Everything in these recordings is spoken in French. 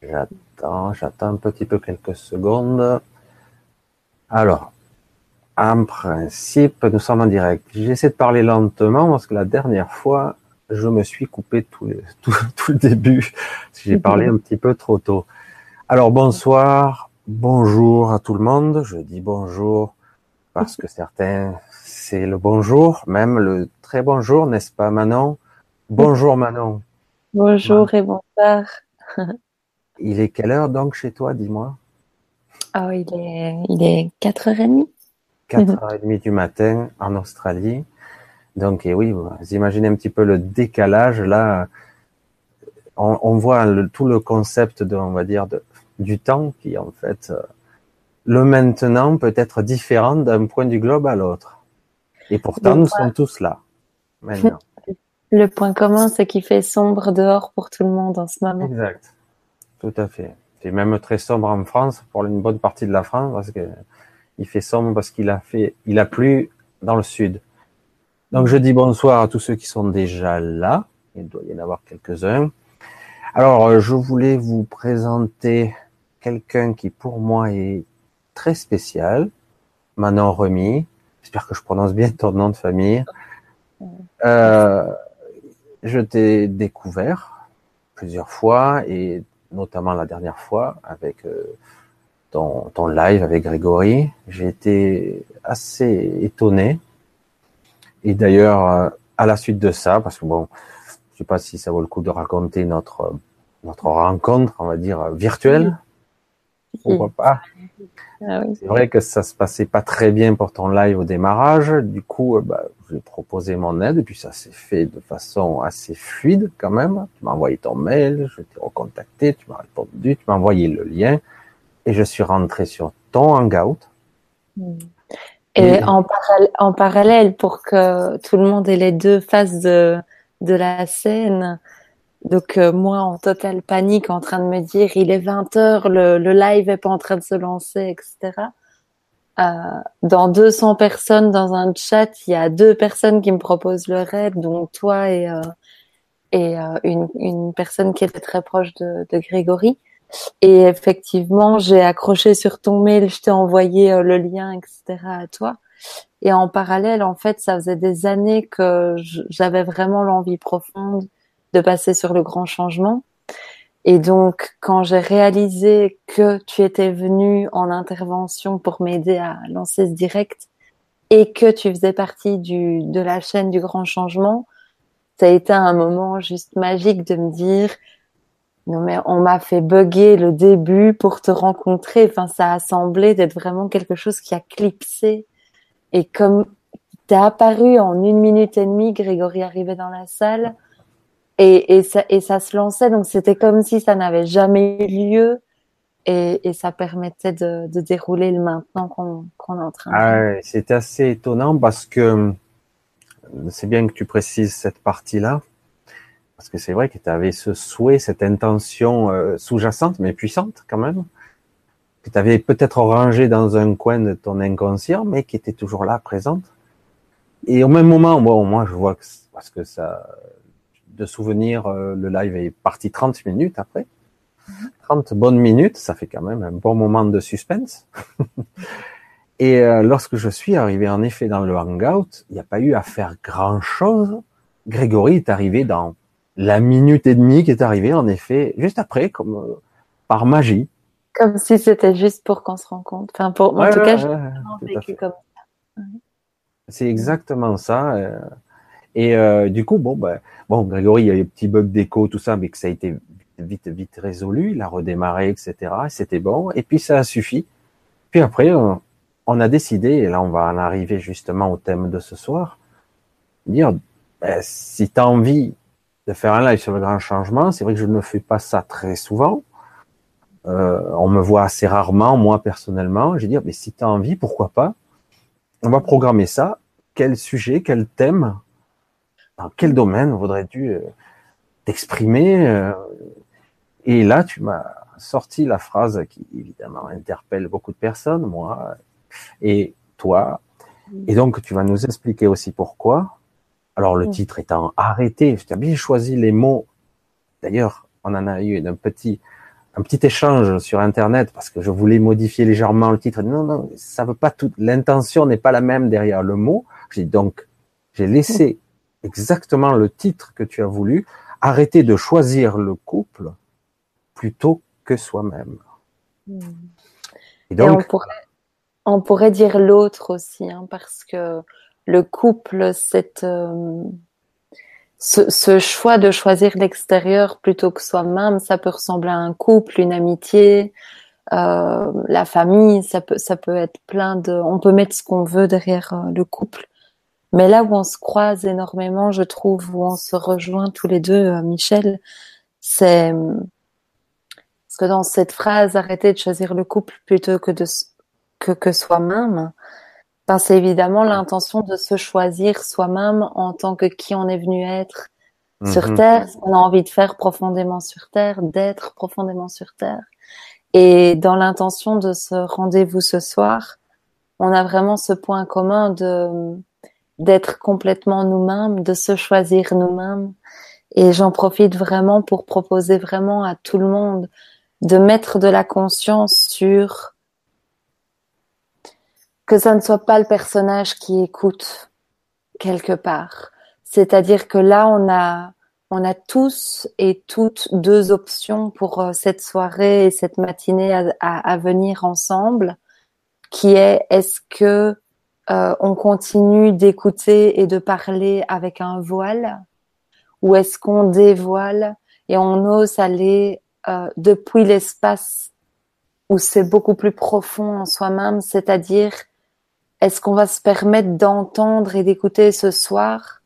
J'attends, j'attends un petit peu quelques secondes. Alors, en principe, nous sommes en direct. J'essaie de parler lentement parce que la dernière fois, je me suis coupé tout, tout, tout le début. J'ai parlé un petit peu trop tôt. Alors, bonsoir, bonjour à tout le monde. Je dis bonjour parce que certains, c'est le bonjour, même le très bonjour, n'est-ce pas Manon? Bonjour Manon. Bonjour et bonsoir. Il est quelle heure donc chez toi, dis-moi? Oh, il est, il est 4h30. 4h30 du matin en Australie. Donc, et oui, vous imaginez un petit peu le décalage là. On, voit tout le concept de, on va dire, de, du temps qui en fait, euh, le maintenant peut être différent d'un point du globe à l'autre. Et pourtant, nous sommes tous là maintenant. Le point commun, c'est qu'il fait sombre dehors pour tout le monde en ce moment. Exact. Tout à fait. C'est même très sombre en France pour une bonne partie de la France parce que il fait sombre parce qu'il a fait, il a plu dans le sud. Donc je dis bonsoir à tous ceux qui sont déjà là. Il doit y en avoir quelques-uns. Alors euh, je voulais vous présenter quelqu'un qui pour moi est très spécial, Manon Remy. J'espère que je prononce bien ton nom de famille. Euh, je t'ai découvert plusieurs fois et notamment la dernière fois avec euh, ton, ton live avec Grégory. J'ai été assez étonné. Et d'ailleurs, euh, à la suite de ça, parce que bon, je sais pas si ça vaut le coup de raconter notre notre rencontre, on va dire virtuelle. Pourquoi pas ah C'est vrai que ça se passait pas très bien pour ton live au démarrage. Du coup, euh, bah, j'ai proposé mon aide et puis ça s'est fait de façon assez fluide quand même. Tu m'as envoyé ton mail, je t'ai recontacté, tu m'as répondu, tu m'as envoyé le lien et je suis rentré sur ton Hangout. Et, en, en, parallèle, pour que tout le monde ait les deux faces de, de la scène, donc euh, moi en totale panique en train de me dire il est 20 heures, le, le live est pas en train de se lancer, etc. Euh, dans 200 personnes dans un chat, il y a deux personnes qui me proposent le raid, donc toi et euh, et euh, une, une personne qui était très proche de, de Grégory. Et effectivement, j'ai accroché sur ton mail, je t'ai envoyé euh, le lien, etc. à toi. Et en parallèle, en fait, ça faisait des années que j'avais vraiment l'envie profonde de passer sur le grand changement. Et donc, quand j'ai réalisé que tu étais venu en intervention pour m'aider à lancer ce direct et que tu faisais partie du, de la chaîne du grand changement, ça a été un moment juste magique de me dire, non mais on m'a fait bugger le début pour te rencontrer. Enfin, ça a semblé d'être vraiment quelque chose qui a clipsé. Et comme t'es apparu en une minute et demie, Grégory arrivait dans la salle et, et, ça, et ça se lançait. Donc c'était comme si ça n'avait jamais eu lieu. Et, et ça permettait de, de, dérouler le maintenant qu'on qu'on est en train de ah, C'est assez étonnant parce que c'est bien que tu précises cette partie-là. Parce que c'est vrai que tu avais ce souhait, cette intention euh, sous-jacente, mais puissante quand même, que tu avais peut-être rangé dans un coin de ton inconscient, mais qui était toujours là, présente. Et au même moment, bon, moi je vois que, parce que ça, de souvenirs, euh, le live est parti 30 minutes après. 30 bonnes minutes, ça fait quand même un bon moment de suspense. Et euh, lorsque je suis arrivé en effet dans le hangout, il n'y a pas eu à faire grand-chose. Grégory est arrivé dans la minute et demie qui est arrivée, en effet, juste après, comme euh, par magie. Comme si c'était juste pour qu'on se rencontre. Enfin, pour, en tout cas, j'ai vécu comme ça. C'est exactement ça. Et euh, du coup, bon, ben, bon, Grégory, il y a eu un petit bug d'écho, tout ça, mais que ça a été vite, vite résolu. Il a redémarré, etc. C'était bon. Et puis ça a suffi. Puis après, on, a décidé, et là, on va en arriver justement au thème de ce soir, dire, ben, si tu as envie de faire un live sur le grand changement, c'est vrai que je ne fais pas ça très souvent. Euh, on me voit assez rarement, moi personnellement. Je vais dire, mais si tu as envie, pourquoi pas? On va programmer ça. Quel sujet, quel thème dans quel domaine voudrais-tu euh, t'exprimer euh, Et là, tu m'as sorti la phrase qui évidemment interpelle beaucoup de personnes, moi et toi. Et donc, tu vas nous expliquer aussi pourquoi. Alors, le titre étant arrêté, tu as bien choisi les mots. D'ailleurs, on en a eu un petit un petit échange sur Internet parce que je voulais modifier légèrement le titre. Non, non, ça veut pas tout. L'intention n'est pas la même derrière le mot. J'ai donc j'ai laissé exactement le titre que tu as voulu. Arrêter de choisir le couple plutôt que soi-même. Hmm. Et donc, on, pourrait, dire l'autre aussi, hein, parce que le couple, cette euh, ce, choix de choisir l'extérieur plutôt que soi-même, ça peut ressembler à un couple, une amitié, euh, la famille, ça peut, ça peut être plein de, on peut mettre ce qu'on veut derrière euh, le couple. Mais là où on se croise énormément, je trouve, où on se rejoint tous les deux, euh, Michel, c'est parce que dans cette phrase, arrêter de choisir le couple plutôt que de que, que soi-même, c'est évidemment l'intention de se choisir soi-même en tant que qui on est venu être sur mhm. Terre, ce qu'on a envie de faire profondément sur Terre, d'être profondément sur Terre. Et dans l'intention de ce rendez-vous ce soir, on a vraiment ce point commun de d'être complètement nous-mêmes, de se choisir nous-mêmes. Et j'en profite vraiment pour proposer vraiment à tout le monde de mettre de la conscience sur que ça ne soit pas le personnage qui écoute quelque part. C'est-à-dire que là, on a, on a tous et toutes deux options pour euh, cette soirée et cette matinée à, à, venir ensemble, qui est est-ce que euh, on continue d'écouter et de parler avec un voile, ou est-ce qu'on dévoile et on ose aller euh, depuis l'espace où c'est beaucoup plus profond en soi-même, c'est-à-dire est-ce qu'on va se permettre d'entendre et d'écouter ce soir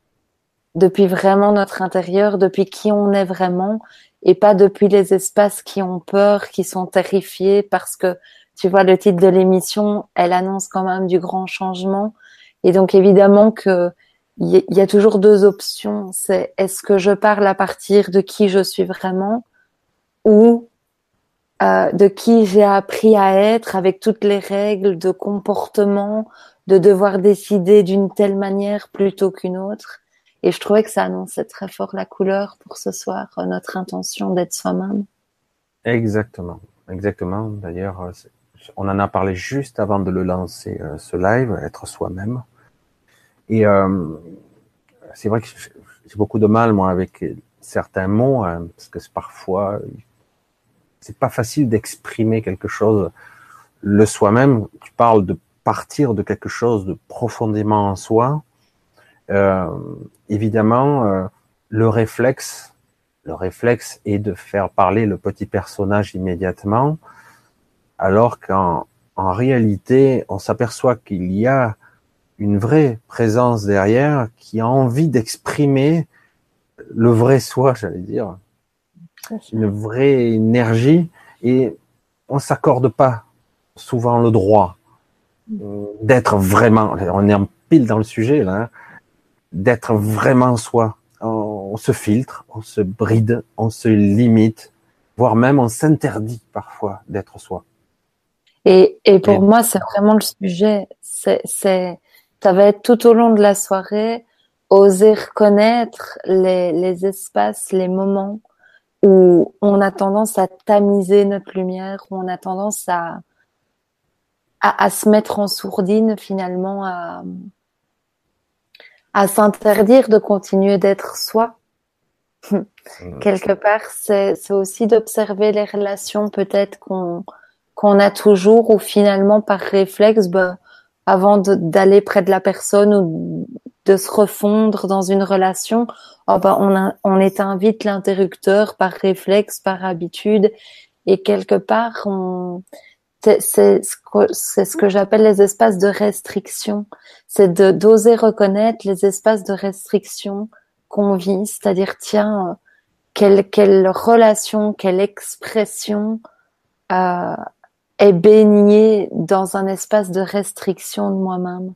depuis vraiment notre intérieur, depuis qui on est vraiment, et pas depuis les espaces qui ont peur, qui sont terrifiés, parce que tu vois le titre de l'émission, elle annonce quand même du grand changement, et donc évidemment que il y a toujours deux options. C'est est-ce que je parle à partir de qui je suis vraiment, ou euh, de qui j'ai appris à être avec toutes les règles de comportement, de devoir décider d'une telle manière plutôt qu'une autre. Et je trouvais que ça annonçait très fort la couleur pour ce soir, euh, notre intention d'être soi-même. Exactement, exactement. D'ailleurs, euh, on en a parlé juste avant de le lancer, ce live, être soi-même. Et c'est vrai que j'ai beaucoup de mal, moi, avec certains mots, hein, parce que parfois, c'est pas facile d'exprimer quelque chose. Le soi-même, tu parles de partir de quelque chose de profondément en soi. Euh, évidemment, euh, le réflexe, le réflexe est de faire parler le petit personnage immédiatement, alors qu'en en réalité, on s'aperçoit qu'il y a une vraie présence derrière qui a envie d'exprimer le vrai soi, j'allais dire une vraie énergie et on s'accorde pas souvent le droit euh, d'être vraiment, on est en pile dans le sujet là, hein, d'être vraiment soi. On, se filtre, on se bride, on se limite, voire même on s'interdit parfois d'être soi. Et, et pour moi, c'est vraiment le sujet. C'est, c'est, ça va être tout au long de la soirée, oser reconnaître les, les espaces, les moments où on a tendance à tamiser notre lumière, où on a tendance à, à, se mettre en sourdine finalement, à, à s'interdire de continuer d'être soi. Mmh. Quelque part, c'est aussi d'observer les relations peut-être qu'on qu'on a toujours, ou finalement par réflexe, bah, avant d'aller près de la personne ou de se refondre dans une relation, oh ben on, on éteint vite l'interrupteur par réflexe, par habitude, et quelque part, on, c'est ce que, j'appelle les espaces de restriction. C'est d'oser reconnaître les espaces de restriction qu'on vit, c'est-à-dire tiens, quelle quelle relation, quelle expression euh, est baigné dans un espace de restriction de moi-même.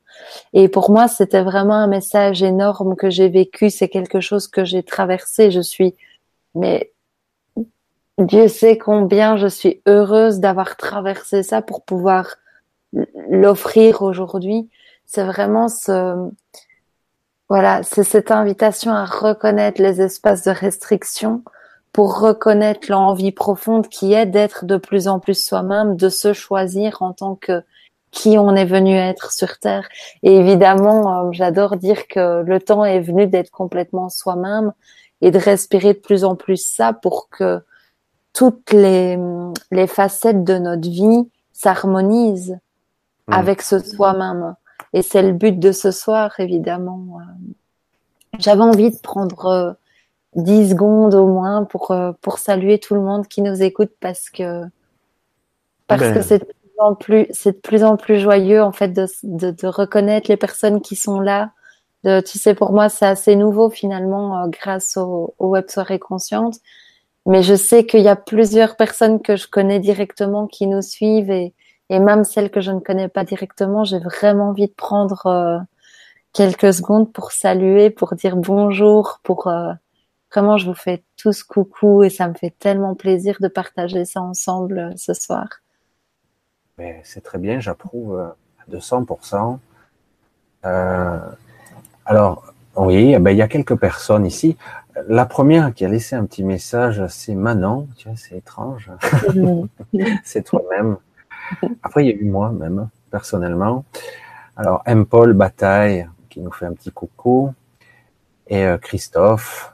Et pour moi, c'était vraiment un message énorme que j'ai vécu. C'est quelque chose que j'ai traversé. Je suis, mais Dieu sait combien je suis heureuse d'avoir traversé ça pour pouvoir l'offrir aujourd'hui. C'est vraiment ce, voilà, c'est cette invitation à reconnaître les espaces de restriction pour reconnaître l'envie profonde qui est d'être de plus en plus soi-même, de se choisir en tant que qui on est venu être sur Terre. Et évidemment, euh, j'adore dire que le temps est venu d'être complètement soi-même et de respirer de plus en plus ça pour que toutes les, les facettes de notre vie s'harmonisent mmh. avec ce soi-même. Et c'est le but de ce soir, évidemment. J'avais envie de prendre 10 euh, secondes au moins pour, euh, pour saluer tout le monde qui nous écoute parce que, parce ben. que c'est de plus en plus, c'est de plus en plus joyeux, en fait, de, de, de reconnaître les personnes qui sont là. De, tu sais, pour moi, c'est assez nouveau finalement, euh, grâce au, au web soirée consciente. Mais je sais qu'il y a plusieurs personnes que je connais directement qui nous suivent et, et même celles que je ne connais pas directement, j'ai vraiment envie de prendre quelques secondes pour saluer, pour dire bonjour, pour euh, vraiment je vous fais tous coucou et ça me fait tellement plaisir de partager ça ensemble euh, ce soir. C'est très bien, j'approuve euh, à 200%. alors, oui, eh ben, il y a quelques personnes ici. La première qui a laissé un petit message, c'est Manon. Tu vois, c'est étrange. c'est toi-même. Après, il y a eu moi même, personnellement. Alors, M. Paul Bataille, qui nous fait un petit coucou. Et euh, Christophe,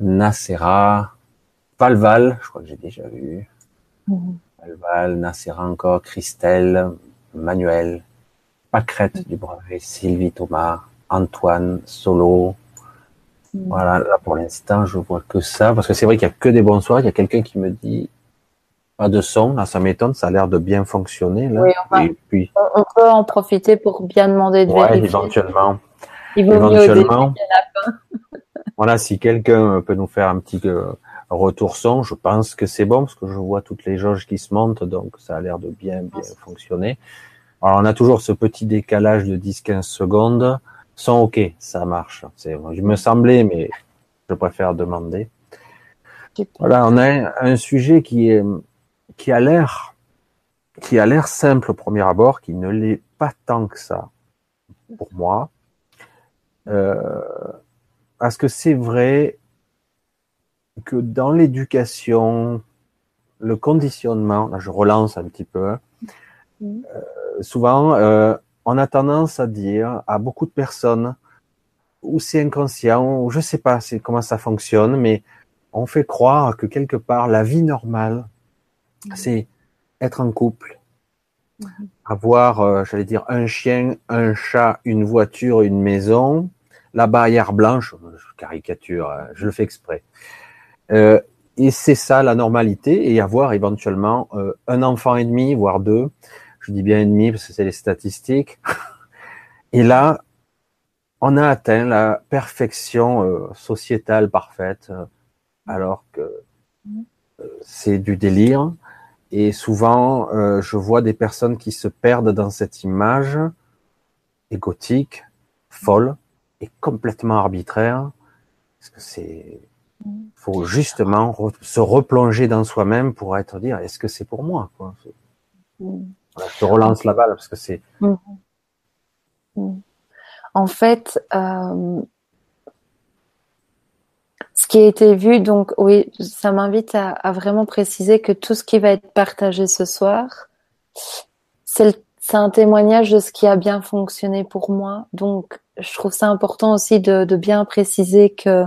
Nacera, Valval, je crois que j'ai déjà vu. Mhm. Valval, Nacera encore, Christelle, Manuel, Pacrette du Brevet, Sylvie Thomas, Antoine, Solo. Mhm. Voilà, là pour l'instant, je vois que ça, parce que c'est vrai qu'il y a que des bonsoirs. Il y a quelqu'un qui me dit pas de son, là, ça m'étonne, ça a l'air de bien fonctionner. Là. Oui, puis... on, peut en profiter pour bien demander de ouais, éventuellement. éventuellement. Voilà, si quelqu'un peut nous faire un petit euh, retour son, je pense que c'est bon, parce que je vois toutes les jauges qui se montent, donc ça a l'air de bien, bien fonctionner. Alors, on a toujours ce petit décalage de 10-15 secondes. Son OK, ça marche. Il me semblait, mais je préfère demander. Voilà, on a un sujet qui est qui a l'air qui a l'air simple au premier abord, qui ne l'est pas tant que ça pour moi. Euh, parce que c'est vrai que dans l'éducation, le conditionnement, là je relance un petit peu, euh, souvent euh, on a tendance à dire à beaucoup de personnes, ou c'est inconscient, ou je sais pas comment ça fonctionne, mais on fait croire que quelque part la vie normale, c'est être en couple, mhm. avoir, euh, j'allais dire, un chien, un chat, une voiture, une maison, la barrière blanche, je caricature, hein, je le fais exprès. Euh, et c'est ça la normalité, et avoir éventuellement euh, un enfant et demi, voire deux. Je dis bien et demi parce que c'est les statistiques. Et là, on a atteint la perfection sociétale parfaite, alors que mhm. c'est du délire. Et souvent, euh, je vois des personnes qui se perdent dans cette image égotique, folle et complètement arbitraire. Parce que c'est, faut justement se replonger dans soi-même pour être dire, est-ce que c'est pour moi quoi? Je te relance la balle parce que c'est. En fait, euh, ce qui a été vu, donc oui, ça m'invite à, vraiment préciser que tout ce qui va être partagé ce soir, c'est un témoignage de ce qui a bien fonctionné pour moi. Donc, je trouve ça important aussi de, bien préciser que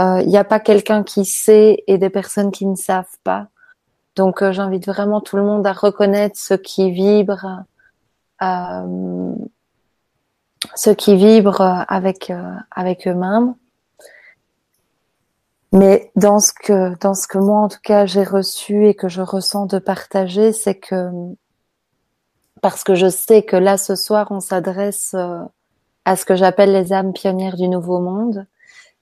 euh, il n'y a pas quelqu'un qui sait et des personnes qui ne savent pas. Donc, euh, j'invite vraiment tout le monde à reconnaître ce qui vibre, euh, ce qui vibre avec avec eux-mêmes mais dans ce que, dans ce que moi, en tout cas, j'ai reçu et que je ressens de partager, c'est que, parce que je sais que là, ce soir, on s'adresse euh, à ce que j'appelle les âmes pionnières du nouveau monde,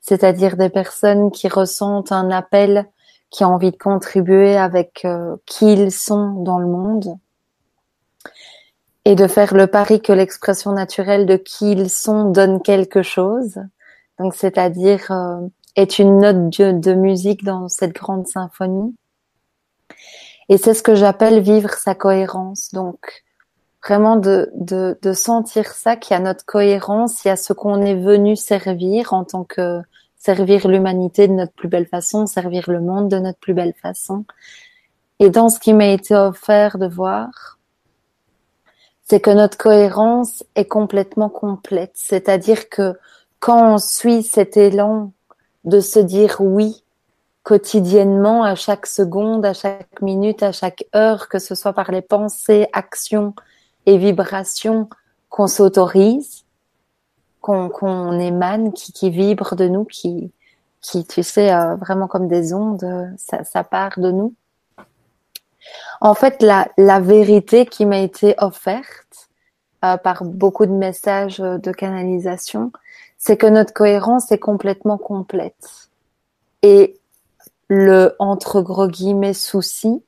c'est-à-dire des personnes qui ressentent un appel, qui ont envie de contribuer avec euh, qui ils sont dans le monde, et de faire le pari que l'expression naturelle de qui ils sont donne quelque chose. Donc, c'est-à-dire euh, est une note de, musique dans cette grande symphonie. Et c'est ce que j'appelle vivre sa cohérence. Donc, vraiment de, de, de sentir ça, qu'il y a notre cohérence, il y a ce qu'on est venu servir en tant que servir l'humanité de notre plus belle façon, servir le monde de notre plus belle façon. Et dans ce qui m'a été offert de voir, c'est que notre cohérence est complètement complète. C'est-à-dire que quand on suit cet élan de se dire oui quotidiennement, à chaque seconde, à chaque minute, à chaque heure, que ce soit par les pensées, actions et vibrations qu'on s'autorise, qu'on émane, qui, qui vibre de nous, qui, qui tu sais, euh, vraiment comme des ondes, ça, ça part de nous. En fait, la, la vérité qui m'a été offerte euh, par beaucoup de messages de canalisation, c'est que notre cohérence est complètement complète. Et le entre gros guillemets souci,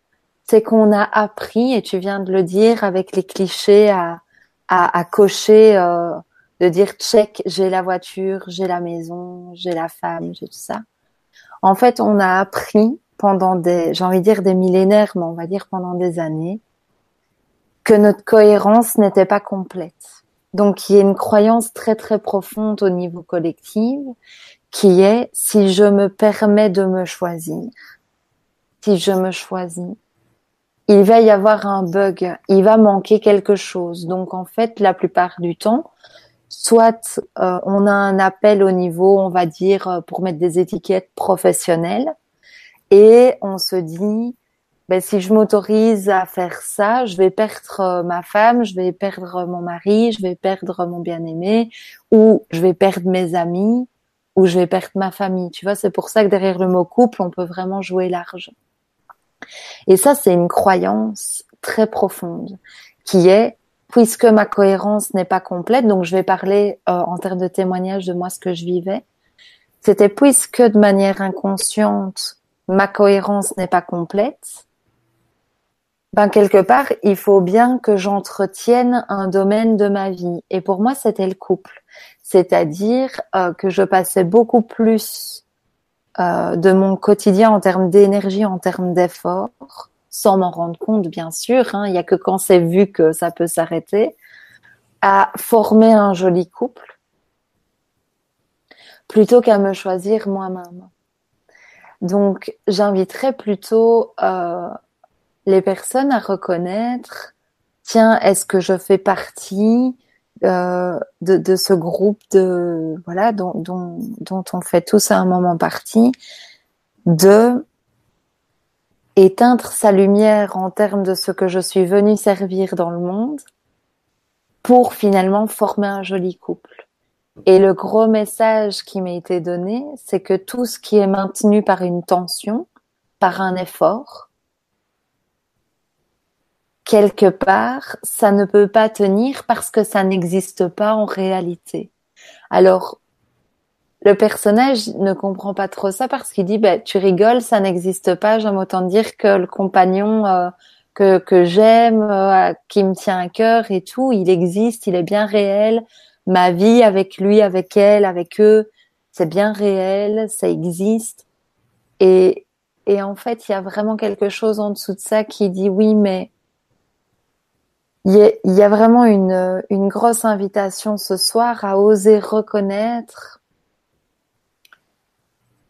c'est qu'on a appris, et tu viens de le dire avec les clichés à, à, à cocher, euh, de dire check, j'ai la voiture, j'ai la maison, j'ai la femme, j'ai tout ça. En fait, on a appris pendant des, j'ai envie de dire des millénaires, mais on va dire pendant des années, que notre cohérence n'était pas complète. Donc, il y a une croyance très très profonde au niveau collectif qui est si je me permets de me choisir, si je me choisis, il va y avoir un bug, il va manquer quelque chose. Donc, en fait, la plupart du temps, soit euh, on a un appel au niveau, on va dire, euh, pour mettre des étiquettes professionnelles, et on se dit, ben, si je m'autorise à faire ça, je vais perdre euh, ma femme, je vais perdre mon mari, je vais perdre mon bien-aimé, ou je vais perdre mes amis, ou je vais perdre ma famille. Tu vois, c'est pour ça que derrière le mot couple, on peut vraiment jouer large. Et ça, c'est une croyance très profonde qui est, puisque ma cohérence n'est pas complète, donc je vais parler euh, en termes de témoignage de moi ce que je vivais, c'était puisque de manière inconsciente, ma cohérence n'est pas complète, ben quelque part, il faut bien que j'entretienne un domaine de ma vie. Et pour moi, c'était le couple. C'est-à-dire euh, que je passais beaucoup plus euh, de mon quotidien en termes d'énergie, en termes d'effort, sans m'en rendre compte, bien sûr. Hein, il n'y a que quand c'est vu que ça peut s'arrêter, à former un joli couple, plutôt qu'à me choisir moi-même. Donc, j'inviterais plutôt euh, les personnes à reconnaître, tiens, est-ce que je fais partie euh, de, de, ce groupe de voilà dont, dont, dont, on fait tous à un moment partie, de éteindre sa lumière en termes de ce que je suis venu servir dans le monde pour finalement former un joli couple. Et le gros message qui m'a été donné, c'est que tout ce qui est maintenu par une tension, par un effort, quelque part, ça ne peut pas tenir parce que ça n'existe pas en réalité. Alors, le personnage ne comprend pas trop ça parce qu'il dit, bah, tu rigoles, ça n'existe pas. J'aime autant dire que le compagnon euh, que, que j'aime, euh, qui me tient à cœur et tout, il existe, il est bien réel ma vie avec lui, avec elle, avec eux, c'est bien réel, ça existe. Et, et en fait, il y a vraiment quelque chose en dessous de ça qui dit oui, mais il y a, vraiment une, une grosse invitation ce soir à oser reconnaître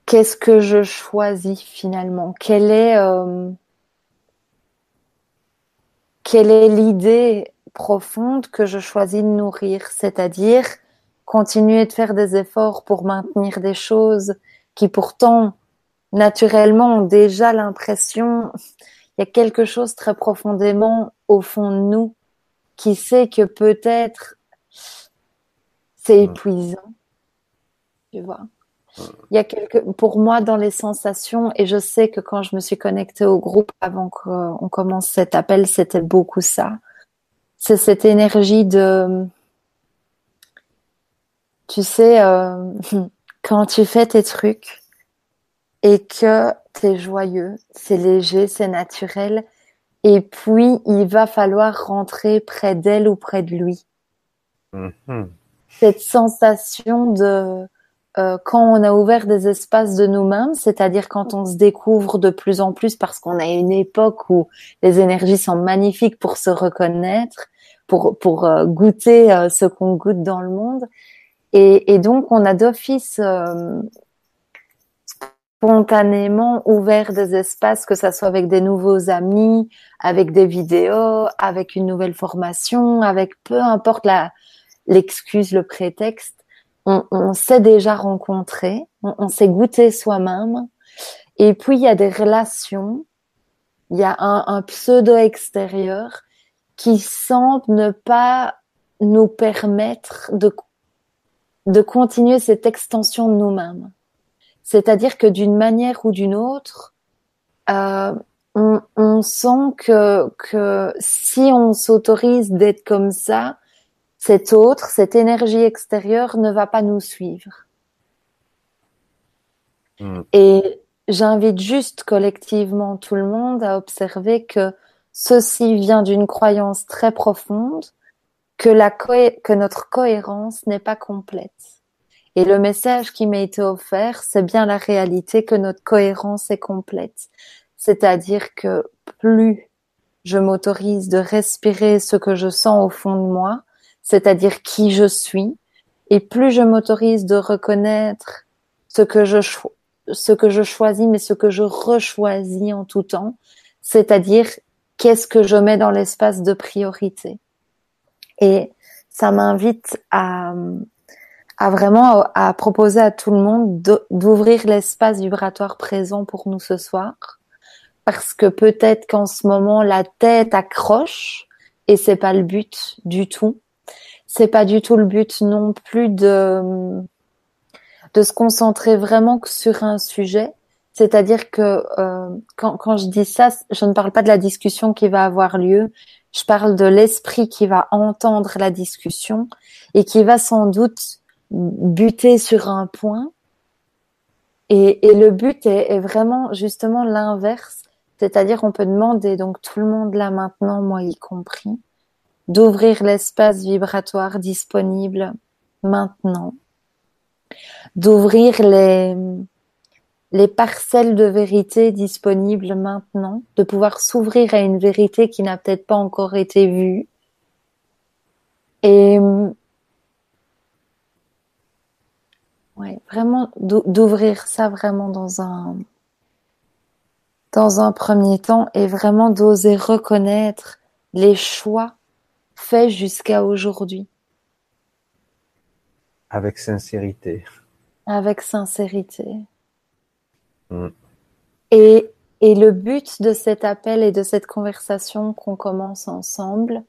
qu'est-ce que je choisis finalement, quelle est euh, quelle est l'idée profonde que je choisis de nourrir, c'est-à-dire continuer de faire des efforts pour maintenir des choses qui pourtant naturellement ont déjà l'impression, il y a quelque chose très profondément au fond de nous qui sait que peut-être c'est épuisant. Tu vois. Il y a quelque, pour moi, dans les sensations, et je sais que quand je me suis connectée au groupe avant qu'on commence cet appel, c'était beaucoup ça c'est cette énergie de, tu sais, euh, quand tu fais tes trucs et que t'es joyeux, c'est léger, c'est naturel, et puis il va falloir rentrer près d'elle ou près de lui. Mm-hmm. Cette sensation de euh, quand on a ouvert des espaces de nous-mêmes, c'est-à-dire quand on se découvre de plus en plus parce qu'on a une époque où les énergies sont magnifiques pour se reconnaître, pour pour euh, goûter euh, ce qu'on goûte dans le monde, et, et, donc on a d'office spontanément ouvert des espaces, que ça soit avec des nouveaux amis, avec des vidéos, avec une nouvelle formation, avec peu importe la l'excuse, le prétexte, on, on s'est déjà rencontré, on, s'est goûté soi-même, et puis il y a des relations, il y a un, un pseudo extérieur qui semble ne pas nous permettre de de continuer cette extension de nous-mêmes. C'est-à-dire que d'une manière ou d'une autre, euh, on, on, sent que, que si on s'autorise d'être comme ça, cet autre, cette énergie extérieure ne va pas nous suivre. Mm. Et j'invite juste collectivement tout le monde à observer que ceci vient d'une croyance très profonde que, la que notre cohérence n'est pas complète. Et le message qui m'a été offert, c'est bien la réalité que notre cohérence est complète. C'est-à-dire que plus je m'autorise de respirer ce que je sens au fond de moi, c'est-à-dire qui je suis, et plus je m'autorise de reconnaître ce que je ce que je choisis, mais ce que je rechoisis en tout temps, c'est-à-dire qu'est-ce que je mets dans l'espace de priorité. Et ça m'invite à, à vraiment à proposer à tout le monde d'ouvrir l'espace vibratoire présent pour nous ce soir. Parce que peut-être qu'en ce moment, la tête accroche et c'est pas le but du tout. C'est pas du tout le but non plus de, de se concentrer vraiment que sur un sujet. C'est-à-dire que euh, quand, quand je dis ça, je ne parle pas de la discussion qui va avoir lieu, je parle de l'esprit qui va entendre la discussion et qui va sans doute buter sur un point. Et, et le but est, est vraiment justement l'inverse. C'est-à-dire on peut demander, donc tout le monde là maintenant, moi y compris, d'ouvrir l'espace vibratoire disponible maintenant, d'ouvrir les, les parcelles de vérité disponibles maintenant, de pouvoir s'ouvrir à une vérité qui n'a peut-être pas encore été vue. Et ouais, vraiment d'ouvrir ça vraiment dans un dans un premier temps et vraiment d'oser reconnaître les choix faits jusqu'à aujourd'hui. Avec sincérité. Avec sincérité. Et, et le but de cet appel et de cette conversation qu'on commence ensemble,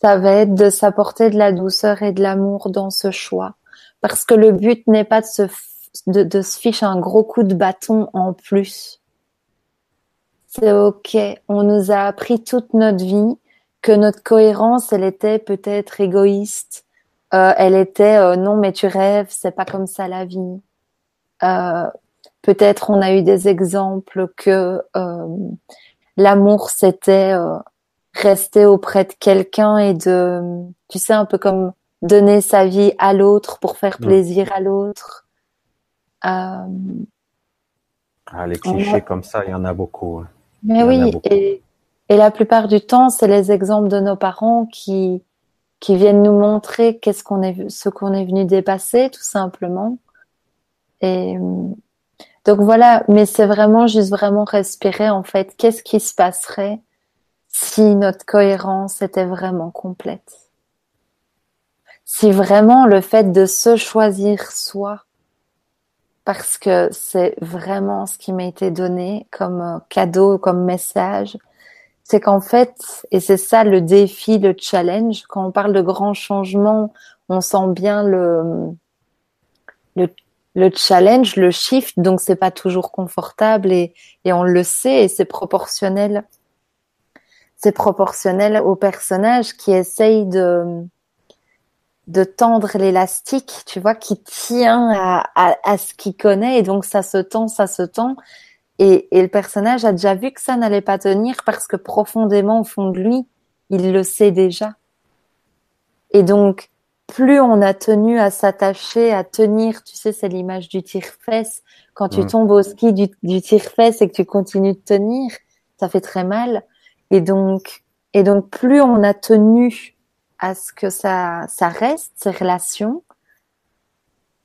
ça va être de s'apporter de la douceur et de l'amour dans ce choix. Parce que le but n'est pas de se, de, de se ficher un gros coup de bâton en plus. C'est ok. On nous a appris toute notre vie que notre cohérence, elle était peut-être égoïste. Euh, elle était euh, non mais tu rêves, c'est pas comme ça la vie. Euh, Peut-être on a eu des exemples que euh, l'amour c'était euh, rester auprès de quelqu'un et de, tu sais, un peu comme donner sa vie à l'autre pour faire plaisir à l'autre. Euh, ah, les clichés comme ça, il y en a beaucoup. Hein. Mais oui, Et, et la plupart du temps, c'est les exemples de nos parents qui qui viennent nous montrer qu'est-ce qu'on est, ce qu'on est venu dépasser, tout simplement. Et donc voilà, mais c'est vraiment juste vraiment respirer en fait. Qu'est-ce qui se passerait si notre cohérence était vraiment complète? Si vraiment le fait de se choisir soi, parce que c'est vraiment ce qui m'a été donné comme euh, cadeau, comme message, c'est qu'en fait, et c'est ça le défi, le challenge, quand on parle de grands changements, on sent bien le, le le challenge, le shift, donc c'est pas toujours confortable et, et on le sait et c'est proportionnel. C'est proportionnel au personnage qui essaye de de tendre l'élastique, tu vois, qui tient à, à, à ce qu'il connaît et donc ça se tend, ça se tend. Et, et le personnage a déjà vu que ça n'allait pas tenir parce que profondément au fond de lui, il le sait déjà. Et donc, plus on a tenu à s'attacher, à tenir, tu sais, c'est l'image du tire-fesse. Quand tu mm. tombes au ski du, du tire-fesse et que tu continues de tenir, ça fait très mal. Et donc, et donc, plus on a tenu à ce que ça, ça reste, ces relations.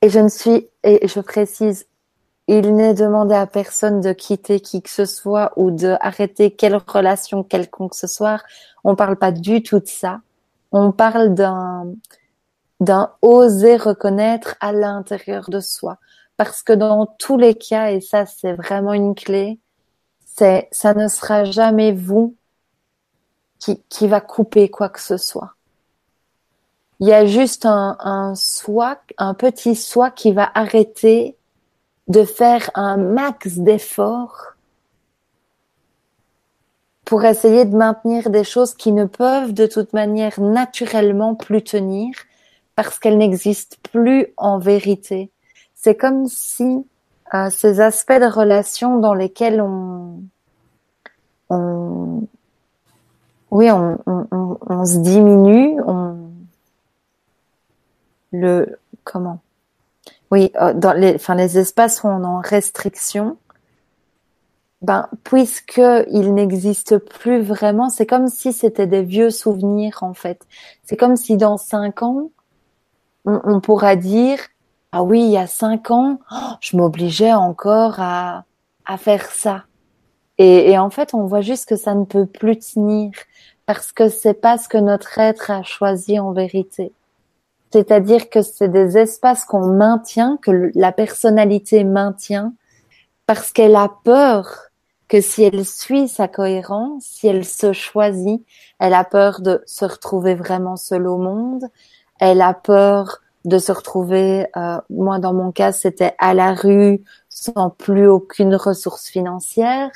Et je ne suis, et je précise, il n'est demandé à personne de quitter qui que ce soit ou de arrêter quelle relation quelconque ce soit. On parle pas du tout de ça. On parle d'un d'un oser reconnaître à l'intérieur de soi. Parce que dans tous les cas, et ça c'est vraiment une clé, c'est ça ne sera jamais vous qui, qui va couper quoi que ce soit. Il y a juste un, un soi, un petit soi qui va arrêter de faire un max d'efforts pour essayer de maintenir des choses qui ne peuvent de toute manière naturellement plus tenir parce qu'elles n'existent plus en vérité. C'est comme si euh, ces aspects de relation dans lesquels on, on oui, on, on, on, se diminue, on le comment? Oui, euh, dans les, enfin, les espaces où on est en restriction, ben, puisque il n'existe plus vraiment, c'est comme si c'était des vieux souvenirs, en fait. C'est comme si dans cinq ans, on, pourra dire, ah oui, il y a cinq ans, oh, je m'obligeais encore à, à faire ça. Et, et, en fait, on voit juste que ça ne peut plus tenir parce que c'est pas ce que notre être a choisi en vérité. C'est-à-dire que c'est des espaces qu'on maintient, que la personnalité maintient, parce qu'elle a peur que si elle suit sa cohérence, si elle se choisit, elle a peur de se retrouver vraiment seule au monde, elle a peur de se retrouver, euh, moi dans mon cas c'était à la rue sans plus aucune ressource financière.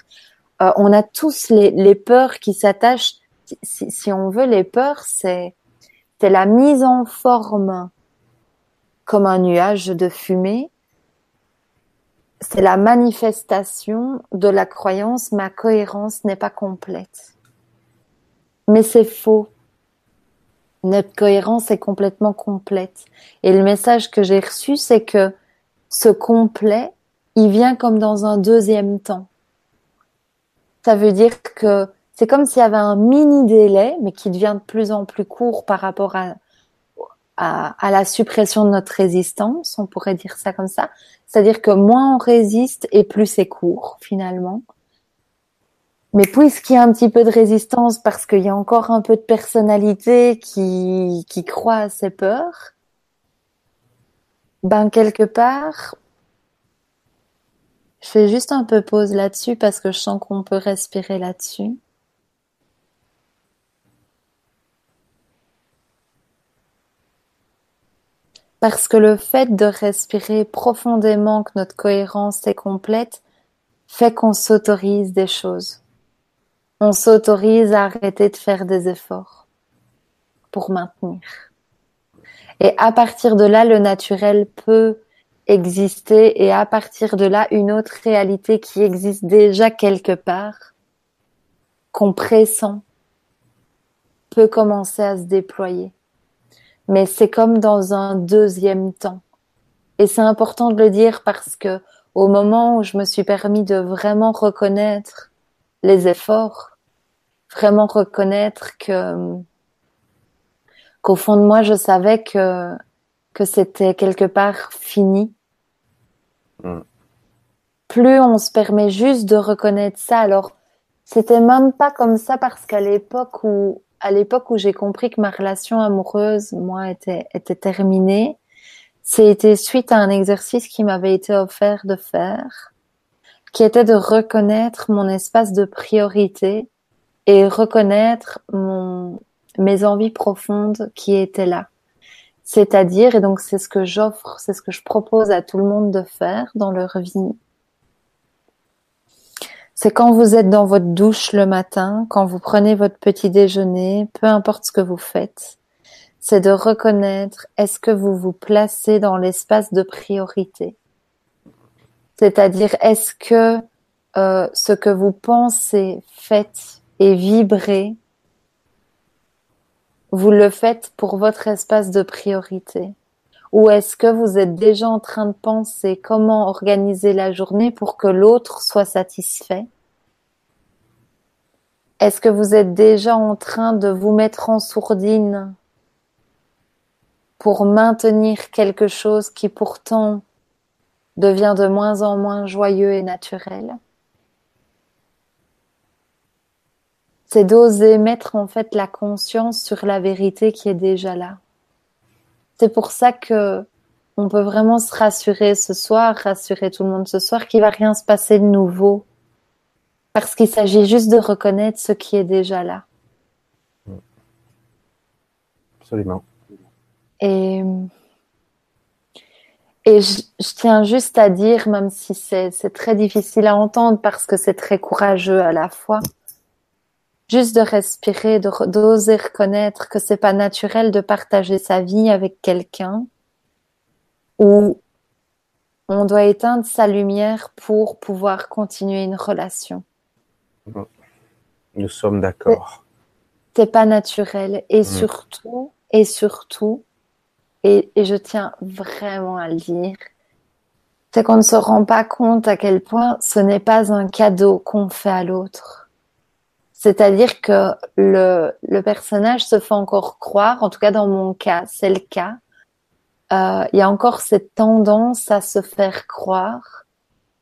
Euh, on a tous les, les peurs qui s'attachent, si, si, on veut, les peurs c'est c'est la mise en forme comme un nuage de fumée. C'est la manifestation de la croyance ma cohérence n'est pas complète. Mais c'est faux. Notre cohérence est complètement complète. Et le message que j'ai reçu, c'est que ce complet, il vient comme dans un deuxième temps. Ça veut dire que c'est comme s'il y avait un mini délai, mais qui devient de plus en plus court par rapport à, à, la suppression de notre résistance, on pourrait dire ça comme ça. C'est-à-dire que moins on résiste et plus c'est court finalement. Mais puisqu'il y a un petit peu de résistance parce qu'il y a encore un peu de personnalité qui, qui croit à ses peurs, ben quelque part, je fais juste un peu pause là-dessus parce que je sens qu'on peut respirer là-dessus. Parce que le fait de respirer profondément, que notre cohérence est complète, fait qu'on s'autorise des choses. On s'autorise à arrêter de faire des efforts pour maintenir. Et à partir de là, le naturel peut exister et à partir de là, une autre réalité qui existe déjà quelque part, qu'on pressent, peut commencer à se déployer mais c'est comme dans un deuxième temps. Et c'est important de le dire parce que au moment où je me suis permis de vraiment reconnaître les efforts, vraiment reconnaître que qu'au fond de moi je savais que que c'était quelque part fini. Mm. Plus on se permet juste de reconnaître ça, alors c'était même pas comme ça parce qu'à l'époque où à l'époque où j'ai compris que ma relation amoureuse, moi, était, était terminée, c'était suite à un exercice qui m'avait été offert de faire, qui était de reconnaître mon espace de priorité et reconnaître mon, mes envies profondes qui étaient là. C'est-à-dire, et donc c'est ce que j'offre, c'est ce que je propose à tout le monde de faire dans leur vie, c'est quand vous êtes dans votre douche le matin, quand vous prenez votre petit déjeuner, peu importe ce que vous faites, c'est de reconnaître est-ce que vous vous placez dans l'espace de priorité? C'est-à-dire est-ce que euh, ce que vous pensez, faites et vibrez, vous le faites pour votre espace de priorité? Ou est-ce que vous êtes déjà en train de penser comment organiser la journée pour que l'autre soit satisfait? Est-ce que vous êtes déjà en train de vous mettre en sourdine pour maintenir quelque chose qui pourtant devient de moins en moins joyeux et naturel? C'est d'oser mettre en fait la conscience sur la vérité qui est déjà là. C'est pour ça que on peut vraiment se rassurer ce soir, rassurer tout le monde ce soir qu'il va rien se passer de nouveau. Parce qu'il s'agit juste de reconnaître ce qui est déjà là. Absolument. Et, et je, tiens juste à dire, même si c'est très difficile à entendre parce que c'est très courageux à la fois, juste de respirer, d'oser reconnaître que c'est pas naturel de partager sa vie avec quelqu'un où on doit éteindre sa lumière pour pouvoir continuer une relation. Nous sommes d'accord. C'est pas naturel. Et mm. surtout, et surtout, et, et, je tiens vraiment à le dire, c'est qu'on ne se rend pas compte à quel point ce n'est pas un cadeau qu'on fait à l'autre. C'est-à-dire que le, le personnage se fait encore croire, en tout cas dans mon cas, c'est le cas, euh, il y a encore cette tendance à se faire croire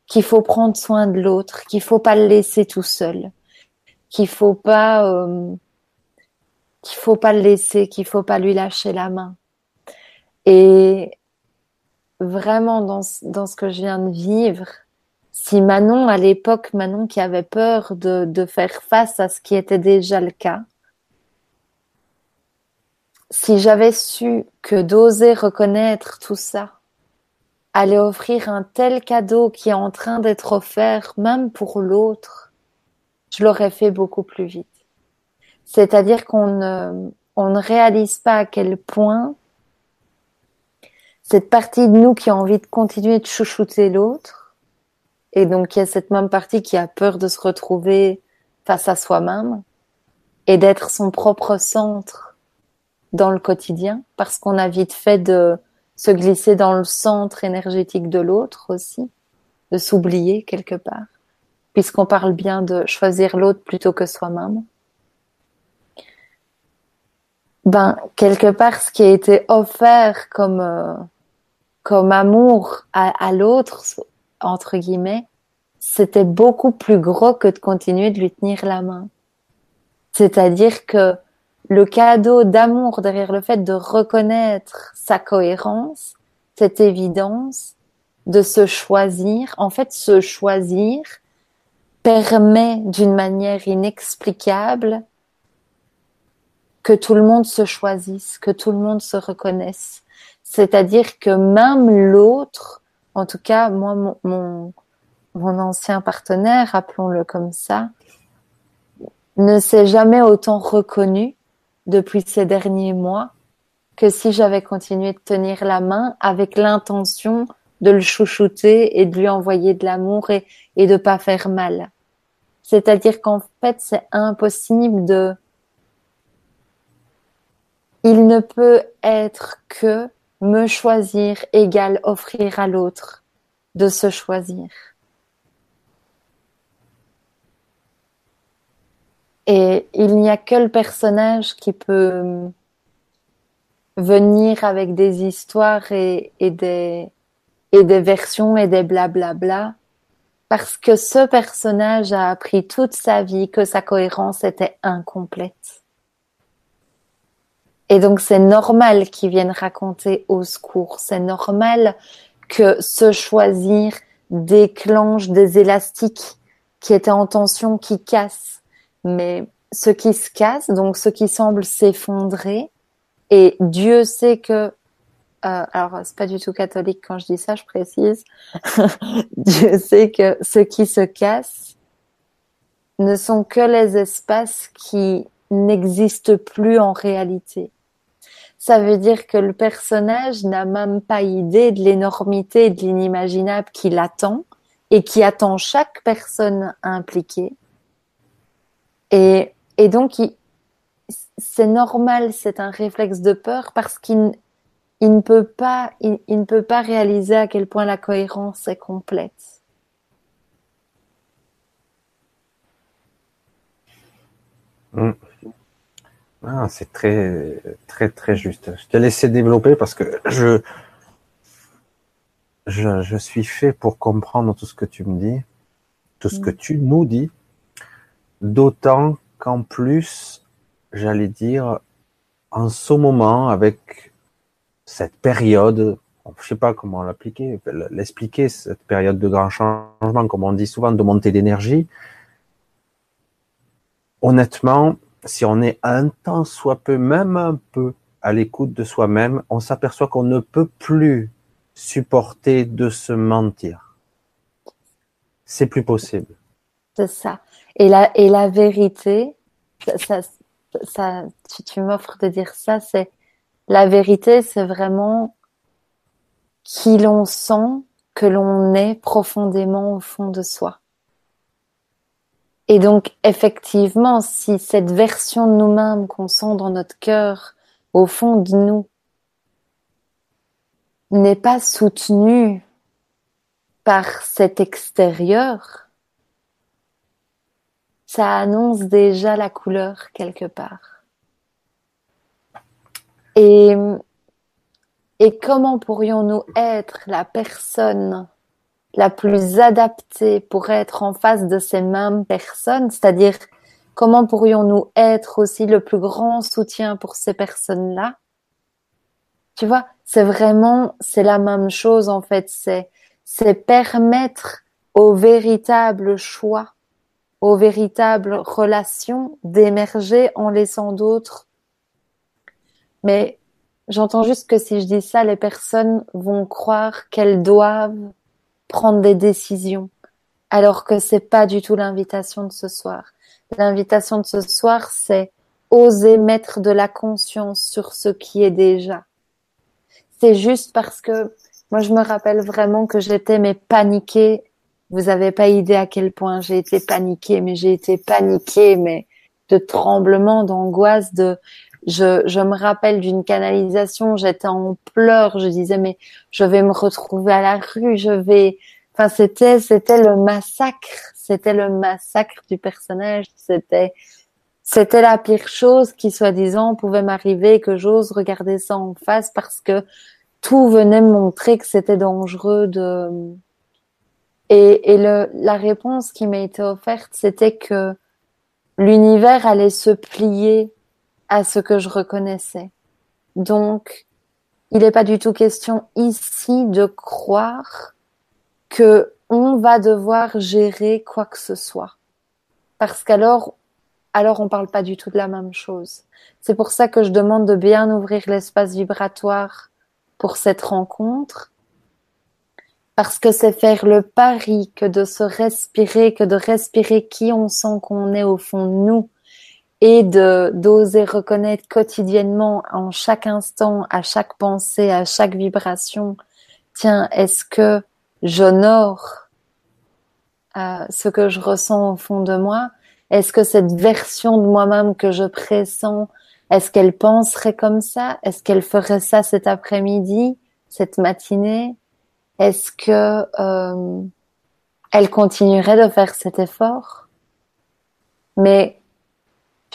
qu'il faut prendre soin de l'autre, qu'il faut pas le laisser tout seul, qu'il faut pas euh, qu'il faut pas le laisser, qu'il faut pas lui lâcher la main. Et vraiment dans, dans ce que je viens de vivre, si Manon à l'époque, Manon qui avait peur de, de faire face à ce qui était déjà le cas, si j'avais su que d'oser reconnaître tout ça allait offrir un tel cadeau qui est en train d'être offert même pour l'autre, je l'aurais fait beaucoup plus vite. C'est-à-dire qu'on ne, on ne réalise pas à quel point cette partie de nous qui a envie de continuer de chouchouter l'autre, et donc il y a cette même partie qui a peur de se retrouver face à soi-même et d'être son propre centre dans le quotidien parce qu'on a vite fait de se glisser dans le centre énergétique de l'autre aussi, de s'oublier quelque part, puisqu'on parle bien de choisir l'autre plutôt que soi-même. Ben, quelque part, ce qui a été offert comme, euh, comme amour à, à l'autre, entre guillemets, c'était beaucoup plus gros que de continuer de lui tenir la main. C'est-à-dire que le cadeau d'amour derrière le fait de reconnaître sa cohérence, cette évidence, de se choisir. En fait, se choisir permet d'une manière inexplicable que tout le monde se choisisse, que tout le monde se reconnaisse. C'est-à-dire que même l'autre, en tout cas, moi, mon, ancien partenaire, appelons-le comme ça, ne s'est jamais autant reconnu depuis ces derniers mois que si j'avais continué de tenir la main avec l'intention de le chouchouter et de lui envoyer de l'amour et, et de pas faire mal. C'est-à-dire qu'en fait, c'est impossible de, il ne peut être que me choisir égale offrir à l'autre de se choisir. Et il n'y a que le personnage qui peut venir avec des histoires et, des versions et des blablabla. Parce que ce personnage a appris toute sa vie que sa cohérence était incomplète. Et donc c'est normal qu'il vienne raconter au secours. C'est normal que se choisir déclenche des élastiques qui étaient en tension, qui cassent mais ce qui se casse, donc ce qui semble s'effondrer, et Dieu sait que, euh, alors c'est pas du tout catholique quand je dis ça, je précise, Dieu sait que ce qui se casse ne sont que les espaces qui n'existent plus en réalité. Ça veut dire que le personnage n'a même pas idée de l'énormité et de l'inimaginable qui l'attend et qui attend chaque personne impliquée et, et donc, c'est normal, c'est un réflexe de peur parce qu'il il ne peut pas, il, ne peut pas réaliser à quel point la cohérence est complète. Hmm. Ah, c'est très, très, très juste. Je te laissé développer parce que je, je, je, suis fait pour comprendre tout ce que tu me dis, tout ce que mm. tu nous dis, d'autant qu'en plus, j'allais dire, en ce moment, avec cette période, je sais pas comment l'appliquer, l'expliquer, cette période de grand changement, comme on dit souvent, de montée d'énergie, honnêtement, si on est un temps soit peu, même un peu à l'écoute de soi-même, on s'aperçoit qu'on ne peut plus supporter de se mentir. C'est plus possible. C'est ça. Et la, et la vérité, ça, ça, tu, tu m'offres de dire ça, c'est la vérité, c'est vraiment qui l'on sent, que l'on est profondément au fond de soi. Et donc, effectivement, si cette version de nous-mêmes qu'on sent dans notre cœur, au fond de nous, n'est pas soutenue par cet extérieur, ça annonce déjà la couleur quelque part. Et, et comment pourrions-nous être la personne la plus adaptée pour être en face de ces mêmes personnes, c'est-à-dire comment pourrions-nous être aussi le plus grand soutien pour ces personnes-là? Tu vois, c'est vraiment, c'est la même chose en fait, c'est, c'est permettre au véritable choix, aux véritables relations d'émerger en laissant d'autres. Mais j'entends juste que si je dis ça, les personnes vont croire qu'elles doivent prendre des décisions, alors que c'est pas du tout l'invitation de ce soir. L'invitation de ce soir, c'est oser mettre de la conscience sur ce qui est déjà. C'est juste parce que moi, je me rappelle vraiment que j'étais mais paniquée. Vous avez pas idée à quel point j'ai été paniquée, mais j'ai été paniquée, mais de tremblements, d'angoisse, de je, je me rappelle d'une canalisation, j'étais en pleurs, je disais mais je vais me retrouver à la rue, je vais enfin c'était c'était le massacre, c'était le massacre du personnage, c'était c'était la pire chose qui soi-disant pouvait m'arriver que j'ose regarder ça en face parce que tout venait me montrer que c'était dangereux de et, et le, la réponse qui m'a été offerte, c'était que l'univers allait se plier à ce que je reconnaissais. Donc, il n'est pas du tout question ici de croire que on va devoir gérer quoi que ce soit. Parce qu'alors, alors on parle pas du tout de la même chose. C'est pour ça que je demande de bien ouvrir l'espace vibratoire pour cette rencontre. Parce que c'est faire le pari que de se respirer, que de respirer qui on sent qu'on est au fond de nous, et de d'oser reconnaître quotidiennement en chaque instant, à chaque pensée, à chaque vibration, tiens, est-ce que j'honore euh, ce que je ressens au fond de moi? Est-ce que cette version de moi-même que je pressens, est-ce qu'elle penserait comme ça? Est-ce qu'elle ferait ça cet après-midi, cette matinée? Est-ce que euh, elle continuerait de faire cet effort? Mais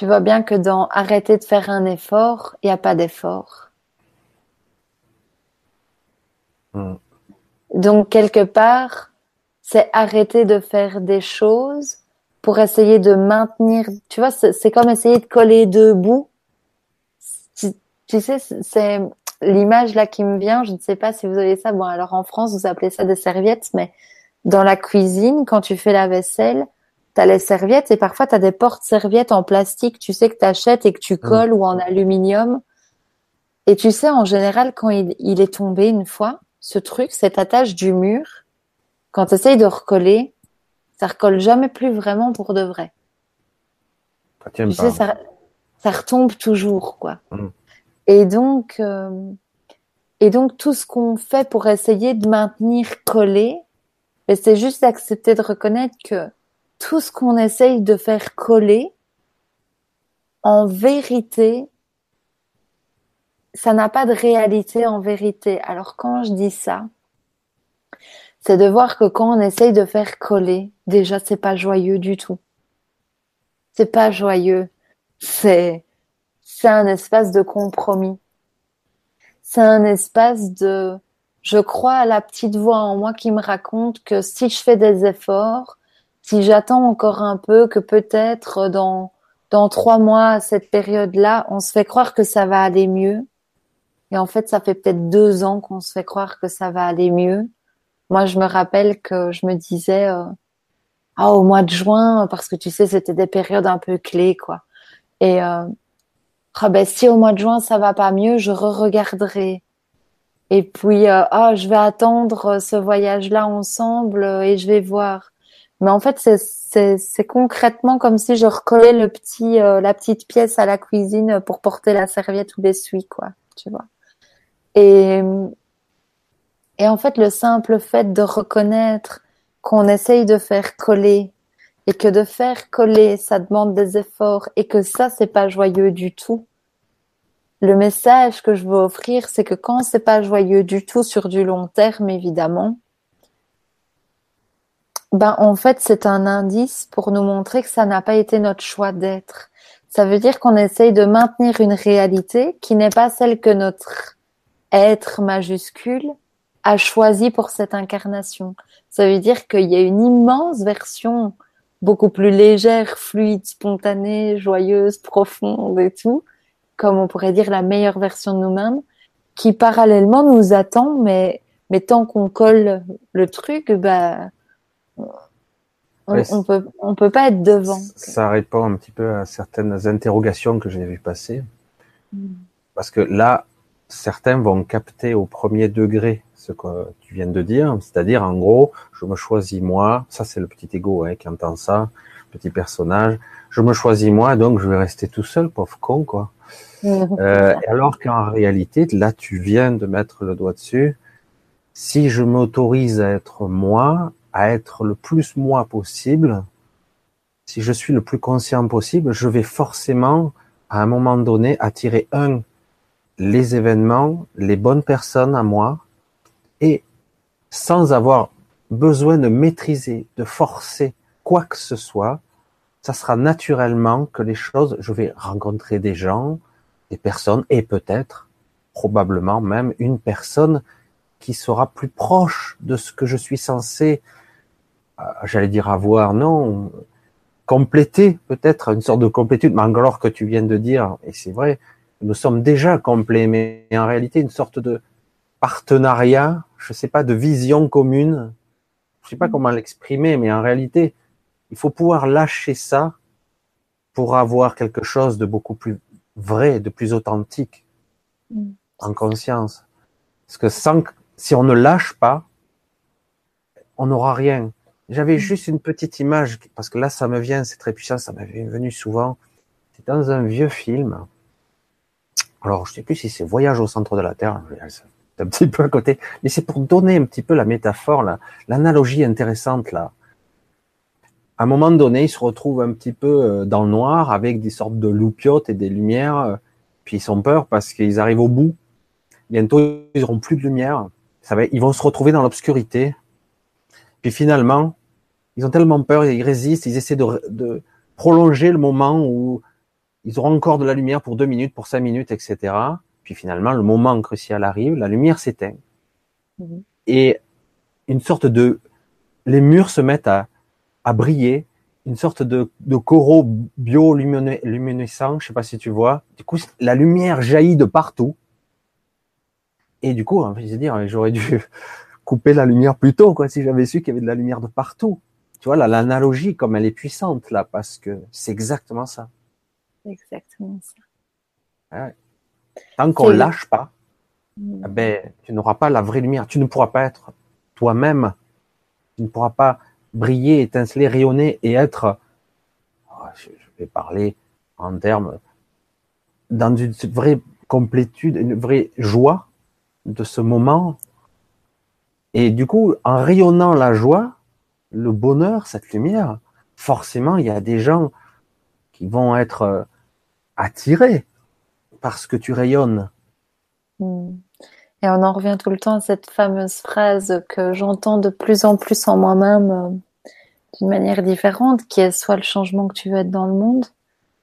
tu vois bien que dans arrêter de faire un effort, il n'y a pas d'effort. Hmm. Donc, quelque part, c'est arrêter de faire des choses pour essayer de maintenir, tu vois, c'est comme essayer de coller deux bouts. Tu, sais, c'est l'image là qui me vient, je ne sais pas si vous avez ça. Bon, alors en France, vous appelez ça des serviettes, mais dans la cuisine, quand tu fais la vaisselle, tu as les serviettes et parfois tu as des portes-serviettes en plastique, tu sais que tu achètes et que tu colles ou en aluminium. Et tu sais, en général, quand il, est tombé une fois, ce truc, cette attache du mur, quand tu essayes de recoller, ça recolle jamais plus vraiment pour de vrai. Ça tu sais, ça, ça, retombe toujours, quoi. Mmh. Et donc, euh, et donc tout ce qu'on fait pour essayer de maintenir collé, c'est juste d'accepter de reconnaître que tout ce qu'on essaye de faire coller, en vérité, ça n'a pas de réalité en vérité. Alors quand je dis ça, c'est de voir que quand on essaye de faire coller, déjà c'est pas joyeux du tout. C'est pas joyeux. C'est, c'est un espace de compromis. C'est un espace de, je crois à la petite voix en moi qui me raconte que si je fais des efforts, si j'attends encore un peu, que peut-être dans dans trois mois, cette période-là, on se fait croire que ça va aller mieux. Et en fait, ça fait peut-être deux ans qu'on se fait croire que ça va aller mieux. Moi, je me rappelle que je me disais, euh, ah, au mois de juin, parce que tu sais, c'était des périodes un peu clés, quoi. Et euh, ah ben si au mois de juin ça va pas mieux, je re-regarderai. Et puis euh, ah je vais attendre ce voyage-là ensemble et je vais voir. Mais en fait c'est concrètement comme si je recollais le petit euh, la petite pièce à la cuisine pour porter la serviette ou l'essuie quoi, tu vois. Et et en fait le simple fait de reconnaître qu'on essaye de faire coller et que de faire coller, ça demande des efforts et que ça, c'est pas joyeux du tout. Le message que je veux offrir, c'est que quand c'est pas joyeux du tout sur du long terme, évidemment, ben, en fait, c'est un indice pour nous montrer que ça n'a pas été notre choix d'être. Ça veut dire qu'on essaye de maintenir une réalité qui n'est pas celle que notre être majuscule a choisi pour cette incarnation. Ça veut dire qu'il y a une immense version beaucoup plus légère, fluide, spontanée, joyeuse, profonde et tout, comme on pourrait dire la meilleure version de nous-mêmes, qui parallèlement nous attend, mais, mais tant qu'on colle le truc, bah, on, peut, on peut pas être devant. Ça répond un petit peu à certaines interrogations que j'ai vu passer. Mm. Parce que là, certains vont capter au premier degré ce que tu viens de dire, c'est-à-dire en gros, je me choisis moi, ça c'est le petit ego hein, qui entend ça, petit personnage, je me choisis moi, donc je vais rester tout seul, pauvre con quoi. euh, alors qu'en réalité, là tu viens de mettre le doigt dessus, si je m'autorise à être moi, à être le plus moi possible, si je suis le plus conscient possible, je vais forcément à un moment donné attirer un les événements, les bonnes personnes à moi, et sans avoir besoin de maîtriser, de forcer quoi que ce soit, ça sera naturellement que les choses, je vais rencontrer des gens, des personnes, et peut-être, probablement même, une personne qui sera plus proche de ce que je suis censé, j'allais dire avoir, non, compléter peut-être, une sorte de complétude, mais alors que tu viens de dire, et c'est vrai, nous sommes déjà complets, mais en réalité une sorte de partenariat je sais pas, de vision commune. Je sais pas mm. comment l'exprimer, mais en réalité, il faut pouvoir lâcher ça pour avoir quelque chose de beaucoup plus vrai, de plus authentique, mm. en conscience. Parce que sans, si on ne lâche pas, on n'aura rien. J'avais mm. juste une petite image, parce que là, ça me vient, c'est très puissant, ça m'avait venu souvent. C'est dans un vieux film. Alors, je sais plus si c'est Voyage au centre de la Terre un petit peu à côté, mais c'est pour donner un petit peu la métaphore, l'analogie intéressante là. À un moment donné, ils se retrouvent un petit peu euh, dans le noir avec des sortes de loupiotes et des lumières, euh, puis ils ont peur parce qu'ils arrivent au bout. Bientôt, ils n'auront plus de lumière. Ça va, ils vont se retrouver dans l'obscurité. Puis finalement, ils ont tellement peur, ils résistent, ils essaient de, de prolonger le moment où ils auront encore de la lumière pour deux minutes, pour cinq minutes, etc. Puis finalement, le moment crucial arrive, la lumière s'éteint. Mhm. Et une sorte de... Les murs se mettent à, à briller, une sorte de, de coraux bioluminescents, je sais pas si tu vois. Du coup, la lumière jaillit de partout. Et du coup, je veux dire, j'aurais dû couper la lumière plus tôt, quoi, si j'avais su qu'il y avait de la lumière de partout. Tu vois, l'analogie, comme elle est puissante, là, parce que c'est exactement ça. Exactement ça. Ouais. Tant qu'on lâche pas, mm. eh ben, tu n'auras pas la vraie lumière. Tu ne pourras pas être toi-même. Tu ne pourras pas briller, étinceler, rayonner et être, oh, je vais parler en termes, dans une vraie complétude, une vraie joie de ce moment. Et du coup, en rayonnant la joie, le bonheur, cette lumière, forcément, il y a des gens qui vont être euh, attirés parce que tu rayonnes. Hmm. Et on en revient tout le temps à cette fameuse phrase que j'entends de plus en plus en moi-même euh, d'une manière différente, qui est soit le changement que tu veux être dans le monde.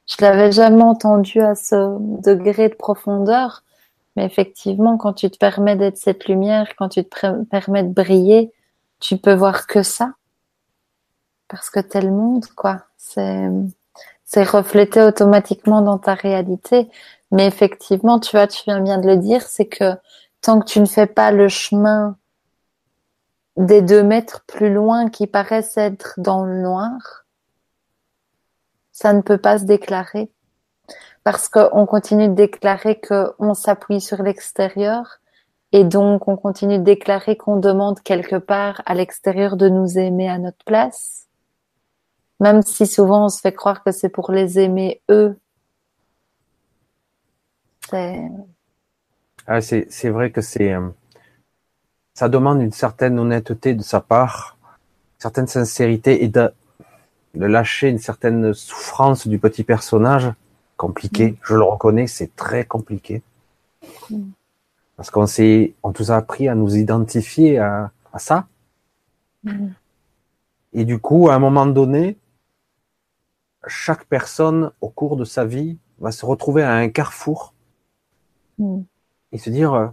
Je l'avais jamais entendu à ce degré de profondeur, Mais effectivement, quand tu te permets d'être cette lumière, quand tu te permets de briller, tu peux voir que ça. Parce que t'es le monde, quoi. C'est, c'est reflété automatiquement dans ta réalité. Mais effectivement, tu vois, tu viens bien de le dire, c'est que tant que tu ne fais pas le chemin des deux mètres plus loin qui paraissent être dans le noir, ça ne peut pas se déclarer. Parce qu'on continue de déclarer qu'on s'appuie sur l'extérieur et donc on continue de déclarer qu'on demande quelque part à l'extérieur de nous aimer à notre place. Même si souvent on se fait croire que c'est pour les aimer eux. C'est ah, c'est vrai que c'est euh, ça demande une certaine honnêteté de sa part, une certaine sincérité et de, de lâcher une certaine souffrance du petit personnage compliqué. Mm. Je le reconnais, c'est très compliqué. Mm. Parce qu'on s'est, on nous a appris à nous identifier à, à ça. Mm. Et du coup, à un moment donné, chaque personne au cours de sa vie va se retrouver à un carrefour et se dire, euh,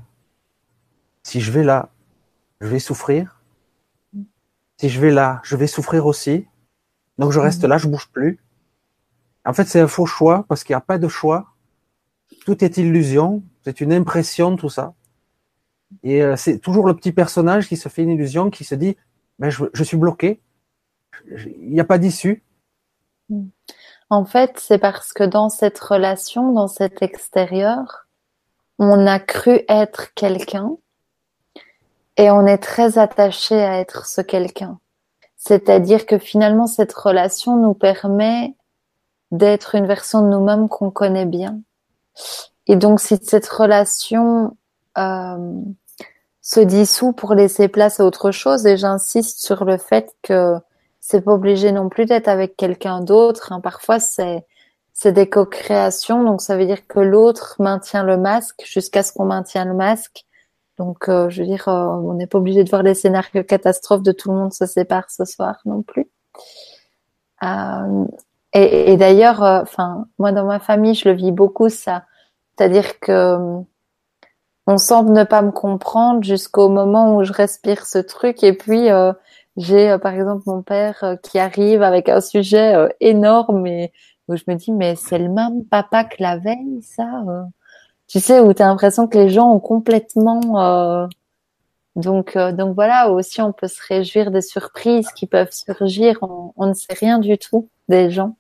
si je vais là, je vais souffrir. Si je vais là, je vais souffrir aussi. Donc je reste là, je bouge plus. En fait, c'est un faux choix parce qu'il n'y a pas de choix. Tout est illusion, c'est une impression, tout ça. Et euh, c'est toujours le petit personnage qui se fait une illusion, qui se dit, ben, je, je suis bloqué, il n'y a pas d'issue. En fait, c'est parce que dans cette relation, dans cet extérieur, on a cru être quelqu'un et on est très attaché à être ce quelqu'un. C'est-à-dire que finalement, cette relation nous permet d'être une version de nous-mêmes qu'on connaît bien. Et donc, si cette relation euh, se dissout pour laisser place à autre chose, et j'insiste sur le fait que c'est pas obligé non plus d'être avec quelqu'un d'autre. Hein. Parfois, c'est c'est des co-créations, donc ça veut dire que l'autre maintient le masque jusqu'à ce qu'on maintienne le masque. Donc, euh, je veux dire, euh, on n'est pas obligé de voir les scénarios catastrophes de tout le monde se sépare ce soir non plus. Euh, et, et d'ailleurs, enfin, moi dans ma famille, je le vis beaucoup ça, c'est-à-dire que on semble ne pas me comprendre jusqu'au moment où je respire ce truc, et puis j'ai par exemple mon père qui arrive avec un sujet énorme et où je me dis mais c'est le même papa que la veille ça euh. tu sais où tu as l'impression que les gens ont complètement euh... donc euh, donc voilà aussi on peut se réjouir des surprises qui peuvent surgir on, on, ne sait rien du tout des gens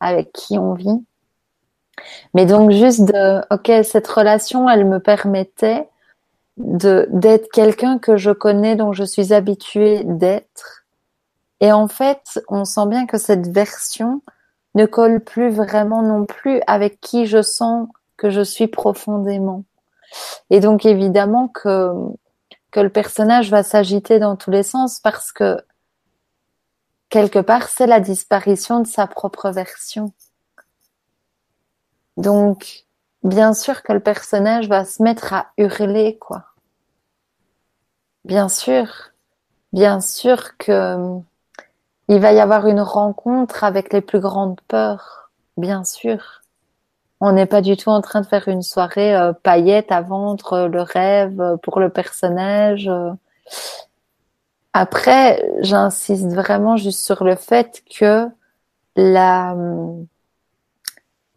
avec qui on vit mais donc juste de ok cette relation elle me permettait de d'être quelqu'un que je connais dont je suis habituée d'être et en fait on sent bien que cette version ne colle plus vraiment non plus avec qui je sens que je suis profondément. Et donc évidemment que, que le personnage va s'agiter dans tous les sens parce que quelque part c'est la disparition de sa propre version. Donc bien sûr que le personnage va se mettre à hurler quoi. Bien sûr, bien sûr que il va y avoir une rencontre avec les plus grandes peurs, bien sûr. On n'est pas du tout en train de faire une soirée euh, paillette à vendre le rêve euh, pour le personnage. Euh. Après, j'insiste vraiment juste sur le fait que la,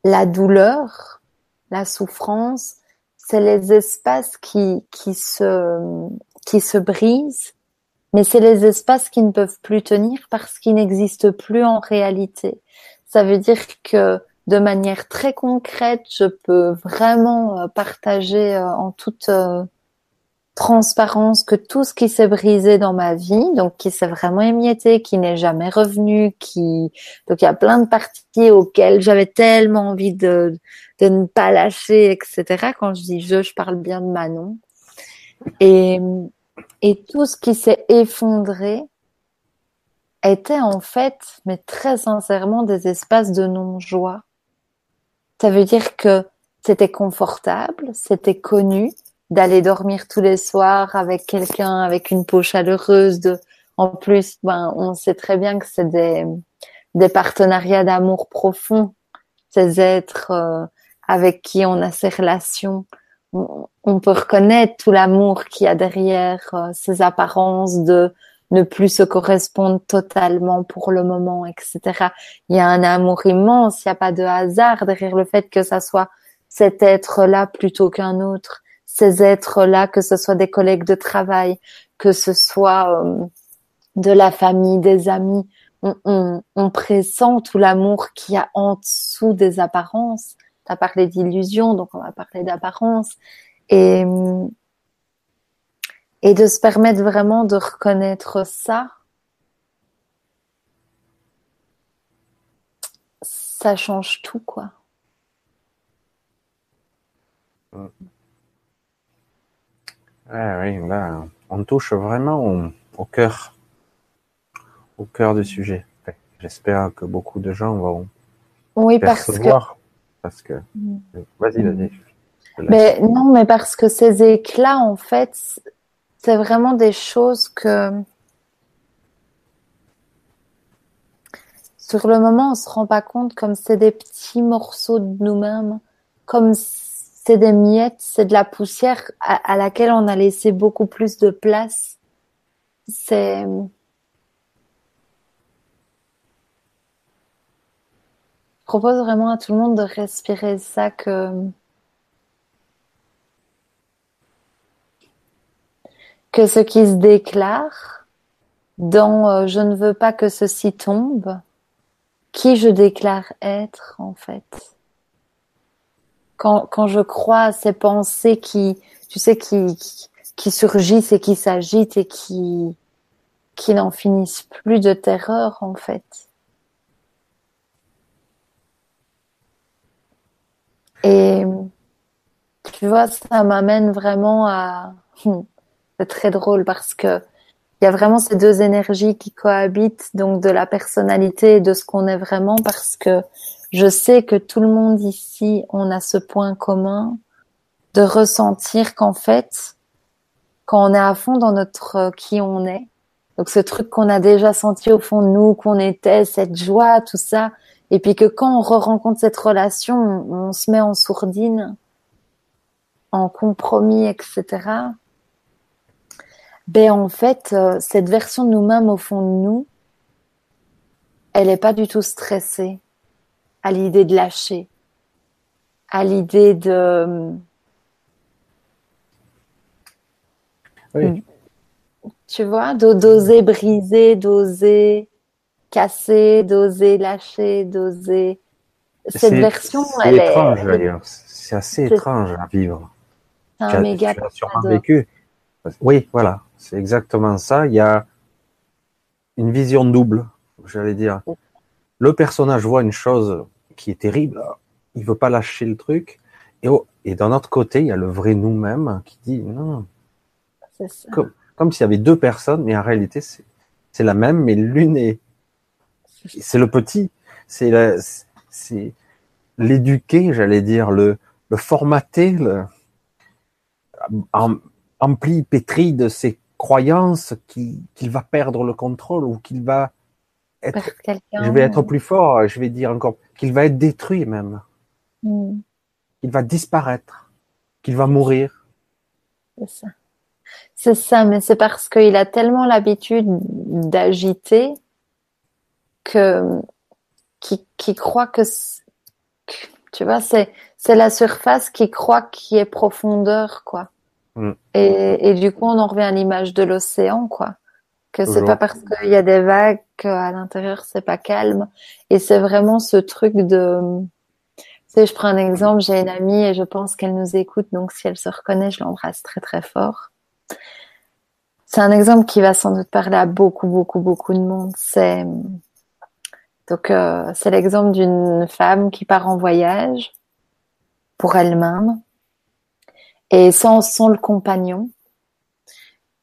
la douleur, la souffrance, c'est les espaces qui, qui se, qui se brisent mais c'est les espaces qui ne peuvent plus tenir parce qu'ils n'existent plus en réalité. Ça veut dire que de manière très concrète, je peux vraiment euh, partager euh, en toute euh, transparence que tout ce qui s'est brisé dans ma vie, donc qui s'est vraiment émietté, qui n'est jamais revenu, qui donc il y a plein de parties auxquelles j'avais tellement envie de de ne pas lâcher, etc. Quand je dis je, je parle bien de Manon. Et tout ce qui s'est effondré était en fait, mais très sincèrement, des espaces de non-joie. Ça veut dire que c'était confortable, c'était connu d'aller dormir tous les soirs avec quelqu'un avec une peau chaleureuse. De... En plus, ben, on sait très bien que c'est des, des partenariats d'amour profond, ces êtres euh, avec qui on a ces relations on peut reconnaître tout l'amour qu'il y a derrière euh, ces apparences de ne plus se correspondre totalement pour le moment, etc. Il y a un amour immense, il n'y a pas de hasard derrière le fait que ça soit cet être-là plutôt qu'un autre, ces êtres-là, que ce soit des collègues de travail, que ce soit euh, de la famille, des amis. On, on, on pressent tout l'amour qu'il y a en dessous des apparences. Tu as parlé d'illusion, donc on va parler d'apparence. Et, et de se permettre vraiment de reconnaître ça, ça change tout, quoi. oui, là, on touche vraiment au, cœur, au cœur du sujet. J'espère que beaucoup de gens vont oui, parce que... parce que. Mm. Vas-y, vas-y. Mais non, mais parce que ces éclats, en fait, c'est vraiment des choses que sur le moment, on se rend pas compte comme c'est des petits morceaux de nous-mêmes, comme c'est des miettes, c'est de la poussière à, laquelle on a laissé beaucoup plus de place. C'est propose vraiment à tout le monde de respirer ça que que ce qui se déclare dans euh, je ne veux pas que ceci tombe, qui je déclare être en fait. Quand, quand je crois à ces pensées qui, tu sais, qui, qui, surgissent et qui s'agitent et qui, qui n'en finissent plus de terreur en fait. Et tu vois, ça m'amène vraiment à, c'est très drôle parce que il y a vraiment ces deux énergies qui cohabitent, donc de la personnalité et de ce qu'on est vraiment, parce que je sais que tout le monde ici, on a ce point commun de ressentir qu'en fait, quand on est à fond dans notre euh, qui on est, donc ce truc qu'on a déjà senti au fond de nous, qu'on était, cette joie, tout ça, et puis que quand on re-rencontre cette relation, on, on se met en sourdine, en compromis, etc ben en fait, euh, cette version de nous-mêmes au fond de nous, elle n'est pas du tout stressée à l'idée de lâcher, à l'idée de... Oui. Tu vois, d'oser briser, d'oser casser, d'oser lâcher, d'oser... Cette version, elle est... étrange d'ailleurs. C'est assez étrange à vivre. C'est un méga... vécu. Oui, voilà. C'est exactement ça. Il y a une vision double, j'allais dire. Le personnage voit une chose qui est terrible, il veut pas lâcher le truc, et, et d'un autre côté, il y a le vrai nous-mêmes qui dit non. Comme, comme s'il y avait deux personnes, mais en réalité, c'est la même, mais l'une est, c'est le petit, c'est c'est l'éduquer, j'allais dire, le, le formater, le, empli, pétri de ses croyance qu'il va perdre le contrôle ou qu'il va être, je vais être plus fort, je vais dire encore, qu'il va être détruit même, hmm. qu'il va disparaître, qu'il va mourir. C'est ça. C'est ça, mais c'est parce qu'il a tellement l'habitude d'agiter que qui, qui croit que, tu vois, c'est c'est la surface qui croit qu'il est profondeur, quoi. Mm. Et, et, du coup, on en revient à l'image de l'océan, quoi. Que c'est pas parce qu'il y a des vagues qu'à l'intérieur c'est pas calme. Et c'est vraiment ce truc de, tu sais, je prends un exemple, j'ai une amie et je pense qu'elle nous écoute, donc si elle se reconnaît, je l'embrasse très très fort. C'est un exemple qui va sans doute parler à beaucoup beaucoup beaucoup de monde. C'est donc euh, c'est l'exemple d'une femme qui part en voyage pour elle-même et sans, sans le compagnon.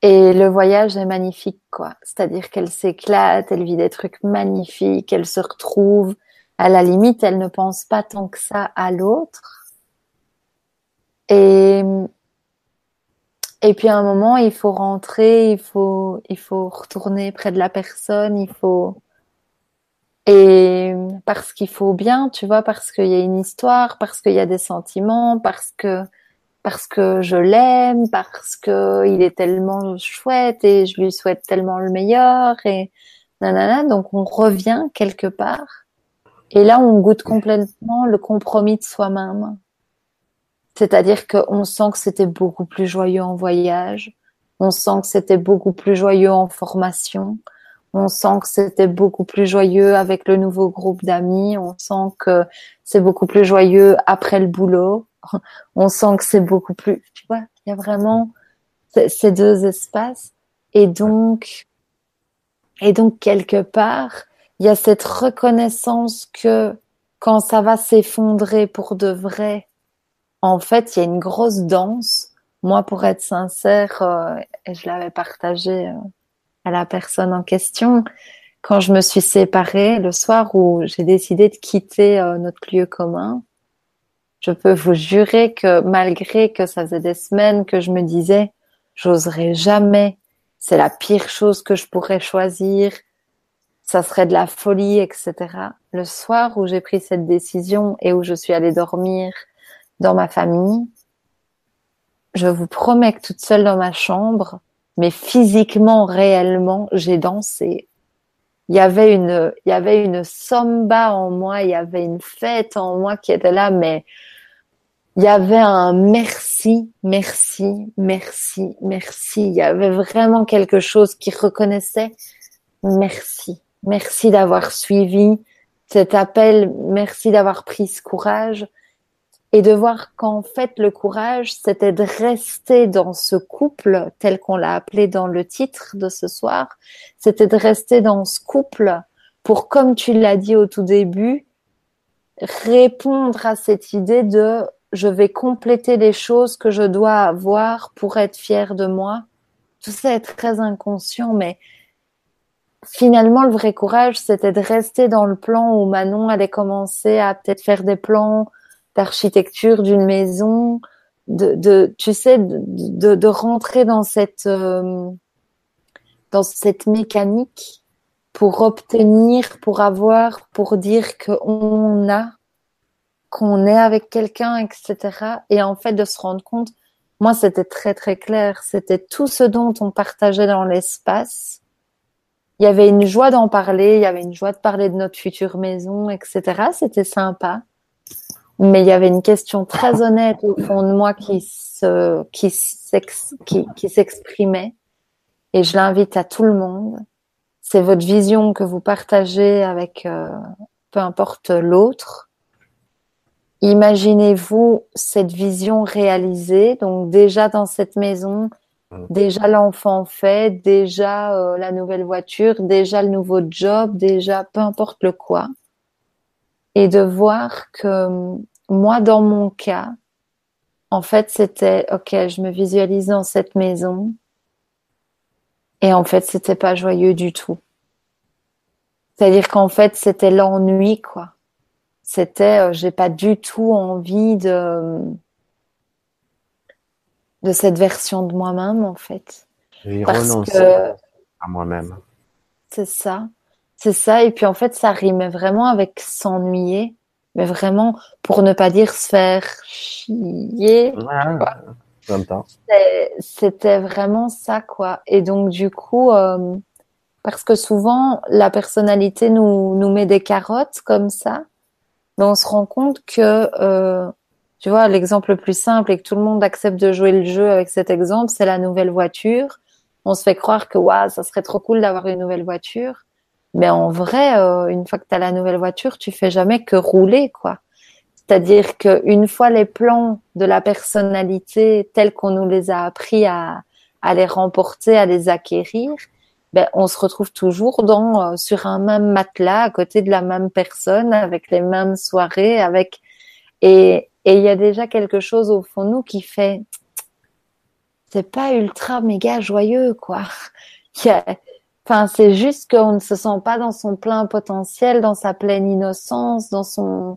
Et le voyage est magnifique, quoi. C'est-à-dire qu'elle s'éclate, elle vit des trucs magnifiques, elle se retrouve. À la limite, elle ne pense pas tant que ça à l'autre. Et, puis à un moment, il faut rentrer, il faut retourner près de la personne, il faut, et parce qu'il faut bien, tu vois, parce qu'il y a une histoire, parce qu'il y a des sentiments, parce que parce que je l'aime, parce que il est tellement chouette et je lui souhaite tellement le meilleur et nanana. Donc on revient quelque part et là on goûte complètement le compromis de soi-même. C'est-à-dire qu'on sent que c'était beaucoup plus joyeux en voyage, on sent que c'était beaucoup plus joyeux en formation, on sent que c'était beaucoup plus joyeux avec le nouveau groupe d'amis, on sent que c'est beaucoup plus joyeux après le boulot, on sent que c'est beaucoup plus, tu vois, il y a vraiment ces deux espaces et donc et donc quelque part, il y a cette reconnaissance que quand ça va s'effondrer pour de vrai, en fait, il y a une grosse danse. Moi, pour être sincère, euh, et je l'avais partagé euh, à la personne en question, quand je me suis séparée le soir où j'ai décidé de quitter euh, notre lieu commun, je peux vous jurer que malgré que ça faisait des semaines que je me disais, j'oserais jamais, c'est la pire chose que je pourrais choisir, ça serait de la folie, etc. Le soir où j'ai pris cette décision et où je suis allée dormir dans ma famille, je vous promets que toute seule dans ma chambre, mais physiquement, réellement, j'ai dansé. Il y avait une, il y avait une samba en moi, il y avait une fête en moi qui était là, mais il y avait un merci, merci, merci, merci. Il y avait vraiment quelque chose qui reconnaissait merci. Merci d'avoir suivi cet appel. Merci d'avoir pris ce courage et de voir qu'en fait le courage, c'était de rester dans ce couple tel qu'on l'a appelé dans le titre de ce soir, c'était de rester dans ce couple pour, comme tu l'as dit au tout début, répondre à cette idée de je vais compléter les choses que je dois avoir pour être fière de moi. Tout ça est très inconscient, mais finalement, le vrai courage, c'était de rester dans le plan où Manon allait commencer à peut-être faire des plans, d'architecture d'une maison, de, de, tu sais, de, de, rentrer dans cette euh, dans cette mécanique pour obtenir, pour avoir, pour dire qu'on a, qu'on est avec quelqu'un, etc. Et en fait, de se rendre compte, moi, c'était très très clair. C'était tout ce dont on partageait dans l'espace. Il y avait une joie d'en parler, il y avait une joie de parler de notre future maison, etc. C'était sympa mais il y avait une question très honnête au fond de moi qui se, qui qui, qui s'exprimait. Et je l'invite à tout le monde. C'est votre vision que vous partagez avec euh, peu importe l'autre. Imaginez-vous cette vision réalisée. Donc déjà dans cette maison, déjà l'enfant fait, déjà euh, la nouvelle voiture, déjà le nouveau job, déjà peu importe le quoi. Et de voir que moi, dans mon cas, en fait, c'était, ok, je me visualise dans cette maison. Et en fait, c'était pas joyeux du tout. C'est-à-dire qu'en fait, c'était l'ennui, quoi. C'était, euh, j'ai pas du tout envie de, de cette version de moi-même, en fait. J'ai renoncé à moi-même. C'est ça. C'est ça. Et puis, en fait, ça rimait vraiment avec s'ennuyer mais vraiment pour ne pas dire se faire chier. C'était vraiment ça quoi. Et donc du coup, euh, parce que souvent la personnalité nous nous met des carottes comme ça, mais on se rend compte que euh, tu vois l'exemple le plus simple et que tout le monde accepte de jouer le jeu avec cet exemple, c'est la nouvelle voiture. On se fait croire que waouh, ça serait trop cool d'avoir une nouvelle voiture. Mais en vrai, euh, une fois que tu as la nouvelle voiture, tu fais jamais que rouler, quoi. C'est-à-dire qu'une fois les plans de la personnalité tels qu'on nous les a appris à, à les remporter, à les acquérir, ben, on se retrouve toujours dans euh, sur un même matelas à côté de la même personne avec les mêmes soirées avec et et il y a déjà quelque chose au fond de nous qui fait c'est pas ultra méga joyeux quoi. Enfin, c'est juste qu'on ne se sent pas dans son plein potentiel, dans sa pleine innocence, dans son.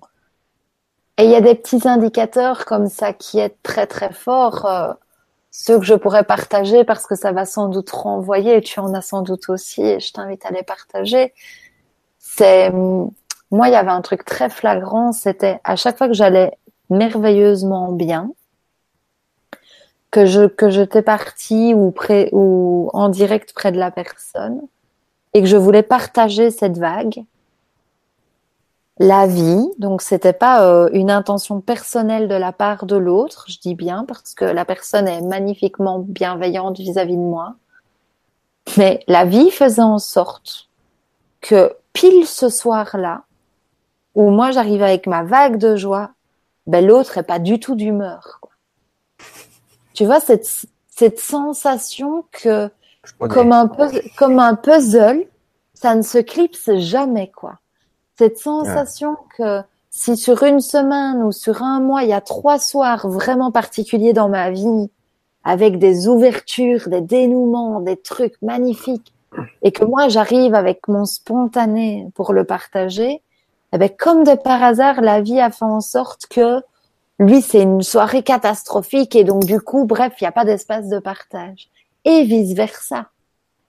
Et il y a des petits indicateurs comme ça qui est très très forts, euh, ceux que je pourrais partager parce que ça va sans doute renvoyer. Et tu en as sans doute aussi, et je t'invite à les partager. C'est moi, il y avait un truc très flagrant, c'était à chaque fois que j'allais merveilleusement bien, que je que j'étais partie ou près ou en direct près de la personne et que je voulais partager cette vague la vie. Donc c'était pas euh, une intention personnelle de la part de l'autre, je dis bien parce que la personne est magnifiquement bienveillante vis-à-vis de moi. Mais la vie faisait en sorte que pile ce soir-là, où moi j'arrive avec ma vague de joie, ben l'autre est pas du tout d'humeur. Tu vois cette cette sensation que comme un comme un puzzle, ça ne se clipse jamais quoi. Cette sensation que si sur une semaine ou sur un mois, il y a trois soirs vraiment particuliers dans ma vie, avec des ouvertures, des dénouements, des trucs magnifiques, et que moi j'arrive avec mon spontané pour le partager, eh ben, comme de par hasard, la vie a fait en sorte que lui, c'est une soirée catastrophique et donc du coup, bref, il n'y a pas d'espace de partage. Et vice versa.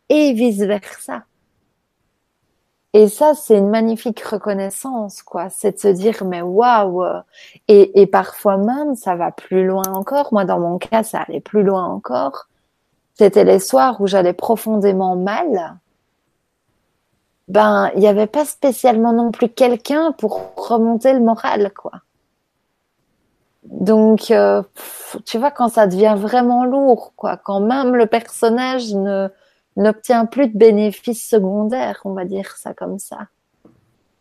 Et vice versa. Et ça, c'est une magnifique reconnaissance, quoi. C'est de se dire, mais waouh. Et, et parfois même, ça va plus loin encore. Moi, dans mon cas, ça allait plus loin encore. C'était les soirs où j'allais profondément mal. Ben, il n'y avait pas spécialement non plus quelqu'un pour remonter le moral, quoi. Donc, euh, tu vois, quand ça devient vraiment lourd, quoi, quand même le personnage ne n'obtient plus de bénéfices secondaires, on va dire ça comme ça.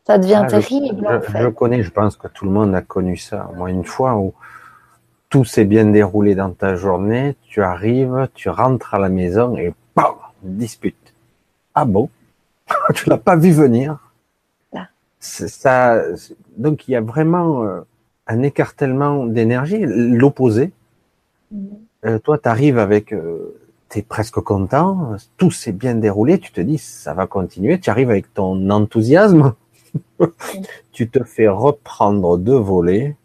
Ça devient ah, terrible. Je, en fait. je, connais, je pense que tout le monde a connu ça. Moi, une fois où tout s'est bien déroulé dans ta journée, tu arrives, tu rentres à la maison et bam, dispute. Ah bon? Tu l'as pas vu venir? Ah. Ça, donc il y a vraiment euh, un écartèlement d'énergie, l'opposé. Mm. Euh, toi, tu arrives avec euh, tu es presque content, tout s'est bien déroulé, tu te dis ça va continuer, tu arrives avec ton enthousiasme, tu te fais reprendre deux volets,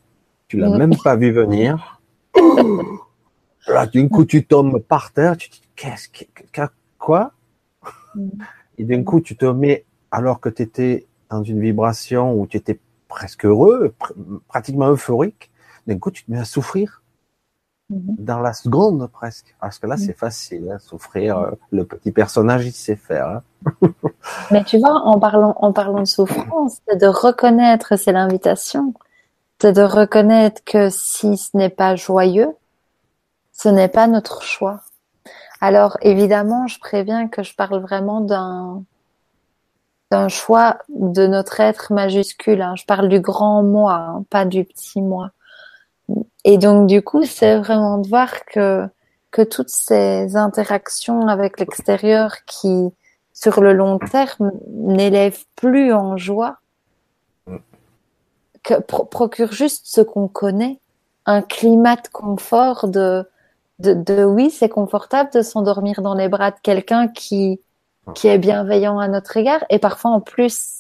tu l'as même pas vu venir. Là, d'un coup, tu tombes par terre, tu te dis qu'est-ce que, quoi? Et d'un coup, tu te mets, alors que tu étais dans une vibration où tu étais presque heureux, pratiquement euphorique, d'un coup, tu te mets à souffrir. Mhm. dans la seconde presque. Parce que là, c'est mhm. facile, hein, souffrir. Euh, le petit personnage, il sait faire. Hein. Mais tu vois, en parlant, en parlant de souffrance, c'est de reconnaître, c'est l'invitation, c'est de reconnaître que si ce n'est pas joyeux, ce n'est pas notre choix. Alors évidemment, je préviens que je parle vraiment d'un d'un choix de notre être majuscule. Hein. Je parle du grand moi, hein, pas du petit moi. Et donc du coup, c'est vraiment de voir que que toutes ces interactions avec l'extérieur qui, sur le long terme, n'élèvent plus en joie, que procurent juste ce qu'on connaît, un climat de confort, de, de oui, c'est confortable de s'endormir dans les bras de quelqu'un qui, qui est bienveillant à notre égard, et parfois en plus,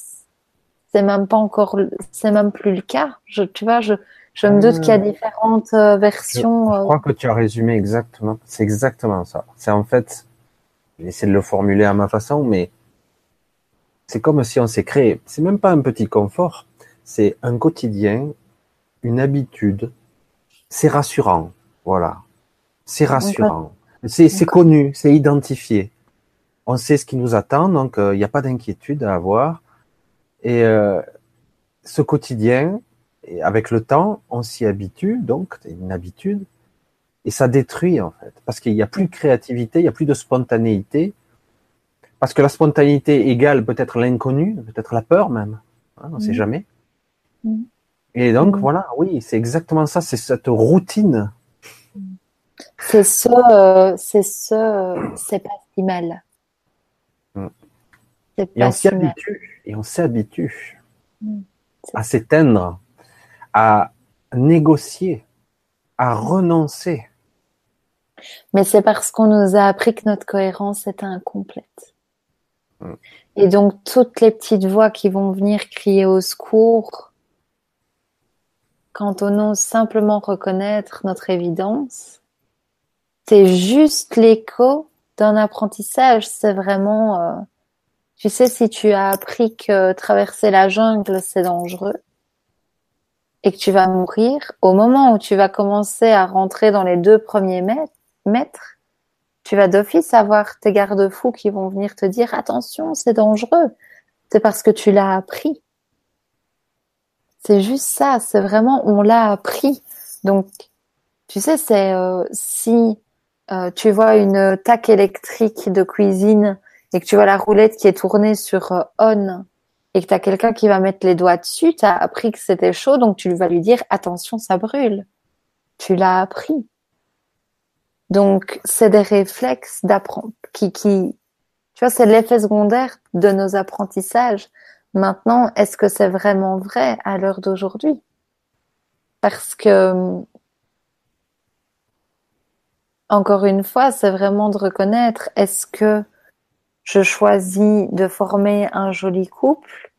c'est même pas encore, c'est même plus le cas. Je, tu vois, je, je me doute qu'il y a euh, différentes euh, versions. Je, euh. crois que tu as résumé exactement. C'est exactement ça. C'est en fait, j'essaie de le formuler à ma façon, mais c'est comme si on s'est créé. C'est même pas un petit confort. C'est un quotidien, une habitude. C'est rassurant. Voilà. C'est rassurant. C'est connu, c'est identifié. On sait ce qui nous attend, donc il n'y a pas d'inquiétude à avoir. Et ce quotidien, et avec le temps, on s'y habitue, donc c'est une habitude, et ça détruit en fait, parce qu'il n'y a plus de créativité, il n'y a plus de spontanéité, parce que la spontanéité égale peut-être l'inconnu, peut-être la peur même, hein, on ne sait mmh. jamais. Mmh. Et donc mmh. voilà, oui, c'est exactement ça, c'est cette routine. C'est ce, euh, c'est ce, c'est pas si mal. Et on s'y habitue, et on s'habitue à s'éteindre à négocier, à renoncer. Mais c'est parce qu'on nous a appris que notre cohérence était incomplète. Hmm. Et donc toutes les petites voix qui vont venir crier au secours, quand on ose simplement reconnaître notre évidence, c'est juste l'écho d'un apprentissage. C'est vraiment, euh, tu sais, si tu as appris que traverser la jungle c'est dangereux, et que tu vas mourir, au moment où tu vas commencer à rentrer dans les deux premiers mètres, tu vas d'office avoir tes garde-fous qui vont venir te dire attention, c'est dangereux. C'est parce que tu l'as appris. C'est juste ça, c'est vraiment on l'a appris. Donc, tu sais, c'est euh, si euh, tu vois une taque électrique de cuisine et que tu vois la roulette qui est tournée sur euh, on et que tu as quelqu'un qui va mettre les doigts dessus, tu as appris que c'était chaud, donc tu vas lui dire attention, ça brûle. Tu l'as appris. Donc, c'est des réflexes qui, qui, tu vois, c'est l'effet secondaire de nos apprentissages. Maintenant, est-ce que c'est vraiment vrai à l'heure d'aujourd'hui? Parce que, encore une fois, c'est vraiment de reconnaître, est-ce que je choisis de former un joli couple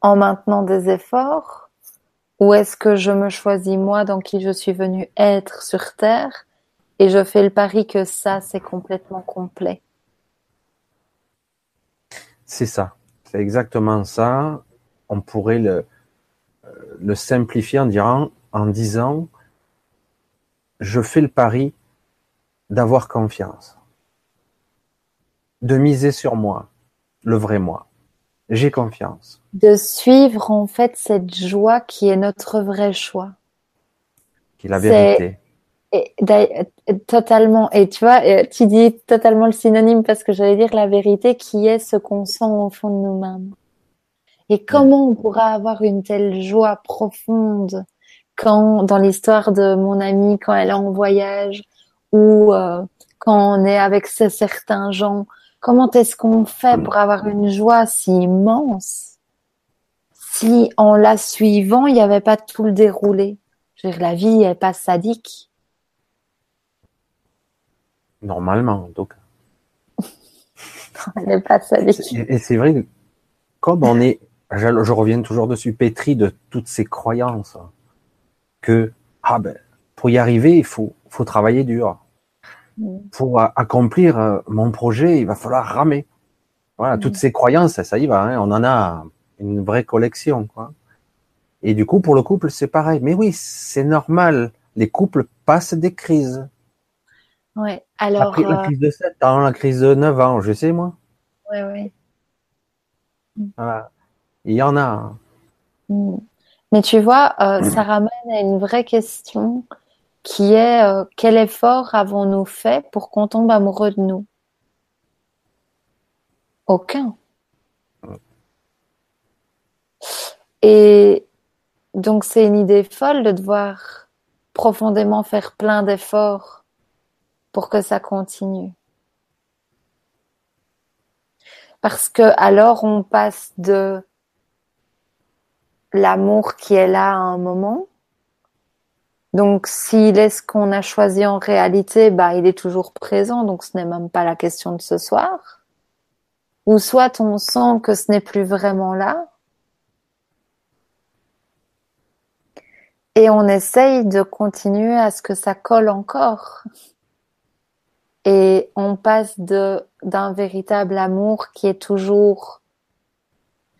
en maintenant des efforts ou est-ce que je me choisis moi dans qui je suis venu être sur Terre et je fais le pari que ça, c'est complètement complet? C'est ça. C'est exactement ça. On pourrait le, euh, simplifier en disant, je fais le pari d'avoir confiance de miser sur moi, le vrai moi. J'ai confiance. De suivre en fait cette joie qui est notre vrai choix. Qui est la vérité. Et, totalement. Et tu vois, euh, tu dis totalement le synonyme parce que j'allais dire la vérité qui est ce qu'on sent au fond de nous-mêmes. Et comment on pourra avoir une telle joie profonde quand, dans l'histoire de mon amie, quand elle est en voyage ou euh, quand on est avec certains gens Comment est-ce qu'on fait pour avoir une joie si immense? Si en la suivant, il n'y avait pas tout le déroulé Je veux dire, la vie n'est pas sadique. Normalement, donc. Elle n'est pas sadique. Et c'est vrai que comme on est, je, je, reviens toujours dessus, pétri de toutes ces croyances, que ah ben, pour y arriver, il faut, faut travailler dur. Pour accomplir euh, mon projet, il va falloir ramer. Voilà, toutes ces croyances, ça y va, hein, on en a une vraie collection, quoi. Et du coup, pour le couple, c'est pareil. Mais oui, c'est normal. Les couples passent des crises. Ouais. Alors. La, crise de 7 ans, la crise de 9 ans, je sais, moi. Ouais, ouais. Voilà. Il y en a. Hein. Mm. Mais tu vois, euh, ça ramène à une vraie question qui est euh, quel effort avons-nous fait pour qu'on tombe amoureux de nous? Aucun. Et donc c'est une idée folle de devoir profondément faire plein d'efforts pour que ça continue. Parce que alors on passe de l'amour qui est là à un moment donc, s'il est ce qu'on a choisi en réalité, bah, il est toujours présent, donc ce n'est même pas la question de ce soir. Ou soit on sent que ce n'est plus vraiment là. Et on essaye de continuer à ce que ça colle encore. Et on passe de, d'un véritable amour qui est toujours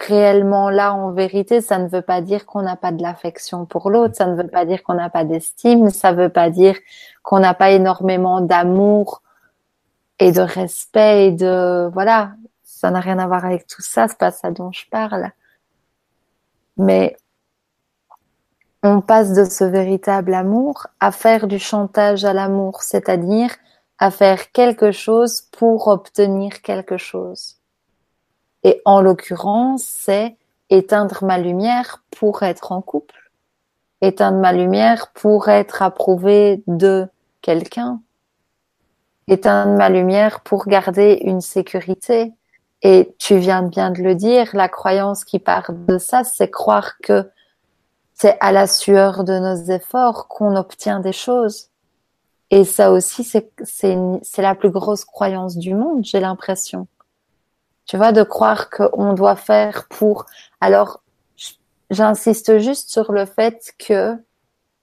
réellement là en vérité, ça ne veut pas dire qu'on n'a pas de l'affection pour l'autre, ça ne veut pas dire qu'on n'a pas d'estime, ça veut pas dire qu'on n'a pas énormément d'amour et de respect et de voilà, ça n'a rien à voir avec tout ça, c'est pas ça dont je parle. Mais on passe de ce véritable amour à faire du chantage à l'amour, c'est-à-dire à faire quelque chose pour obtenir quelque chose. Et en l'occurrence, c'est éteindre ma lumière pour être en couple, éteindre ma lumière pour être approuvé de quelqu'un, éteindre ma lumière pour garder une sécurité. Et tu viens bien de le dire, la croyance qui part de ça, c'est croire que c'est à la sueur de nos efforts qu'on obtient des choses. Et ça aussi, c'est la plus grosse croyance du monde, j'ai l'impression. Tu vois, de croire qu'on doit faire pour. Alors, j'insiste juste sur le fait que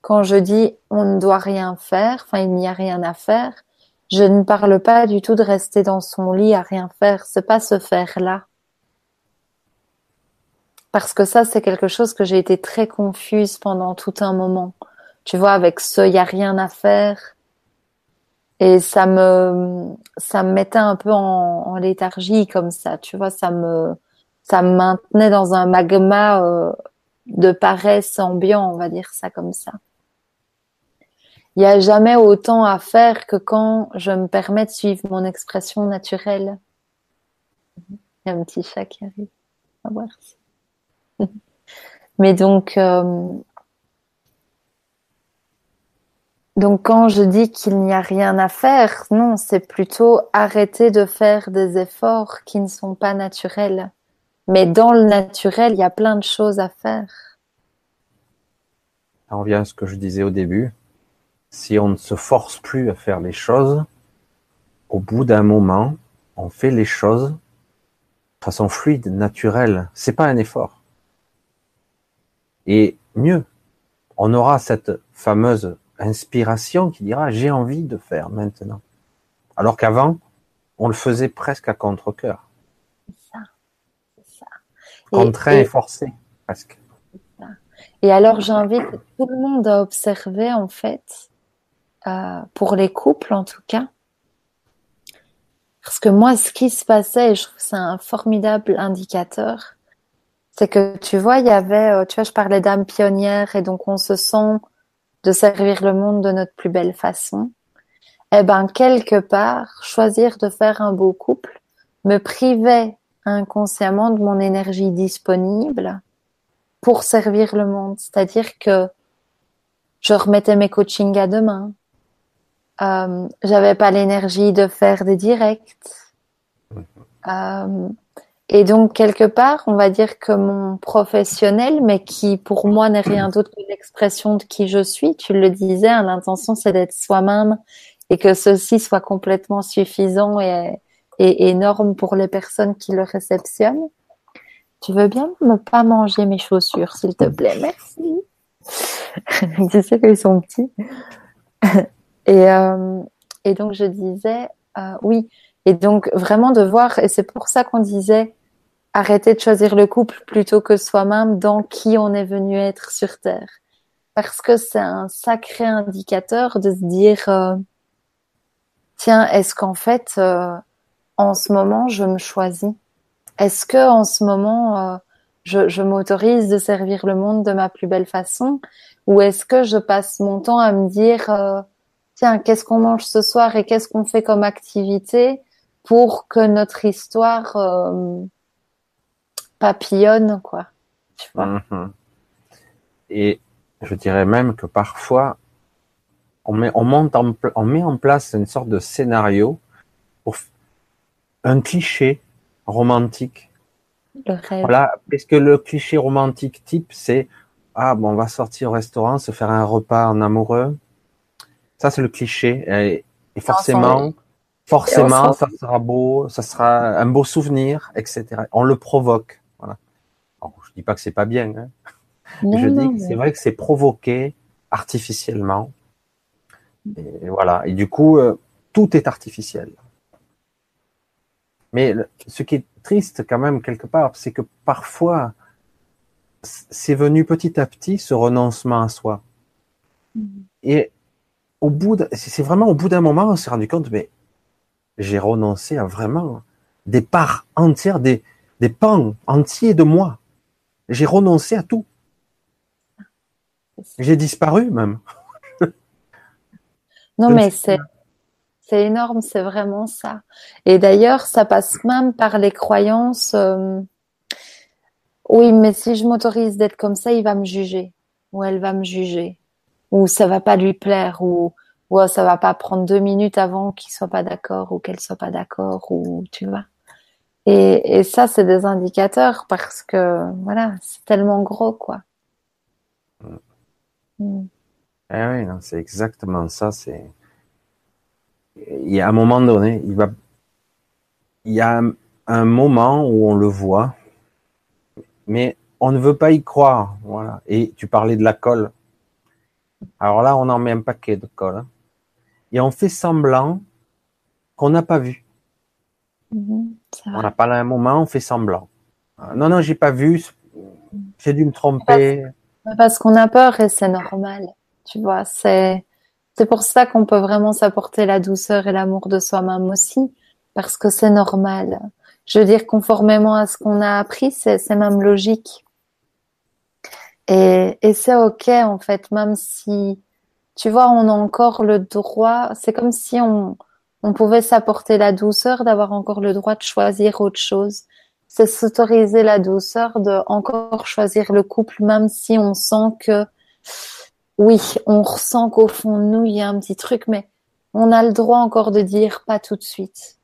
quand je dis on ne doit rien faire, enfin il n'y a rien à faire, je ne parle pas du tout de rester dans son lit à rien faire. C'est pas se faire là. Parce que ça, c'est quelque chose que j'ai été très confuse pendant tout un moment. Tu vois, avec ce il y a rien à faire Et ça me, ça me mettait un peu en, léthargie comme ça, tu vois, ça me, ça me maintenait dans un magma euh, de paresse ambiant, on va dire ça comme ça. Il n'y a jamais autant à faire que quand je me permets de suivre mon expression naturelle. Il y a un petit chat qui arrive. Va voir. Mais donc, euh, donc quand je dis qu'il n'y a rien à faire, non, c'est plutôt arrêter de faire des efforts qui ne sont pas naturels. Mais dans le naturel, il y a plein de choses à faire. On revient à ce que je disais au début. Si on ne se force plus à faire les choses, au bout d'un moment, on fait les choses de façon fluide, naturelle. C'est pas un effort. Et mieux, on aura cette fameuse inspiration qui dira j'ai envie de faire maintenant. Alors qu'avant, on le faisait presque à contre-cœur. C'est ça. ça. Contraint et, forcé, presque. Et alors j'invite tout le monde à observer en fait, euh, pour les couples en tout cas, parce que moi, ce qui se passait, et je trouve c'est un formidable indicateur, c'est que tu vois, il y avait, euh, tu vois, je parlais d'âme pionnière et donc on se sent de servir le monde de notre plus belle façon. Eh ben, quelque part, choisir de faire un beau couple me privait inconsciemment de mon énergie disponible pour servir le monde. C'est-à-dire que je remettais mes coachings à demain. Euh, j'avais pas l'énergie de faire des directs. Euh, et donc, quelque part, on va dire que mon professionnel, mais qui pour moi n'est rien d'autre que l'expression de qui je suis, tu le disais, hein, l'intention c'est d'être soi-même et que ceci soit complètement suffisant et, et, énorme pour les personnes qui le réceptionnent. Tu veux bien ne pas manger mes chaussures, s'il te plaît? Merci. tu sais qu'ils sont petits. et, euh, et donc, je disais, euh, oui, et donc vraiment de voir, et c'est pour ça qu'on disait arrêter de choisir le couple plutôt que soi-même dans qui on est venu être sur Terre. Parce que c'est un sacré indicateur de se dire, euh, tiens, est-ce qu'en fait, euh, en ce moment, je me choisis? Est-ce que en ce moment, euh, je, je m'autorise de servir le monde de ma plus belle façon? Ou est-ce que je passe mon temps à me dire, tiens, qu'est-ce qu'on mange ce soir et qu'est-ce qu'on fait comme activité? Pour que notre histoire euh, papillonne, quoi. Tu vois mhm. Et je dirais même que parfois, on met, on, monte en, on met en place une sorte de scénario pour un cliché romantique. Le rêve. Voilà, parce que le cliché romantique type, c'est ah bon, on va sortir au restaurant, se faire un repas en amoureux. Ça, c'est le cliché. Et, et forcément, Forcément, ça sera beau, ça sera un beau souvenir, etc. On le provoque. Voilà. Alors, je dis pas que c'est pas bien. Hein. je dis que c'est vrai que c'est provoqué artificiellement. Et voilà. Et du coup, euh, tout est artificiel. Mais ce qui est triste quand même quelque part, c'est que parfois, c'est venu petit à petit ce renoncement à soi. Mm. Et au bout, c'est vraiment au bout d'un moment, on s'est rendu compte, mais j'ai renoncé à vraiment des parts entières, des, des pans entiers de moi. J'ai renoncé à tout. J'ai disparu même. non, mais c'est, c'est énorme, c'est vraiment ça. Et d'ailleurs, ça passe même par les croyances. Euh, oui, mais si je m'autorise d'être comme ça, il va me juger, ou elle va me juger, ou ça va pas lui plaire, ou ou ça va pas prendre deux minutes avant qu'il soit pas d'accord ou qu'elle soit pas d'accord ou tu vois. Et, et ça, c'est des indicateurs parce que voilà, c'est tellement gros quoi. Mm. Mm. Eh oui, c'est exactement ça. C'est il y a un moment donné, il va, il y a un moment où on le voit, mais on ne veut pas y croire. Voilà. Et tu parlais de la colle. Alors là, on en met un paquet de colle. Hein et on fait semblant qu'on n'a pas vu. Mhm, on n'a pas là un moment, on fait semblant. Euh, non, non, j'ai pas vu, j'ai dû me tromper. Parce, qu'on a peur et c'est normal. Tu vois, c'est C'est pour ça qu'on peut vraiment s'apporter la douceur et l'amour de soi-même aussi, parce que c'est normal. Je veux dire, conformément à ce qu'on a appris, c'est même logique. Et, et c'est ok en fait, même si, tu vois, on a encore le droit, c'est comme si on, on pouvait s'apporter la douceur d'avoir encore le droit de choisir autre chose. C'est s'autoriser la douceur de encore choisir le couple, même si on sent que, oui, on ressent qu'au fond de nous, il y a un petit truc, mais on a le droit encore de dire pas tout de suite.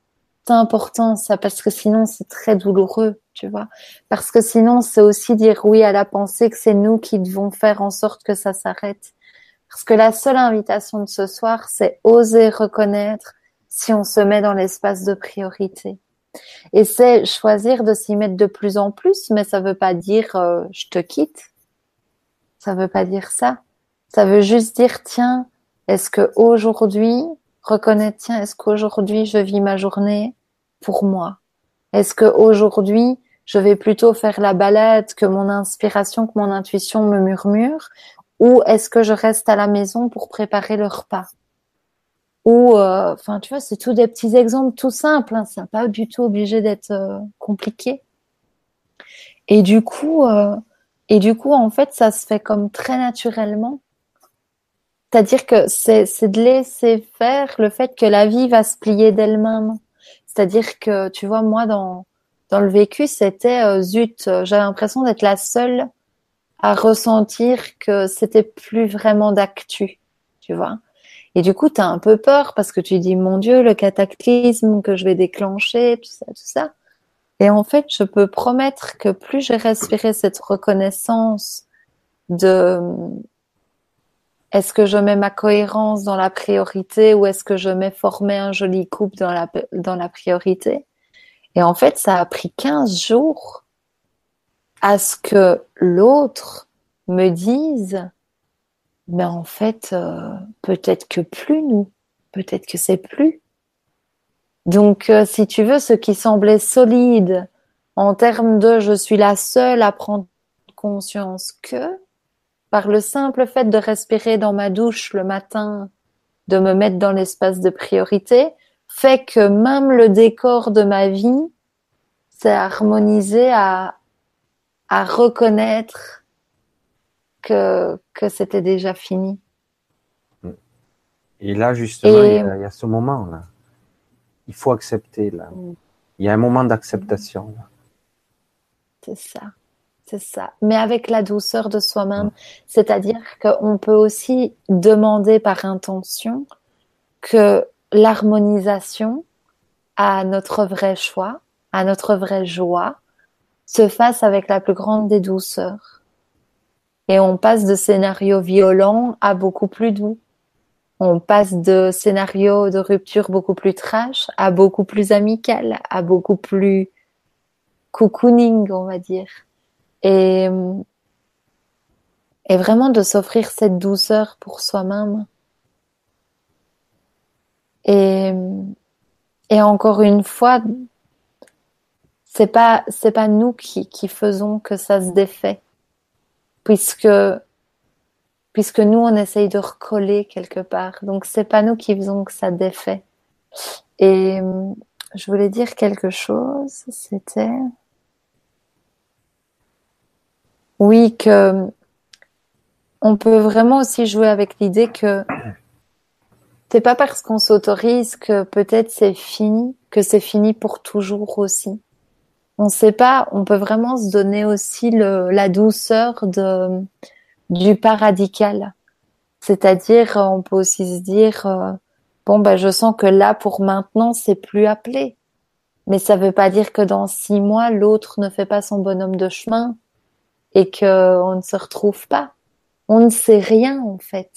C'est important ça, parce que sinon c'est très douloureux, tu vois. Parce que sinon c'est aussi dire oui à la pensée que c'est nous qui devons faire en sorte que ça s'arrête. Parce que la seule invitation de ce soir, c'est oser reconnaître si on se met dans l'espace de priorité. Et c'est choisir de s'y mettre de plus en plus, mais ça veut pas dire euh, je te quitte. Ça veut pas dire ça. Ça veut juste dire tiens, est-ce que aujourd'hui reconnaître tiens, est-ce qu'aujourd'hui je vis ma journée pour moi? Est-ce que aujourd'hui je vais plutôt faire la balade que mon inspiration, que mon intuition me murmure, ou est-ce que je reste à la maison pour préparer le repas? Ou euh, enfin tu vois c'est tous des petits exemples tout simples hein, c'est pas du tout obligé d'être euh, compliqué. Et du coup euh, et du coup en fait ça se fait comme très naturellement. C'est-à-dire que c'est de laisser faire le fait que la vie va se plier d'elle-même. C'est-à-dire que tu vois moi dans dans le vécu c'était zut j'avais l'impression d'être la seule à ressentir que c'était plus vraiment d'actu tu vois et du coup, tu as un peu peur parce que tu dis, mon Dieu, le cataclysme que je vais déclencher, tout ça, tout ça. Et en fait, je peux promettre que plus j'ai respiré cette reconnaissance de est-ce que je mets ma cohérence dans la priorité ou est-ce que je mets former un joli couple dans la, dans la priorité? Et en fait, ça a pris 15 jours à ce que l'autre me dise mais en fait, euh, peut-être que plus nous, peut-être que c'est plus. Donc, euh, si tu veux, ce qui semblait solide en termes de je suis la seule à prendre conscience que, par le simple fait de respirer dans ma douche le matin, de me mettre dans l'espace de priorité, fait que même le décor de ma vie s'est harmonisé à, à reconnaître que, que c'était déjà fini. Et là, justement, il, y a, ce moment-là. Il faut accepter, là. Mm. Il y a un moment d'acceptation. C'est ça. C'est ça. Mais avec la douceur de soi-même. Mm. C'est-à-dire qu'on peut aussi demander par intention que l'harmonisation à notre vrai choix, à notre vraie joie, se fasse avec la plus grande des douceurs et on passe de scénarios violents à beaucoup plus doux. On passe de scénarios de rupture beaucoup plus trash à beaucoup plus amical, à beaucoup plus cocooning, on va dire. Et, et vraiment de s'offrir cette douceur pour soi-même. Et, et encore une fois, c'est pas, c'est pas nous qui, qui faisons que ça se défait puisque puisque nous on essaye de recoller quelque part. Donc c'est pas nous qui faisons que ça défait. Et je voulais dire quelque chose, c'était oui que on peut vraiment aussi jouer avec l'idée que c'est pas parce qu'on s'autorise que peut-être c'est fini, que c'est fini pour toujours aussi on sait pas, on peut vraiment se donner aussi le, la douceur de, du pas radical. C'est-à-dire, on peut aussi se dire, euh, bon, bah, je sens que là, pour maintenant, c'est plus appelé. Mais ça veut pas dire que dans six mois, l'autre ne fait pas son bonhomme de chemin et que on ne se retrouve pas. On ne sait rien, en fait.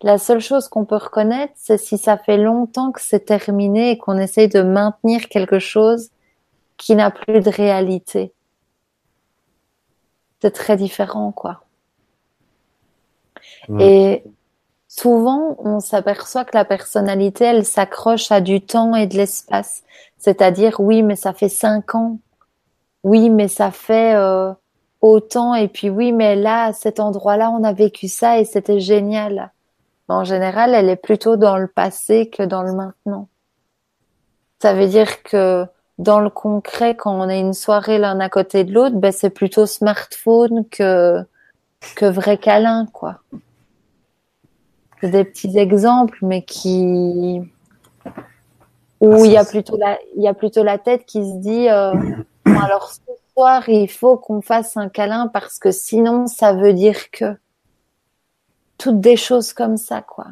La seule chose qu'on peut reconnaître, c'est si ça fait longtemps que c'est terminé et qu'on essaye de maintenir quelque chose qui n'a plus de réalité. C'est très différent, quoi. Et souvent, on s'aperçoit que la personnalité, elle s'accroche à du temps et de l'espace. C'est-à-dire, oui, mais ça fait cinq ans. Oui, mais ça fait euh, autant. Et puis oui, mais là, à cet endroit-là, on a vécu ça et c'était génial. en général, elle est plutôt dans le passé que dans le maintenant. Ça veut dire que dans le concret, quand on a une soirée l'un à côté de l'autre, ben c'est plutôt smartphone que que vrai câlin, quoi. C'est des petits exemples, mais qui où ah, il y a plutôt la il y a plutôt la tête qui se dit euh, alors ce soir il faut qu'on fasse un câlin parce que sinon ça veut dire que toutes des choses comme ça, quoi.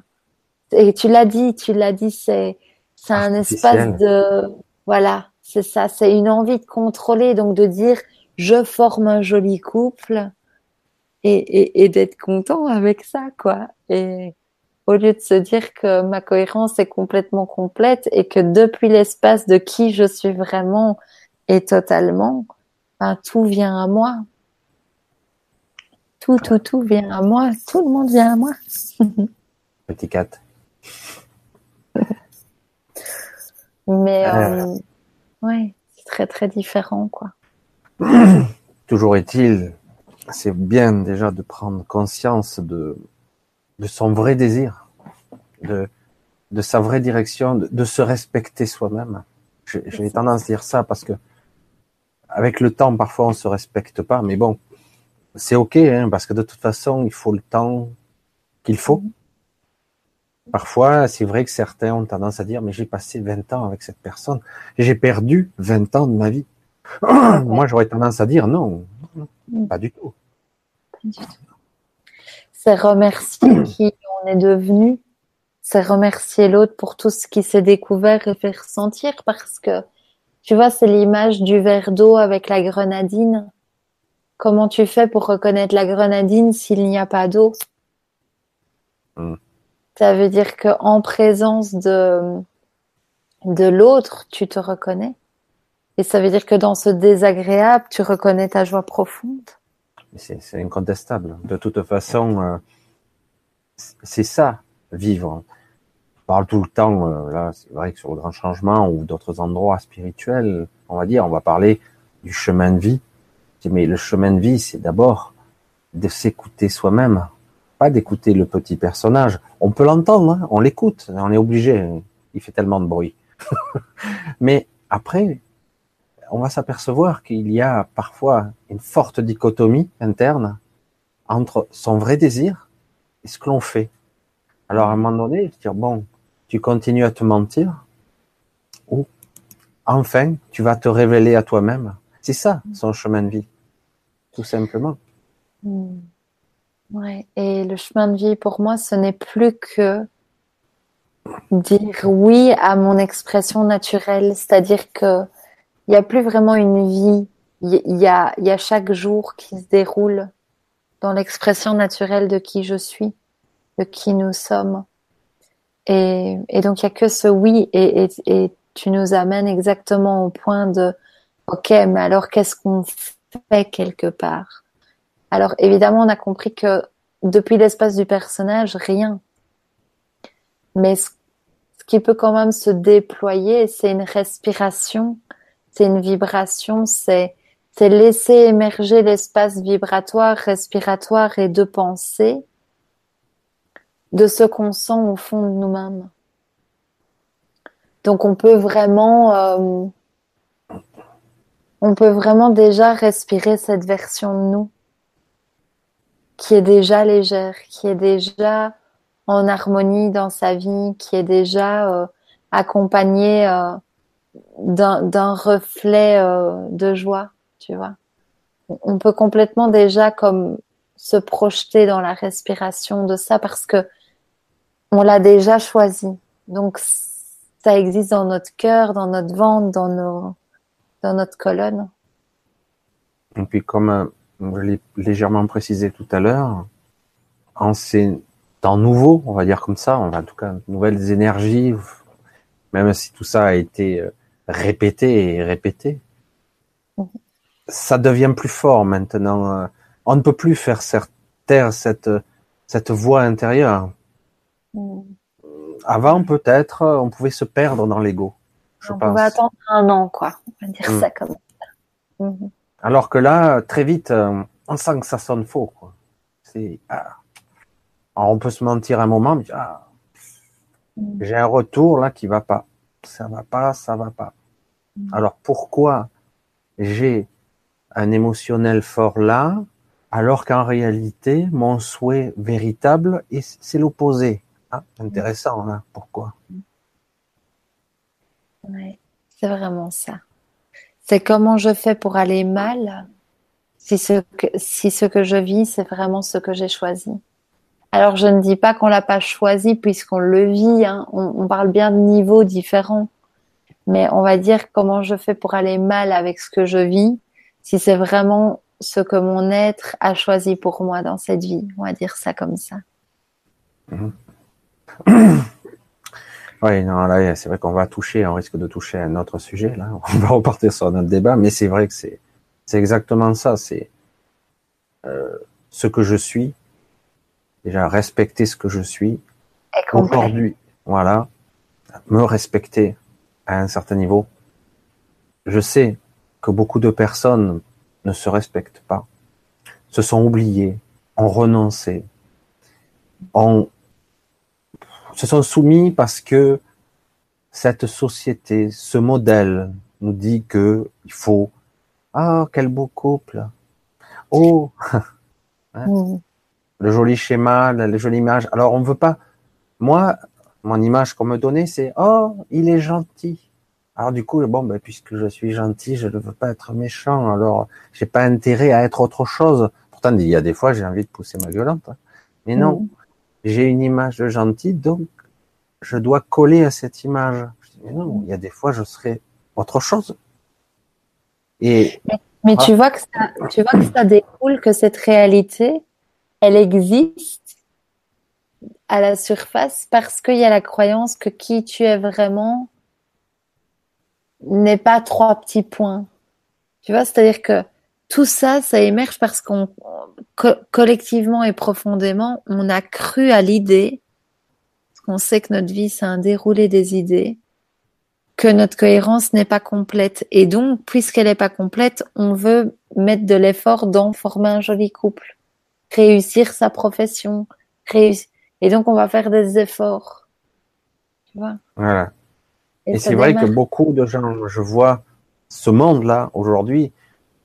Et tu l'as dit, tu l'as dit, c'est c'est un espace de voilà, c'est ça, c'est une envie de contrôler, donc de dire je forme un joli couple et, et, et d'être content avec ça, quoi. Et au lieu de se dire que ma cohérence est complètement complète et que depuis l'espace de qui je suis vraiment et totalement, ben, tout vient à moi. Tout, tout, tout vient à moi. Tout le monde vient à moi. Petit 4. Mais euh, ouais, c'est très très différent quoi. Toujours est-il, c'est bien déjà de prendre conscience de, de son vrai désir, de, de sa vraie direction, de, de se respecter soi-même. J'ai tendance à dire ça parce que avec le temps, parfois on se respecte pas, mais bon, c'est ok, hein, parce que de toute façon, il faut le temps qu'il faut. Parfois, c'est vrai que certains ont tendance à dire, mais j'ai passé 20 ans avec cette personne, j'ai perdu 20 ans de ma vie. Moi, j'aurais tendance à dire non, mm. pas du tout. C'est remercier qui on est devenu, c'est remercier l'autre pour tout ce qui s'est découvert et fait ressentir, parce que, tu vois, c'est l'image du verre d'eau avec la grenadine Comment tu fais pour reconnaître la grenadine s'il n'y a pas d'eau? Hmm. Ça veut dire que en présence de de l'autre, tu te reconnais. Et ça veut dire que dans ce désagréable, tu reconnais ta joie profonde. C'est incontestable. De toute façon, euh, c'est ça, vivre. On parle tout le temps, euh, là, c'est vrai que sur le grand changement ou d'autres endroits spirituels, on va dire, on va parler du chemin de vie mais le chemin de vie, c'est d'abord de s'écouter soi-même, d'écouter le petit personnage. On peut l'entendre, hein, on l'écoute, on est obligé. Il fait tellement de bruit. mais après, on va s'apercevoir qu'il y a parfois une forte dichotomie interne entre son vrai désir et ce que l'on fait. Alors à un moment donné, dire bon, tu continues à te mentir ou enfin tu vas te révéler à toi-même c'est ça, son chemin de vie, tout simplement. Hmm. Ouais. Et le chemin de vie, pour moi, ce n'est plus que dire oui à mon expression naturelle. C'est-à-dire que il n'y a plus vraiment une vie. Il y a, chaque jour qui se déroule dans l'expression naturelle de qui je suis, de qui nous sommes. Et, donc, il n'y a que ce oui. Et tu nous amènes exactement au point de Ok, mais alors qu'est-ce qu'on fait quelque part? Alors évidemment, on a compris que depuis l'espace du personnage, rien. Mais ce, qui peut quand même se déployer, c'est une respiration, c'est une vibration, c'est c'est laisser émerger l'espace vibratoire, respiratoire et de pensée de ce qu'on sent au fond de nous-mêmes. Donc on peut vraiment euh, on peut vraiment déjà respirer cette version de nous qui est déjà légère, qui est déjà en harmonie dans sa vie, qui est déjà euh, accompagnée euh, d'un reflet euh, de joie, tu vois. On peut complètement déjà comme se projeter dans la respiration de ça parce que on l'a déjà choisi. Donc ça existe dans notre cœur, dans notre ventre, dans nos dans notre colonne. Et puis comme euh, je l'ai légèrement précisé tout à l'heure, en ces temps nouveaux, on va dire comme ça, en tout cas nouvelles énergies, même si tout ça a été euh, répété et répété, ça devient plus fort maintenant. Euh, on ne peut plus faire taire cette cette voix intérieure. Mhm. Avant peut-être on pouvait se perdre dans l'ego on va attendre un an, quoi. On va dire mm. ça comme ça. Alors que là, très vite, euh, on sent que ça sonne faux. Quoi. C'est, ah. Alors on peut se mentir un moment, mais ah, mm. j'ai un retour là qui va pas. Ça va pas, ça va pas. Mm. Alors pourquoi j'ai un émotionnel fort là, alors qu'en réalité, mon souhait véritable, c'est l'opposé? Ah, intéressant, là. Pourquoi? Ouais, C'est vraiment ça. C'est comment je fais pour aller mal si ce que, je vis, c'est vraiment ce que j'ai choisi. Alors, je ne dis pas qu'on l'a pas choisi puisqu'on le vit. Hein. On, on, parle bien de niveaux différents. Mais on va dire comment je fais pour aller mal avec ce que je vis, si c'est vraiment ce que mon être a choisi pour moi dans cette vie. On va dire ça comme ça. Mhm. Oui, non, là, c'est vrai qu'on va toucher, on risque de toucher un autre sujet, là. On va repartir sur notre débat, mais c'est vrai que c'est, c'est exactement ça. C'est euh, ce que je suis. Déjà, respecter ce que je suis. Aujourd'hui, voilà. Me respecter à un certain niveau. Je sais que beaucoup de personnes ne se respectent pas, se sont oubliées, ont renoncé, ont se sont soumis parce que cette société, ce modèle nous dit que il faut ah quel beau couple. Oh. Hein, le joli schéma la, jolie image. Alors on veut pas moi mon image qu'on me donnait c'est oh il est gentil. Alors du coup bon ben, puisque je suis gentil je ne veux pas être méchant. Alors j'ai pas intérêt à être autre chose. Pourtant il y a des fois j'ai envie de pousser ma violente hein. mais non j'ai une image de gentil, donc je dois coller à cette image. mais non, il y a des fois, je serai autre chose. Et mais, tu vois que ça, tu vois que ça découle que cette réalité, elle existe à la surface parce qu'il y a la croyance que qui tu es vraiment n'est pas trois petits points. Tu vois, c'est-à-dire que tout ça, ça émerge parce qu'on collectivement et profondément, on a cru à l'idée, parce qu'on sait que notre vie c'est un déroulé des idées, que notre cohérence n'est pas complète. Et donc, puisqu'elle n'est pas complète, on veut mettre de l'effort dans former un joli couple, réussir sa profession, réussir. Et donc, on va faire des efforts. Tu vois? Voilà. Et, c'est vrai que beaucoup de gens, je vois ce monde-là aujourd'hui,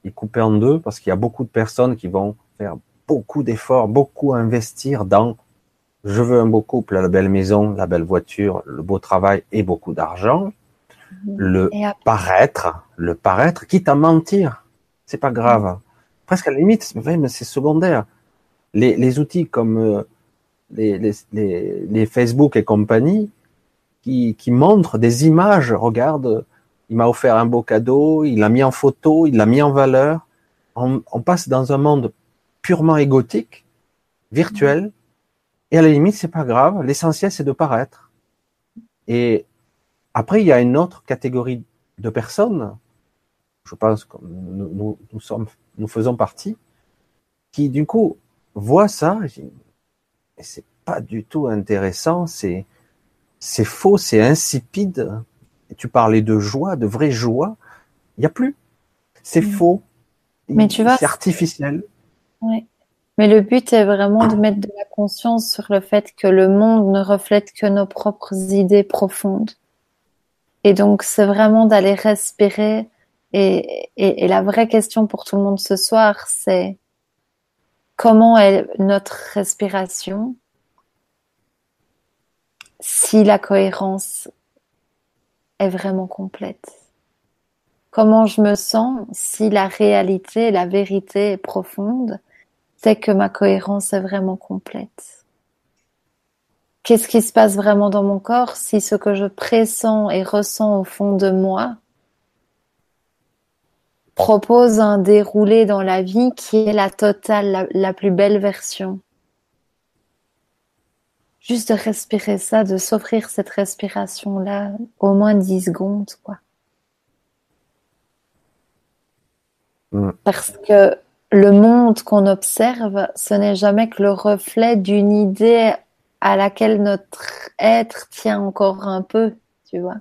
est coupé en deux parce qu'il y a beaucoup de personnes qui vont faire beaucoup d'efforts, beaucoup investir dans je veux un beau couple, la belle maison, la belle voiture, le beau travail et beaucoup d'argent. Mhm. Le paraître, le paraître, quitte à mentir, c'est pas grave. Presque à la limite, mais c'est secondaire. Les, les, outils comme euh, les, les, les, Facebook et compagnie qui, qui montrent des images, regarde, il m'a offert un beau cadeau, il l'a mis en photo, il l'a mis en valeur. On, on, passe dans un monde purement égotique, virtuel, et à la limite, c'est pas grave. L'essentiel, c'est de paraître. Et après, il y a une autre catégorie de personnes, je pense que nous, nous, nous sommes, nous faisons partie, qui du coup voient ça, et c'est pas du tout intéressant, c'est, c'est faux, c'est insipide, tu parlais de joie, de vraie joie, il n'y a plus. C'est mm. faux. Mais tu vois, c'est artificiel. Oui. Mais le but est vraiment de mettre de la conscience sur le fait que le monde ne reflète que nos propres idées profondes. Et donc, c'est vraiment d'aller respirer. Et, et, la vraie question pour tout le monde ce soir, c'est comment est notre respiration si la cohérence est vraiment complète? Comment je me sens si la réalité, la vérité est profonde C'est que ma cohérence est vraiment complète. Qu'est-ce qui se passe vraiment dans mon corps si ce que je pressens et ressens au fond de moi propose un déroulé dans la vie qui est la totale, la, plus belle version? Juste de respirer ça, de s'offrir cette respiration-là, au moins 10 secondes, quoi. Mm. Parce que le monde qu'on observe, ce n'est jamais que le reflet d'une idée à laquelle notre être tient encore un peu, tu vois.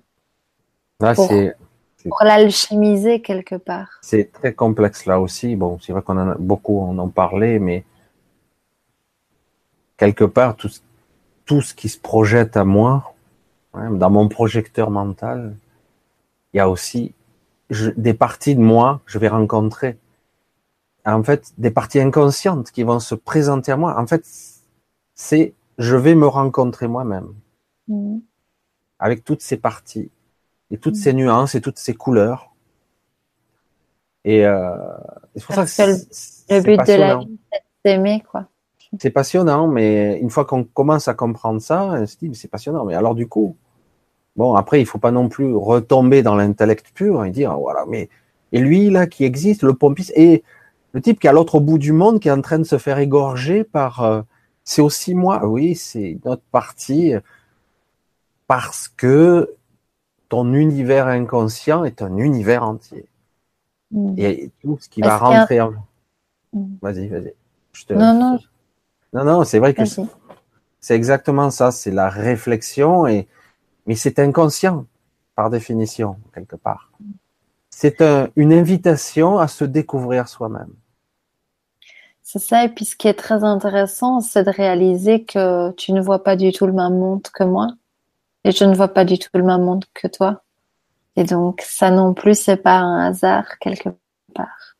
Là, pour, pour l'alchimiser quelque part. C'est très complexe là aussi. Bon, c'est vrai qu'on en a beaucoup, en parlait, mais quelque part, tout, tout ce qui se projette à moi, dans mon projecteur mental, il y a aussi des parties de moi que je vais rencontrer. En fait, des parties inconscientes qui vont se présenter à moi. En fait, c'est je vais me rencontrer moi-même mmh. avec toutes ces parties et toutes mmh. ces nuances et toutes ces couleurs. Et euh, c'est pour ça que le but de la vie, c'est d'aimer, quoi. C'est passionnant, mais une fois qu'on commence à comprendre ça, on se dit, c'est passionnant. Mais alors, du coup, bon, après, il faut pas non plus retomber dans l'intellect pur et dire, voilà, mais, et lui, là, qui existe, le pompiste, et le type qui est à l'autre bout du monde, qui est en train de se faire égorger par, euh, c'est aussi moi. Oui, c'est notre partie, parce que ton univers inconscient est un univers entier. Mm. Et tout ce qui va rentrer en... Mm. Vas-y, vas-y. Non, non. Non, non, c'est vrai que c'est exactement ça. C'est la réflexion et, mais c'est inconscient par définition, quelque part. C'est une invitation à se découvrir soi-même. C'est ça. Et puis, ce qui est très intéressant, c'est de réaliser que tu ne vois pas du tout le même monde que moi. Et je ne vois pas du tout le même monde que toi. Et donc, ça non plus, c'est pas un hasard quelque part.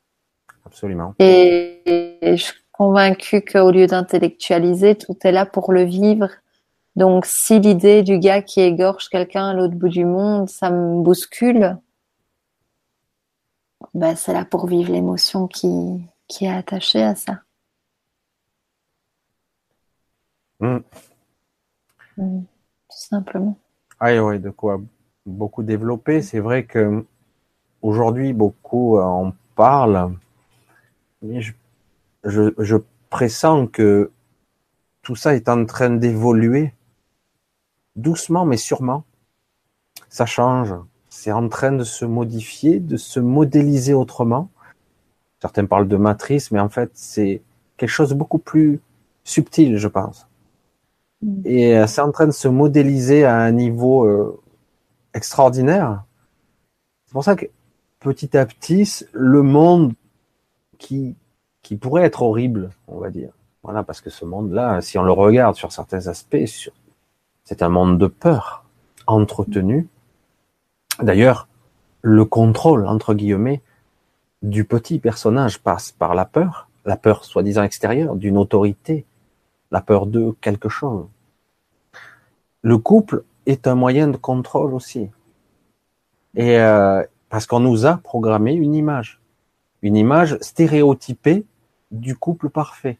Absolument. Et, je suis convaincue qu'au lieu d'intellectualiser, tout est là pour le vivre. Donc, si l'idée du gars qui égorge quelqu'un à l'autre bout du monde, ça me bouscule, ben, c'est là pour vivre l'émotion qui, qui est attachée à ça. Hmm. Hmm. tout simplement. Ah oui, de quoi beaucoup développé. C'est vrai que aujourd'hui, beaucoup en parlent, mais je, je, pressens que tout ça est en train d'évoluer doucement, mais sûrement. Ça change. C'est en train de se modifier, de se modéliser autrement. Certains parlent de matrice, mais en fait, c'est quelque chose de beaucoup plus subtil, je pense. Mm. Et euh, c'est en train de se modéliser à un niveau euh, extraordinaire. C'est pour ça que petit à petit, le monde qui, qui pourrait être horrible, on va dire. Voilà, parce que ce monde-là, si on le regarde sur certains aspects, c'est un monde de peur entretenu. D'ailleurs, le contrôle, entre guillemets, du petit personnage passe par la peur, la peur soi-disant extérieure, d'une autorité, la peur de quelque chose. Le couple est un moyen de contrôle aussi. Et euh, parce qu'on nous a programmé une image, une image stéréotypée du couple parfait.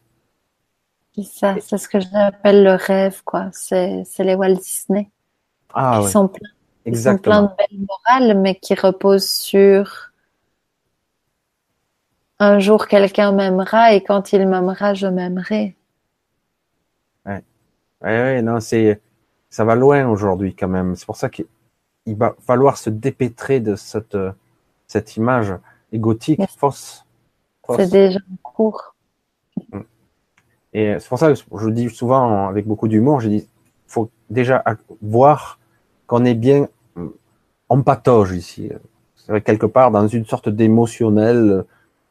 C'est ça, c'est ce que j'appelle le rêve, quoi. C'est, les Walt Disney. Ah, qui sont, pleins, Exactement. de belles morales, mais qui reposent sur un jour quelqu'un m'aimera et quand il m'aimera, je m'aimerai. Ouais. Ouais, ouais, non, c'est, ça va loin aujourd'hui quand même. C'est pour ça qu'il va falloir se dépêtrer de cette, cette image égotique fausse. C'est déjà en cours. Et c'est pour ça que je dis souvent avec beaucoup d'humour, je dis, faut déjà voir qu'on est bien en patauge ici. C'est vrai quelque part dans une sorte d'émotionnel,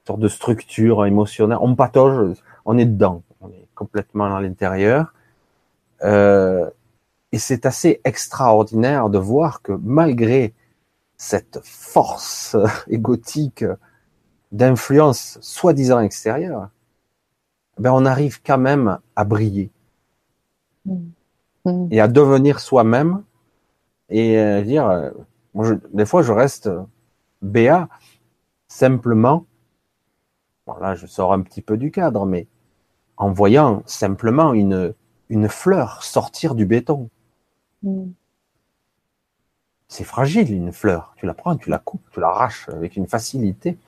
sorte de structure émotionnelle. On patauge, on est dedans, on est complètement à l'intérieur. Euh, et c'est assez extraordinaire de voir que malgré cette force égotique d'influence soi-disant extérieure, ben on arrive quand même à briller mm. et à devenir soi-même et euh, dire, euh, moi des fois je reste béat simplement, bon là je sors un petit peu du cadre, mais en voyant simplement une, une fleur sortir du béton. Mm. C'est fragile, une fleur. Tu la prends, tu la coupes, tu l'arraches avec une facilité.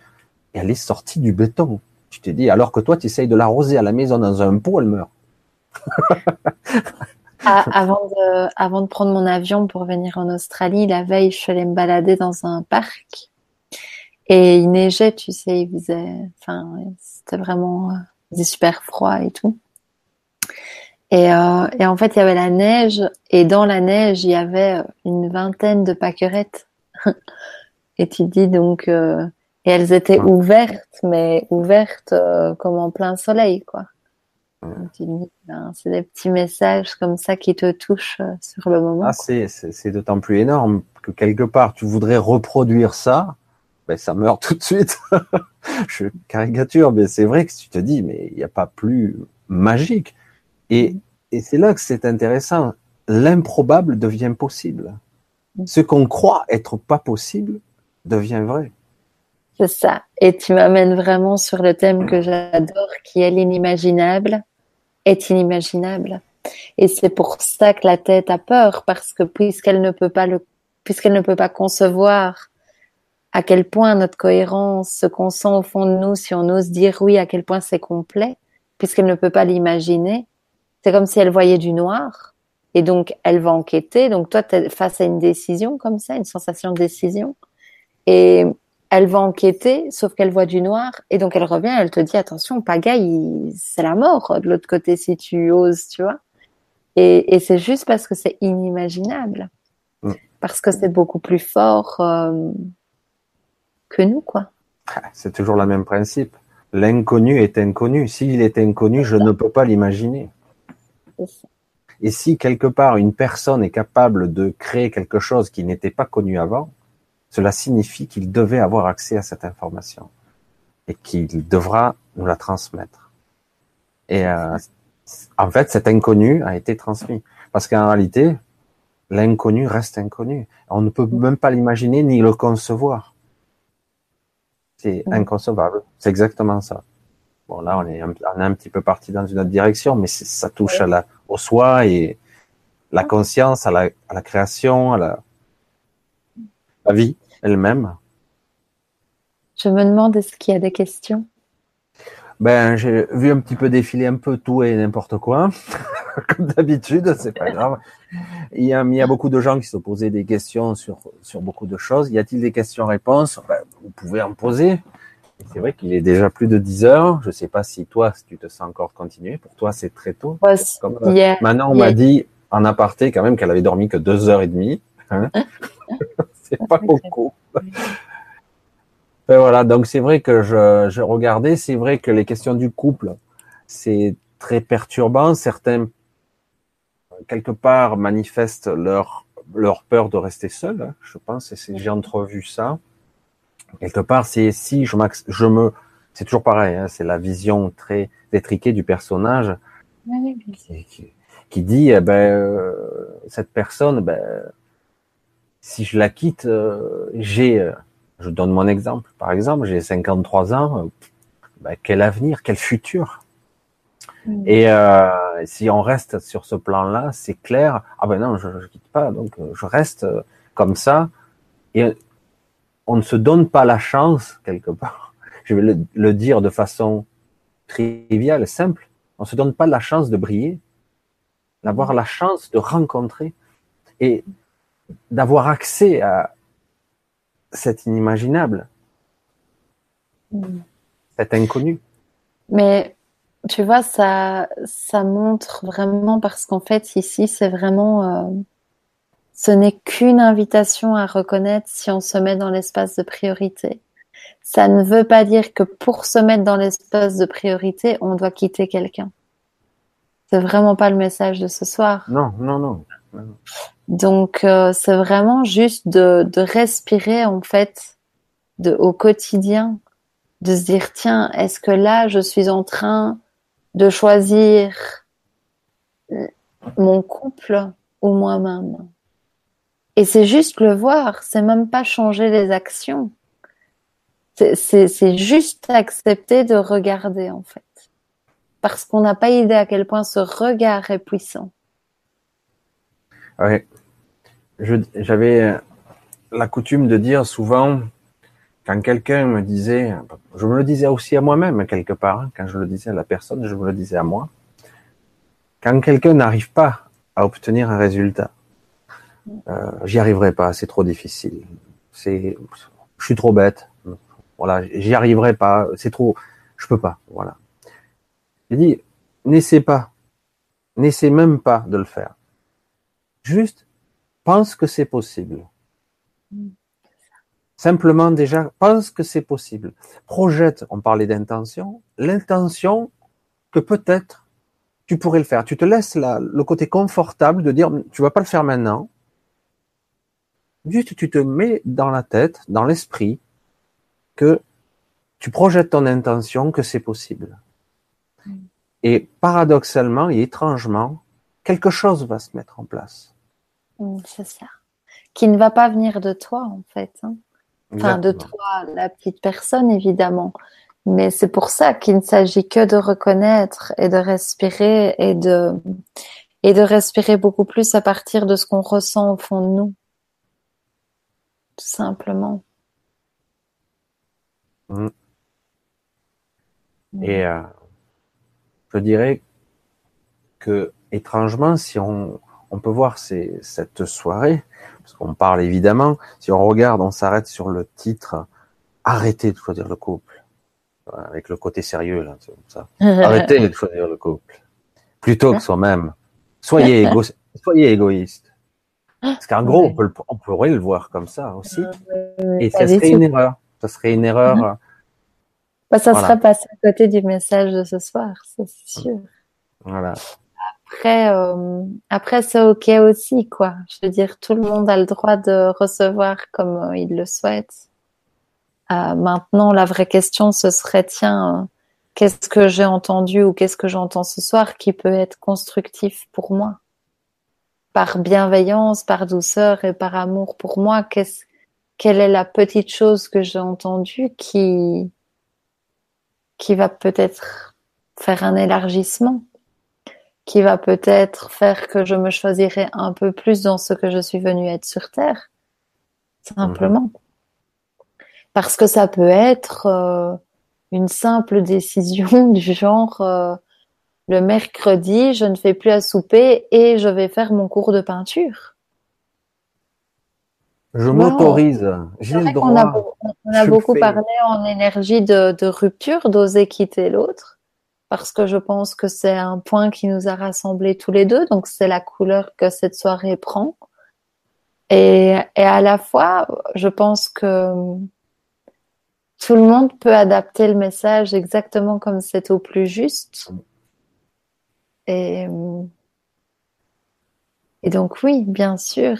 Et elle est sortie du béton. Tu t'es dit, alors que toi, tu essayes de l'arroser à la maison dans un pot, elle meurt. Ah, avant, de, prendre mon avion pour venir en Australie, la veille, je suis allée me balader dans un parc. Et il neigeait, tu sais, il faisait, enfin, c'était vraiment, il super froid et tout. Et, euh, et, en fait, il y avait la neige, et dans la neige, il y avait une vingtaine de pâquerettes. et tu dis donc, euh, et elles étaient ouvertes, mais ouvertes euh, comme en plein soleil, quoi. Ben, c'est des petits messages comme ça qui te touchent euh, sur le moment. Ah, c'est d'autant plus énorme que quelque part tu voudrais reproduire ça, ben ça meurt tout de suite. Je caricature, mais c'est vrai que tu te dis, mais il n'y a pas plus magique. Et, et c'est là que c'est intéressant. L'improbable devient possible. Mm. Ce qu'on croit être pas possible devient vrai. C'est ça. Et tu m'amènes vraiment sur le thème que j'adore, qui est l'inimaginable est inimaginable. Et c'est pour ça que la tête a peur, parce que puisqu'elle ne peut pas le, puisqu'elle ne peut pas concevoir à quel point notre cohérence, ce qu'on sent au fond de nous, si on ose dire oui, à quel point c'est complet, puisqu'elle ne peut pas l'imaginer, c'est comme si elle voyait du noir. Et donc, elle va enquêter. Donc, toi, tu es face à une décision comme ça, une sensation de décision. Et elle va enquêter, sauf qu'elle voit du noir, et donc elle revient, elle te dit attention, pagaille, c'est la mort de l'autre côté si tu oses, tu vois. Et, c'est juste parce que c'est inimaginable, mm. parce que c'est beaucoup plus fort euh, que nous, quoi. Ah, c'est toujours le même principe. L'inconnu est inconnu. S'il est inconnu, je ne peux pas l'imaginer. Et si quelque part une personne est capable de créer quelque chose qui n'était pas connu avant, cela signifie qu'il devait avoir accès à cette information et qu'il devra nous la transmettre. Et euh, en fait, cet inconnu a été transmis. Parce qu'en réalité, l'inconnu reste inconnu. On ne peut même pas l'imaginer ni le concevoir. C'est inconcevable. C'est exactement ça. Bon, là, on est, un, on est un petit peu parti dans une autre direction, mais ça touche à la, au soi et la conscience, à la, à la création, à la, la vie elle-même? Je me demande est-ce qu'il y a des questions? Ben, j'ai vu un petit peu défiler un peu tout et n'importe quoi, comme d'habitude, c'est pas grave. Il y, a, il y, a, beaucoup de gens qui se posaient des questions sur, sur beaucoup de choses. Y a-t-il des questions-réponses? Ben, Vous pouvez en poser. C'est vrai qu'il est déjà plus de 10 heures. Je ne sais pas si toi, si tu te sens encore continuer. Pour toi, c'est très tôt. Comme, maintenant, on m'a dit en aparté quand même qu'elle avait dormi que deux heures et demie. Hein c'est pas beaucoup. Ben voilà, donc c'est vrai que je, je regardais, c'est vrai que les questions du couple, c'est très perturbant. Certains, quelque part, manifestent leur, leur peur de rester seul. Hein, je pense, et j'ai entrevu ça. Quelque part, c'est si je, je me, c'est toujours pareil, hein, c'est la vision très étriquée du personnage qui, qui, dit, eh ben, euh, cette personne, ben, si je la quitte, euh, j'ai, euh, je donne mon exemple, par exemple, j'ai 53 ans, euh, ben, quel avenir, quel futur? Mm. Et si on reste sur ce plan-là, c'est clair. Ah ben non, je, ne quitte pas, donc je reste comme ça. Et on ne se donne pas la chance quelque part. Je vais le, le dire de façon triviale, simple. On se donne pas la chance de briller, d'avoir la chance de rencontrer. Et d'avoir accès à cet inimaginable, mm. cet inconnu. Mais tu vois, ça, ça montre vraiment parce qu'en fait, ici, c'est vraiment, euh, ce n'est qu'une invitation à reconnaître si on se met dans l'espace de priorité. Ça ne veut pas dire que pour se mettre dans l'espace de priorité, on doit quitter quelqu'un. C'est vraiment pas le message de ce soir. Non, non, non. Donc euh, c'est vraiment juste de, de, respirer en fait de, au quotidien, de se dire tiens, est-ce que là je suis en train de choisir mon couple ou moi-même? Et c'est juste le voir, c'est même pas changer les actions. C'est juste accepter de regarder en fait. Parce qu'on n'a pas idée à quel point ce regard est puissant. Oui. J'avais la coutume de dire souvent, quand quelqu'un me disait, je me le disais aussi à moi-même quelque part, hein, quand je le disais à la personne, je me le disais à moi, quand quelqu'un n'arrive pas à obtenir un résultat, euh, j'y arriverai pas, c'est trop difficile, c'est, je suis trop bête, voilà, j'y arriverai pas, c'est trop, je peux pas, voilà. J'ai dit, n'essaie pas, n'essaie même pas de le faire. Juste pense que c'est possible. Simplement déjà, pense que c'est possible. Projette, on parlait d'intention, l'intention que peut-être tu pourrais le faire. Tu te laisses le côté confortable de dire, tu vas pas le faire maintenant. Juste, tu te mets dans la tête, dans l'esprit, que tu projettes ton intention, que c'est possible. Mm. Et paradoxalement et étrangement, quelque chose va se mettre en place. C'est ça. Qui ne va pas venir de toi, en fait. Hein. Enfin, de toi, la petite personne, évidemment. Mais c'est pour ça qu'il ne s'agit que de reconnaître et de respirer et de, et de respirer beaucoup plus à partir de ce qu'on ressent au fond de nous. Tout simplement. Mm. Et euh, je dirais que étrangement, si on, on peut voir ces, cette soirée, parce qu'on parle évidemment, si on regarde, on s'arrête sur le titre Arrêtez de choisir le couple, avec le côté sérieux là, ça. Arrêtez de choisir le couple, plutôt que soi-même. Soyez, égo soyez égoïste. Parce qu'en gros, on, peut on pourrait le voir comme ça aussi, et ça serait une erreur. Ça serait une erreur. Mm-hmm. Bah, ça serait passé à côté du message de ce soir, c'est sûr. Voilà. Après, euh, après c'est ok aussi, quoi. Je veux dire, tout le monde a le droit de recevoir comme euh, il le souhaite. Euh, maintenant, la vraie question, ce serait, tiens, qu'est-ce que j'ai entendu ou qu'est-ce que j'entends ce soir qui peut être constructif pour moi? Par bienveillance, par douceur et par amour pour moi, qu'est-ce, quelle est la petite chose que j'ai entendue qui, qui va peut-être faire un élargissement, qui va peut-être faire que je me choisirai un peu plus dans ce que je suis venue être sur Terre, simplement. Mhm. Parce que ça peut être euh, une simple décision du genre euh, le mercredi, je ne fais plus à souper et je vais faire mon cours de peinture. Je m'autorise. J'ai le droit. On a, beaucoup parlé en énergie de, de rupture, d'oser quitter l'autre, parce que je pense que c'est un point qui nous a rassemblés tous les deux. Donc c'est la couleur que cette soirée prend. Et, à la fois, je pense que tout le monde peut adapter le message exactement comme c'est au plus juste. Et donc oui, bien sûr.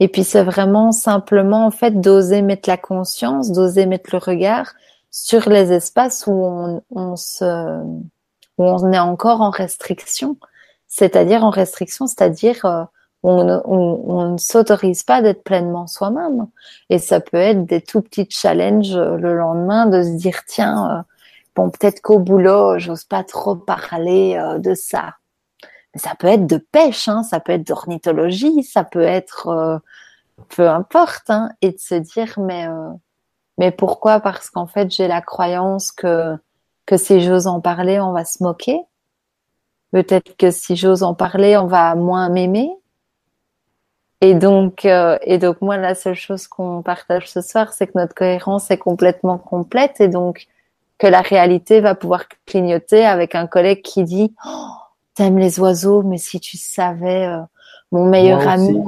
Et puis c'est vraiment simplement en fait d'oser mettre la conscience, d'oser mettre le regard sur les espaces où on se, où on est encore en restriction. C'est-à-dire en restriction, c'est-à-dire euh, on, ne s'autorise pas d'être pleinement soi-même. Et ça peut être des tout petits challenges euh, le lendemain de se dire tiens, euh, bon peut-être qu'au boulot, j'ose pas trop parler de ça. Ça peut être de pêche, hein, ça peut être d'ornithologie, ça peut être peu importe, hein, et de se dire mais mais pourquoi? Parce qu'en fait j'ai la croyance que que si j'ose en parler, on va se moquer. Peut-être que si j'ose en parler, on va moins m'aimer. Et donc euh, et donc moi la seule chose qu'on partage ce soir, c'est que notre cohérence est complètement complète et donc que la réalité va pouvoir clignoter avec un collègue qui dit oh, t'aimes les oiseaux, mais si tu savais, euh, mon meilleur ami,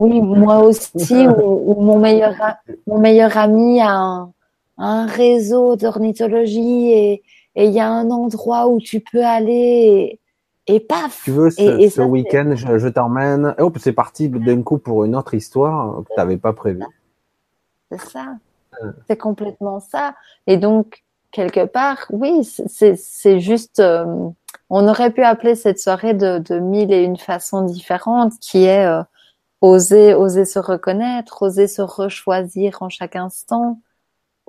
oui, moi aussi, ou, mon meilleur, mon meilleur ami a un, un réseau d'ornithologie et il y a un endroit où tu peux aller et, et paf. Tu veux, ce, ce week-end, je, je t'emmène. Hop, c'est parti d'un coup pour une autre histoire que tu n'avais pas prévue. C'est ça. C'est complètement ça. Et donc, quelque part, oui, c'est juste. Euh, on aurait pu appeler cette soirée de, mille et une façons différentes, qui est euh, oser, oser se reconnaître, oser se rechoisir en chaque instant,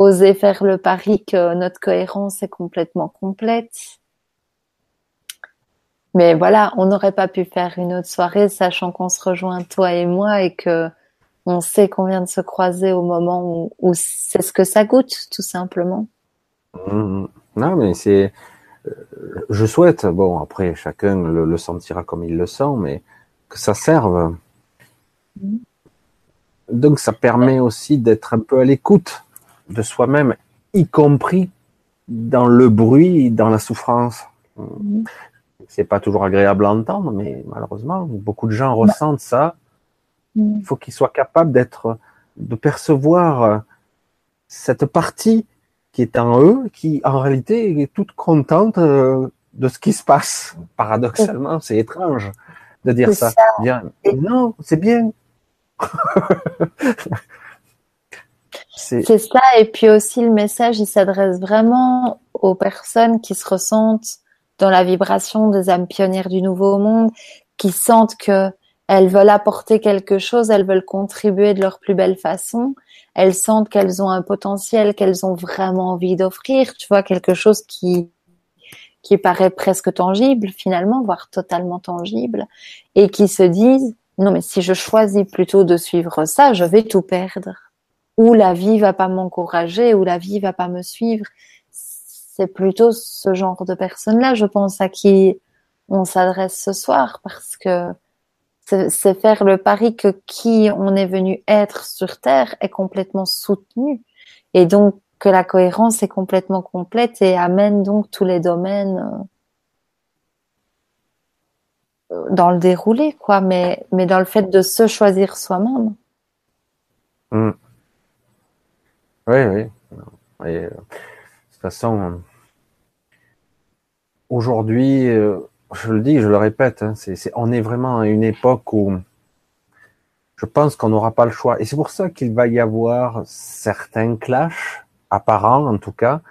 oser faire le pari que notre cohérence est complètement complète. Mais voilà, on n'aurait pas pu faire une autre soirée, sachant qu'on se rejoint toi et moi et que on sait qu'on vient de se croiser au moment où, c'est ce que ça goûte, tout simplement. Mmh. Non, mais c'est euh, je souhaite, bon après chacun le, sentira comme il le sent, mais que ça serve. Donc ça permet aussi d'être un peu à l'écoute de soi-même, y compris dans le bruit, dans la souffrance. C'est pas toujours agréable à entendre, mais malheureusement, beaucoup de gens ressentent ça. Il faut qu'ils soient capables d'être, de percevoir cette partie qui est en eux, qui en réalité est toute contente euh, de ce qui se passe. Paradoxalement, c'est étrange de dire ça. non, c'est bien. c'est ça. Et puis aussi, le message, il s'adresse vraiment aux personnes qui se ressentent dans la vibration des âmes pionnières du Nouveau Monde, qui sentent que elles veulent apporter quelque chose, elles veulent contribuer de leur plus belle façon, elles sentent qu'elles ont un potentiel, qu'elles ont vraiment envie d'offrir, tu vois, quelque chose qui qui paraît presque tangible finalement, voire totalement tangible, et qui se disent non mais si je choisis plutôt de suivre ça, je vais tout perdre. Ou la vie va pas m'encourager, ou la vie va pas me suivre. C'est plutôt ce genre de personnes-là, je pense, à qui on s'adresse ce soir, parce que c'est faire le pari que qui on est venu être sur Terre est complètement soutenu. Et donc, que la cohérence est complètement complète et amène donc tous les domaines euh, dans le déroulé, quoi, mais, mais dans le fait de se choisir soi-même. Hmm. Oui, oui. Euh, de toute façon, aujourd'hui, euh, je le dis, je le répète, hein, on est vraiment à une époque où je pense qu'on n'aura pas le choix. Et c'est pour ça qu'il va y avoir certains clashs apparent en tout cas,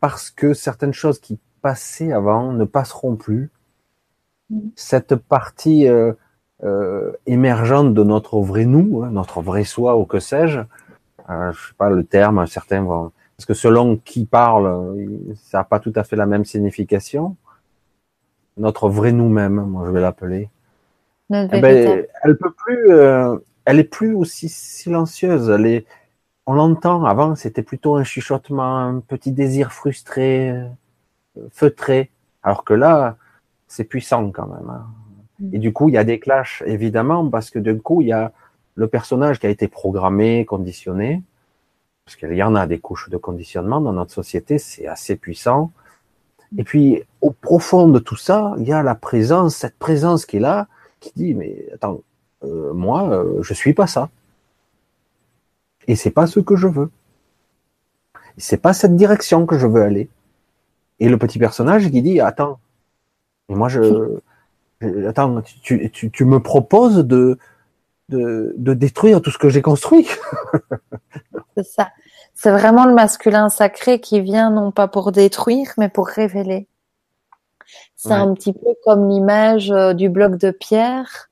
parce que certaines choses qui passaient avant ne passeront plus. Mm. Cette partie euh, émergente de notre vrai nous, hein, notre vrai soi ou que sais-je, euh, je sais pas le terme, certains vont, parce que selon qui parle, ça n'a pas tout à fait la même signification. Notre vrai nous-même, moi je vais l'appeler. Eh ben, elle peut plus, euh, elle est plus aussi silencieuse. Elle est, on l'entend. Avant, c'était plutôt un chuchotement, un petit désir frustré, euh, feutré. Alors que là, c'est puissant quand même. Hein. Mm. Et du coup, il y a des clashs, évidemment, parce que d'un coup, il y a le personnage qui a été programmé, conditionné, parce qu'il y en a des couches de conditionnement dans notre société, c'est assez puissant. Et puis, au profond de tout ça, il y a la présence, cette présence qui est là, qui dit, mais attends, euh, moi, euh, je suis pas ça. Et c'est pas ce que je veux. C'est pas cette direction que je veux aller. Et le petit personnage qui dit attends, et moi je, attends, tu, me proposes de, de, de détruire tout ce que j'ai construit. c'est ça. C'est vraiment le masculin sacré qui vient non pas pour détruire, mais pour révéler. C'est un petit peu comme l'image euh, du bloc de pierre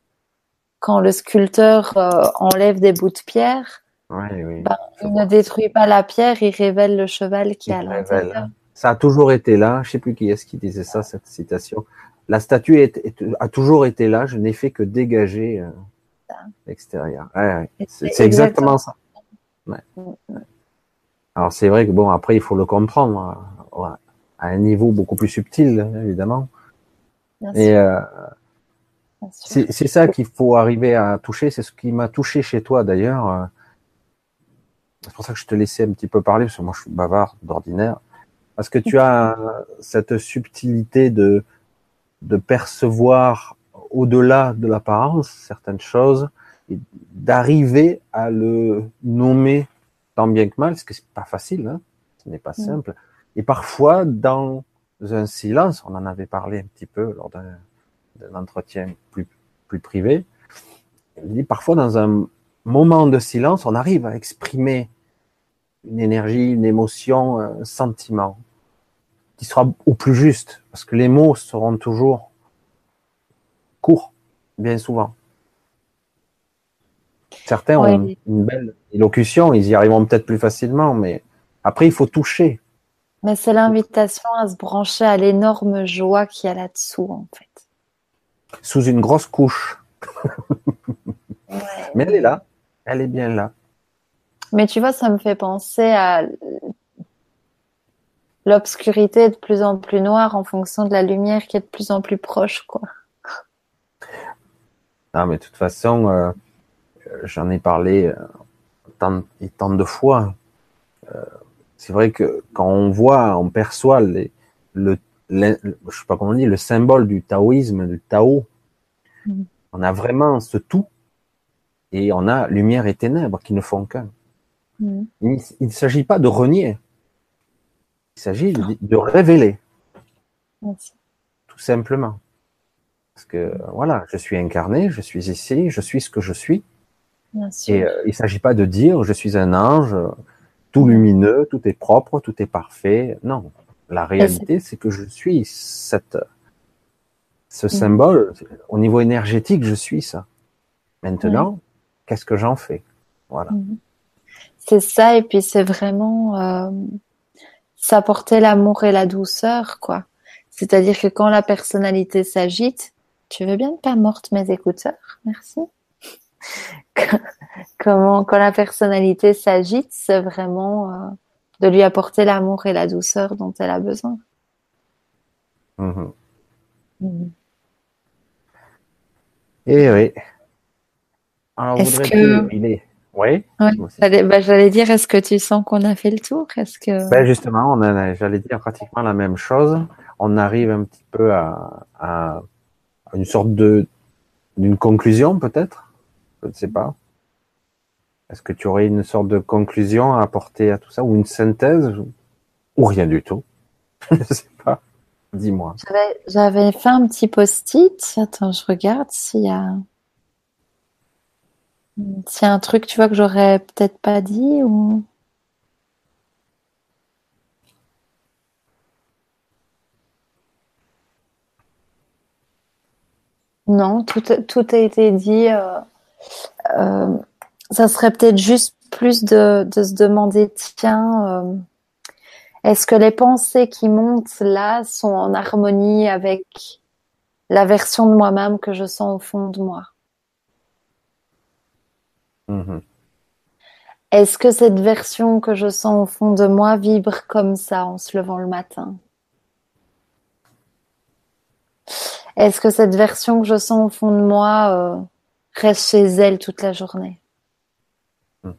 quand le sculpteur euh, enlève des bouts de pierre bah, il ne détruit pas la pierre, il révèle le cheval qui est à l'intérieur. Ça a toujours été là. Je sais plus qui est-ce qui disait ça, cette citation. La statue a toujours été là. Je n'ai fait que dégager euh, l'extérieur. c'est exactement, ça. Alors c'est vrai que bon, après il faut le comprendre euh, à un niveau beaucoup plus subtil, évidemment. Et euh, c'est ça qu'il faut arriver à toucher. C'est ce qui m'a touché chez toi d'ailleurs. C'est pour ça que je te laissais un petit peu parler, parce que moi je suis bavard d'ordinaire. Parce que tu as cette subtilité de, de percevoir au-delà de l'apparence certaines choses et d'arriver à le nommer tant bien que mal, parce que c'est pas facile, hein ce n'est pas mm. simple. Et parfois, dans un silence, on en avait parlé un petit peu lors d'un entretien plus, plus privé, dit parfois dans un moment de silence, on arrive à exprimer une énergie, une émotion, un sentiment qui sera au plus juste, parce que les mots seront toujours courts, bien souvent. Certains ont une belle élocution, ils y arriveront peut-être plus facilement, mais après, il faut toucher. Mais c'est l'invitation à se brancher à l'énorme joie qu'il y a là-dessous, en fait. Sous une grosse couche. Mais elle est là, elle est bien là. Mais tu vois, ça me fait penser à l'obscurité de plus en plus noire en fonction de la lumière qui est de plus en plus proche, quoi. Non, mais de toute façon, euh, j'en ai parlé euh, tant et tant de fois. Euh, c'est vrai que quand on voit, on perçoit les, le, je sais pas comment on dit, le symbole du taoïsme, du Tao, mm. on a vraiment ce tout et on a lumière et ténèbres qui ne font qu'un. Mm. Il ne s'agit pas de renier. Il s'agit de, révéler. tout simplement. Parce que voilà, je suis incarné, je suis ici, je suis ce que je suis. Et euh, il ne s'agit pas de dire je suis un ange, tout lumineux, tout est propre, tout est parfait. Non, la réalité, c'est que je suis cette, ce symbole. Au niveau énergétique, je suis ça. Maintenant, qu'est-ce que j'en fais? Voilà. Mhm. C'est ça, et puis c'est vraiment euh, s'apporter l'amour et la douceur, quoi. C'est-à-dire que quand la personnalité s'agite, tu veux bien ne pas morte mes écouteurs? Merci. Comment, quand la personnalité s'agite, c'est vraiment euh, de lui apporter l'amour et la douceur dont elle a besoin. Mhm. Mhm. Et eh oui. Alors, est-ce que il est oui. Bah, j'allais dire, est-ce que tu sens qu'on a fait le tour? Est-ce que ben justement, on a, j'allais dire pratiquement la même chose. On arrive un petit peu à, à une sorte de d'une conclusion peut-être? Je ne sais pas. Est-ce que tu aurais une sorte de conclusion à apporter à tout ça ou une synthèse ou rien du tout? Je ne sais pas. Dis-moi. J'avais fait un petit post-it. Attends, je regarde s'il y a. S'il y a un truc, tu vois, que j'aurais peut-être pas dit. Non, tout, tout a été dit. Euh, euh, ça serait peut-être juste plus de, de se demander, tiens, euh, est-ce que les pensées qui montent là sont en harmonie avec la version de moi-même que je sens au fond de moi? Mm-hmm. Est-ce que cette version que je sens au fond de moi vibre comme ça en se levant le matin? Est-ce que cette version que je sens au fond de moi euh, reste chez elle toute la journée? Mm.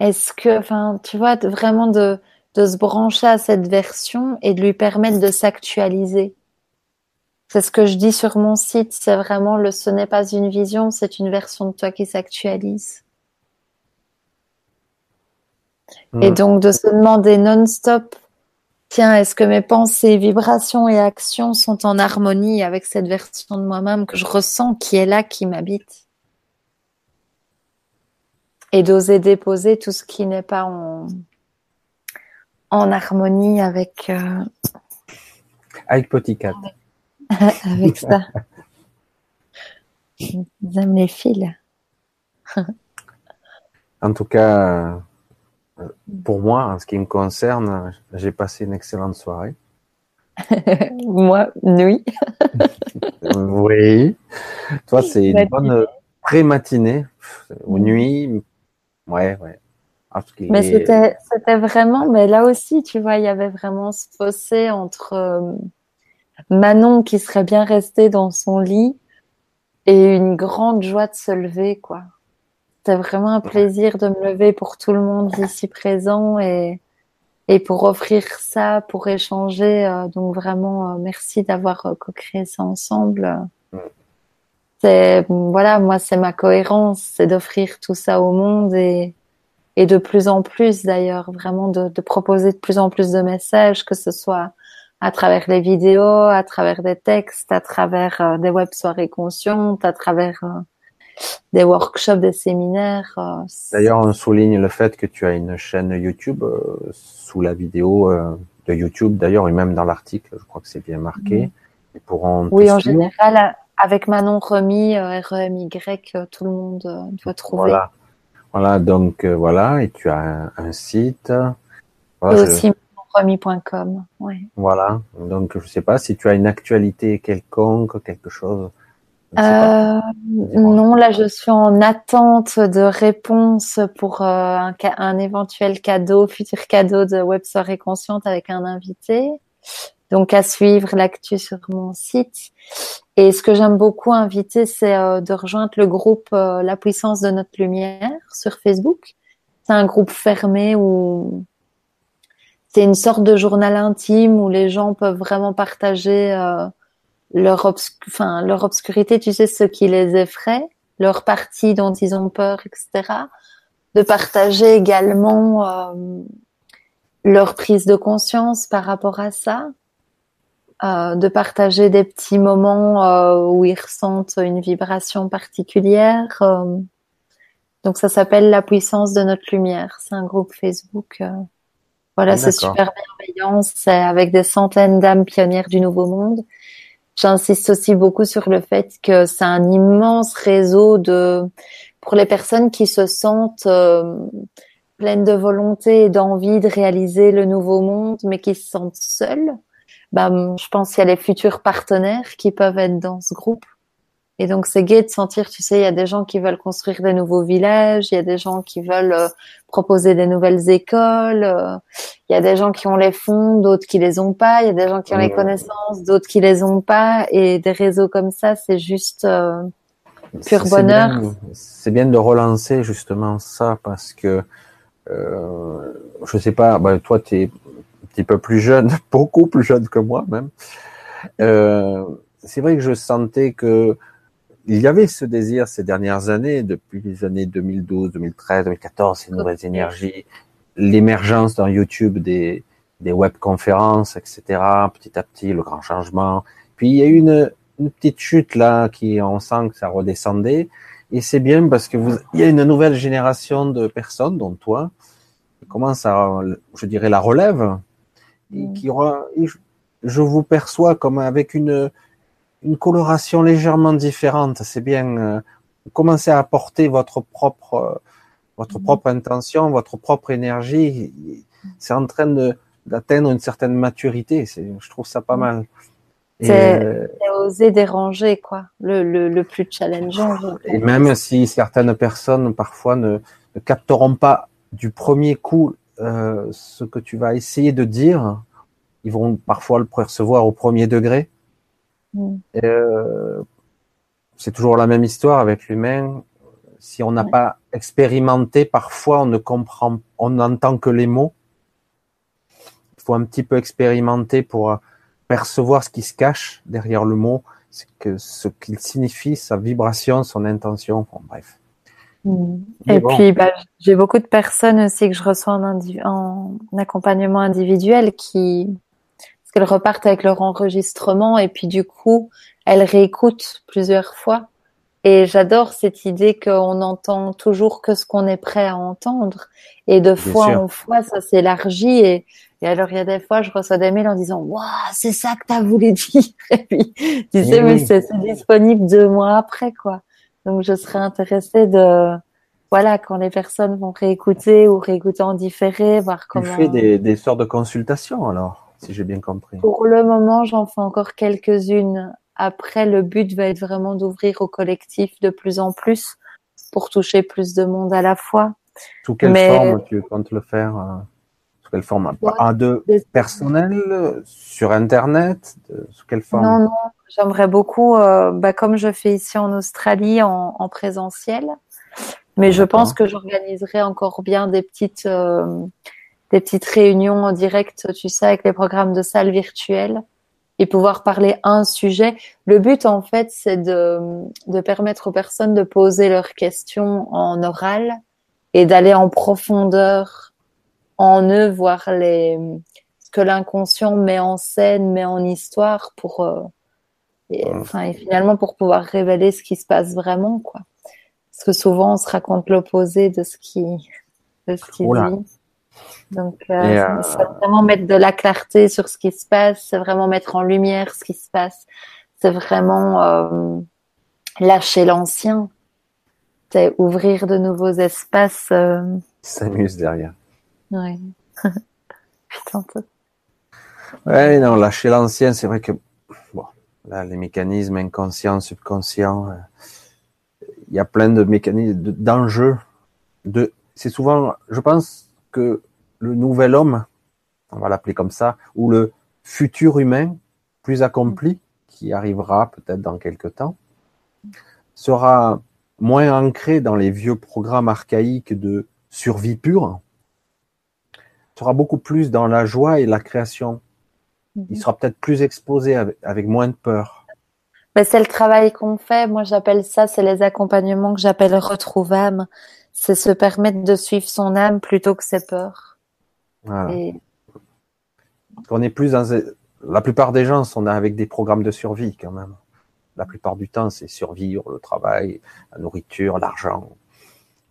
Est-ce que, enfin, tu vois, vraiment de, de se brancher à cette version et de lui permettre de s'actualiser? C'est ce que je dis sur mon site, c'est vraiment le ce n'est pas une vision, c'est une version de toi qui s'actualise. Et mm. donc de se demander non-stop, tiens, est-ce que mes pensées, vibrations et actions sont en harmonie avec cette version de moi-même que je ressens qui est là, qui m'habite? Et d'oser déposer tout ce qui n'est pas en, en harmonie avec... Euh... Avec Poticat. avec ça. J'aime les fils. en tout cas, pour moi, en ce qui me concerne, j'ai passé une excellente soirée. moi, nuit. oui. Toi, c'est une bonne pré-matinée ou mm. nuit. Ouais, ouais. Mais c'était, c'était vraiment, mais là aussi, tu vois, il y avait vraiment ce fossé entre euh, Manon qui serait bien restée dans son lit et une grande joie de se lever, quoi. C'était vraiment un plaisir de me lever pour tout le monde ici présent et, et pour offrir ça, pour échanger. Euh, donc vraiment, euh, merci d'avoir euh, co-créé ça ensemble. C'est, voilà, moi, c'est ma cohérence, c'est d'offrir tout ça au monde et, et de plus en plus d'ailleurs, vraiment de, de proposer de plus en plus de messages, que ce soit à travers les vidéos, à travers des textes, à travers des web soirées conscientes, à travers des workshops, des séminaires. Euh, D'ailleurs, on souligne le fait que tu as une chaîne YouTube sous la vidéo de YouTube. D'ailleurs, et même dans l'article, je crois que c'est bien marqué. Ils pourront oui, en général, avec Manon Remy, R-E-M-Y, tout le monde doit trouver. Voilà, voilà donc voilà, et tu as un, site. et aussi Remy.com. Ouais. Voilà. Donc, je sais pas si tu as une actualité quelconque, quelque chose. Euh, non, là, je suis en attente de réponse pour euh, un, un, éventuel cadeau, futur cadeau de Web Soirée Consciente avec un invité. Donc, à suivre l'actu sur mon site. Et ce que j'aime beaucoup inviter, c'est euh, de rejoindre le groupe euh, La puissance de notre lumière sur Facebook. C'est un groupe fermé où c'est une sorte de journal intime où les gens peuvent vraiment partager euh, leur, enfin, leur obscurité, tu sais, ce qui les effraie, leur partie dont ils ont peur, etc. De partager également euh, leur prise de conscience par rapport à ça. euh, de partager des petits moments euh, où ils ressentent une vibration particulière. Euh. donc ça s'appelle La puissance de notre lumière. C'est un groupe Facebook. voilà, c'est super bienveillant. C'est avec des centaines d'âmes pionnières du Nouveau Monde. J'insiste aussi beaucoup sur le fait que c'est un immense réseau de pour les personnes qui se sentent pleines de volonté et d'envie de réaliser le nouveau monde, mais qui se sentent seules bah, je pense qu'il y a les futurs partenaires qui peuvent être dans ce groupe. Et donc c'est gai de sentir, tu sais, il y a des gens qui veulent construire des nouveaux villages, il y a des gens qui veulent euh, proposer des nouvelles écoles, euh, il y a des gens qui ont les fonds, d'autres qui les ont pas, il y a des gens qui ont les connaissances, d'autres qui les ont pas, et des réseaux comme ça, c'est juste euh, pur bonheur. C'est bien, de relancer justement ça parce que euh, je sais pas, bah, toi tu es petit peu plus jeune, beaucoup plus jeune que moi même, euh, c'est vrai que je sentais que il y avait ce désir ces dernières années, depuis les années 2012, 2013, 2014, ces nouvelles énergies, l'émergence dans YouTube des, des webconférences, etc. Petit à petit, le grand changement. Puis il y a eu une, une petite chute là, qui on sent que ça redescendait. Et c'est bien parce que vous, il y a une nouvelle génération de personnes, dont toi, qui commence à, je dirais, la relève, Mm. qui aura, je vous perçois comme avec une, une coloration légèrement différente. C'est bien, euh, commencez à apporter votre propre, votre mm. propre intention, votre propre énergie. C'est en train de, d'atteindre une certaine maturité. C'est, je trouve ça pas mm. mal. C'est, euh, oser déranger, quoi. Le, le, le plus challengeant. Et même si certaines personnes parfois ne, ne capteront pas du premier coup euh, ce que tu vas essayer de dire, ils vont parfois le percevoir au premier degré. Mm. Euh, c'est toujours la même histoire avec l'humain. Si on n'a pas expérimenté, parfois on ne comprend, on n'entend que les mots. Il faut un petit peu expérimenter pour percevoir ce qui se cache derrière le mot, ce qu'il signifie, sa vibration, son intention. bref. Mm. Et puis, bah, j'ai beaucoup de personnes aussi que je reçois en, en accompagnement individuel qui, parce qu'elles repartent avec leur enregistrement et puis du coup, elles réécoutent plusieurs fois. Et j'adore cette idée qu'on entend toujours que ce qu'on est prêt à entendre. Et de fois en fois, ça s'élargit. Et, et alors, il y a des fois, je reçois des mails en disant, waouh, c'est ça que tu as voulu dire. Et puis, tu sais, mais c'est disponible deux mois après, quoi. Donc, je serais intéressée de, voilà, quand les personnes vont réécouter ou réécouter en différé, voir comment. Tu fais des, des sortes de consultations, alors, si j'ai bien compris. Pour le moment, j'en fais encore quelques-unes. Après, le but va être vraiment d'ouvrir au collectif de plus en plus pour toucher plus de monde à la fois. Sous quelle forme tu comptes le faire euh, Sous quelle forme? Un de personnel Sur Internet Sous quelle forme? Non, non, J'aimerais beaucoup, euh, bah, comme je fais ici en Australie, en, en présentiel. Mais je pense que j'organiserai encore bien des petites, euh, des petites réunions en direct, tu sais, avec les programmes de salle virtuelles et pouvoir parler un sujet. Le but, en fait, c'est de, de permettre aux personnes de poser leurs questions en oral et d'aller en profondeur en eux, voir les, ce que l'inconscient met en scène, met en histoire pour, euh, et, enfin, et finalement pour pouvoir révéler ce qui se passe vraiment, quoi. Parce que souvent on se raconte l'opposé de ce qui, de ce qui. Donc, euh, euh, c'est vraiment mettre de la clarté sur ce qui se passe, c'est vraiment mettre en lumière ce qui se passe, c'est vraiment euh, lâcher l'ancien, c'est ouvrir de nouveaux espaces. Euh... S'amuse derrière. Ouais. Putain. Ouais, non, lâcher l'ancien, c'est vrai que Là, les mécanismes inconscients, subconscients, il y a plein de mécanismes, d'enjeux. De, c'est souvent, je pense que le nouvel homme, on va l'appeler comme ça, ou le futur humain plus accompli, qui arrivera peut-être dans quelques temps, sera moins ancré dans les vieux programmes archaïques de survie pure, sera beaucoup plus dans la joie et la création il mhm. sera peut-être plus exposé avec, moins de peur. Mais c'est le travail qu'on fait. Moi, j'appelle ça, c'est les accompagnements que j'appelle retrouve âme. C'est se permettre de suivre son âme plutôt que ses peurs. Voilà. On est plus dans la plupart des gens sont avec des programmes de survie quand même. La plupart du temps, c'est survivre, le travail, la nourriture, l'argent.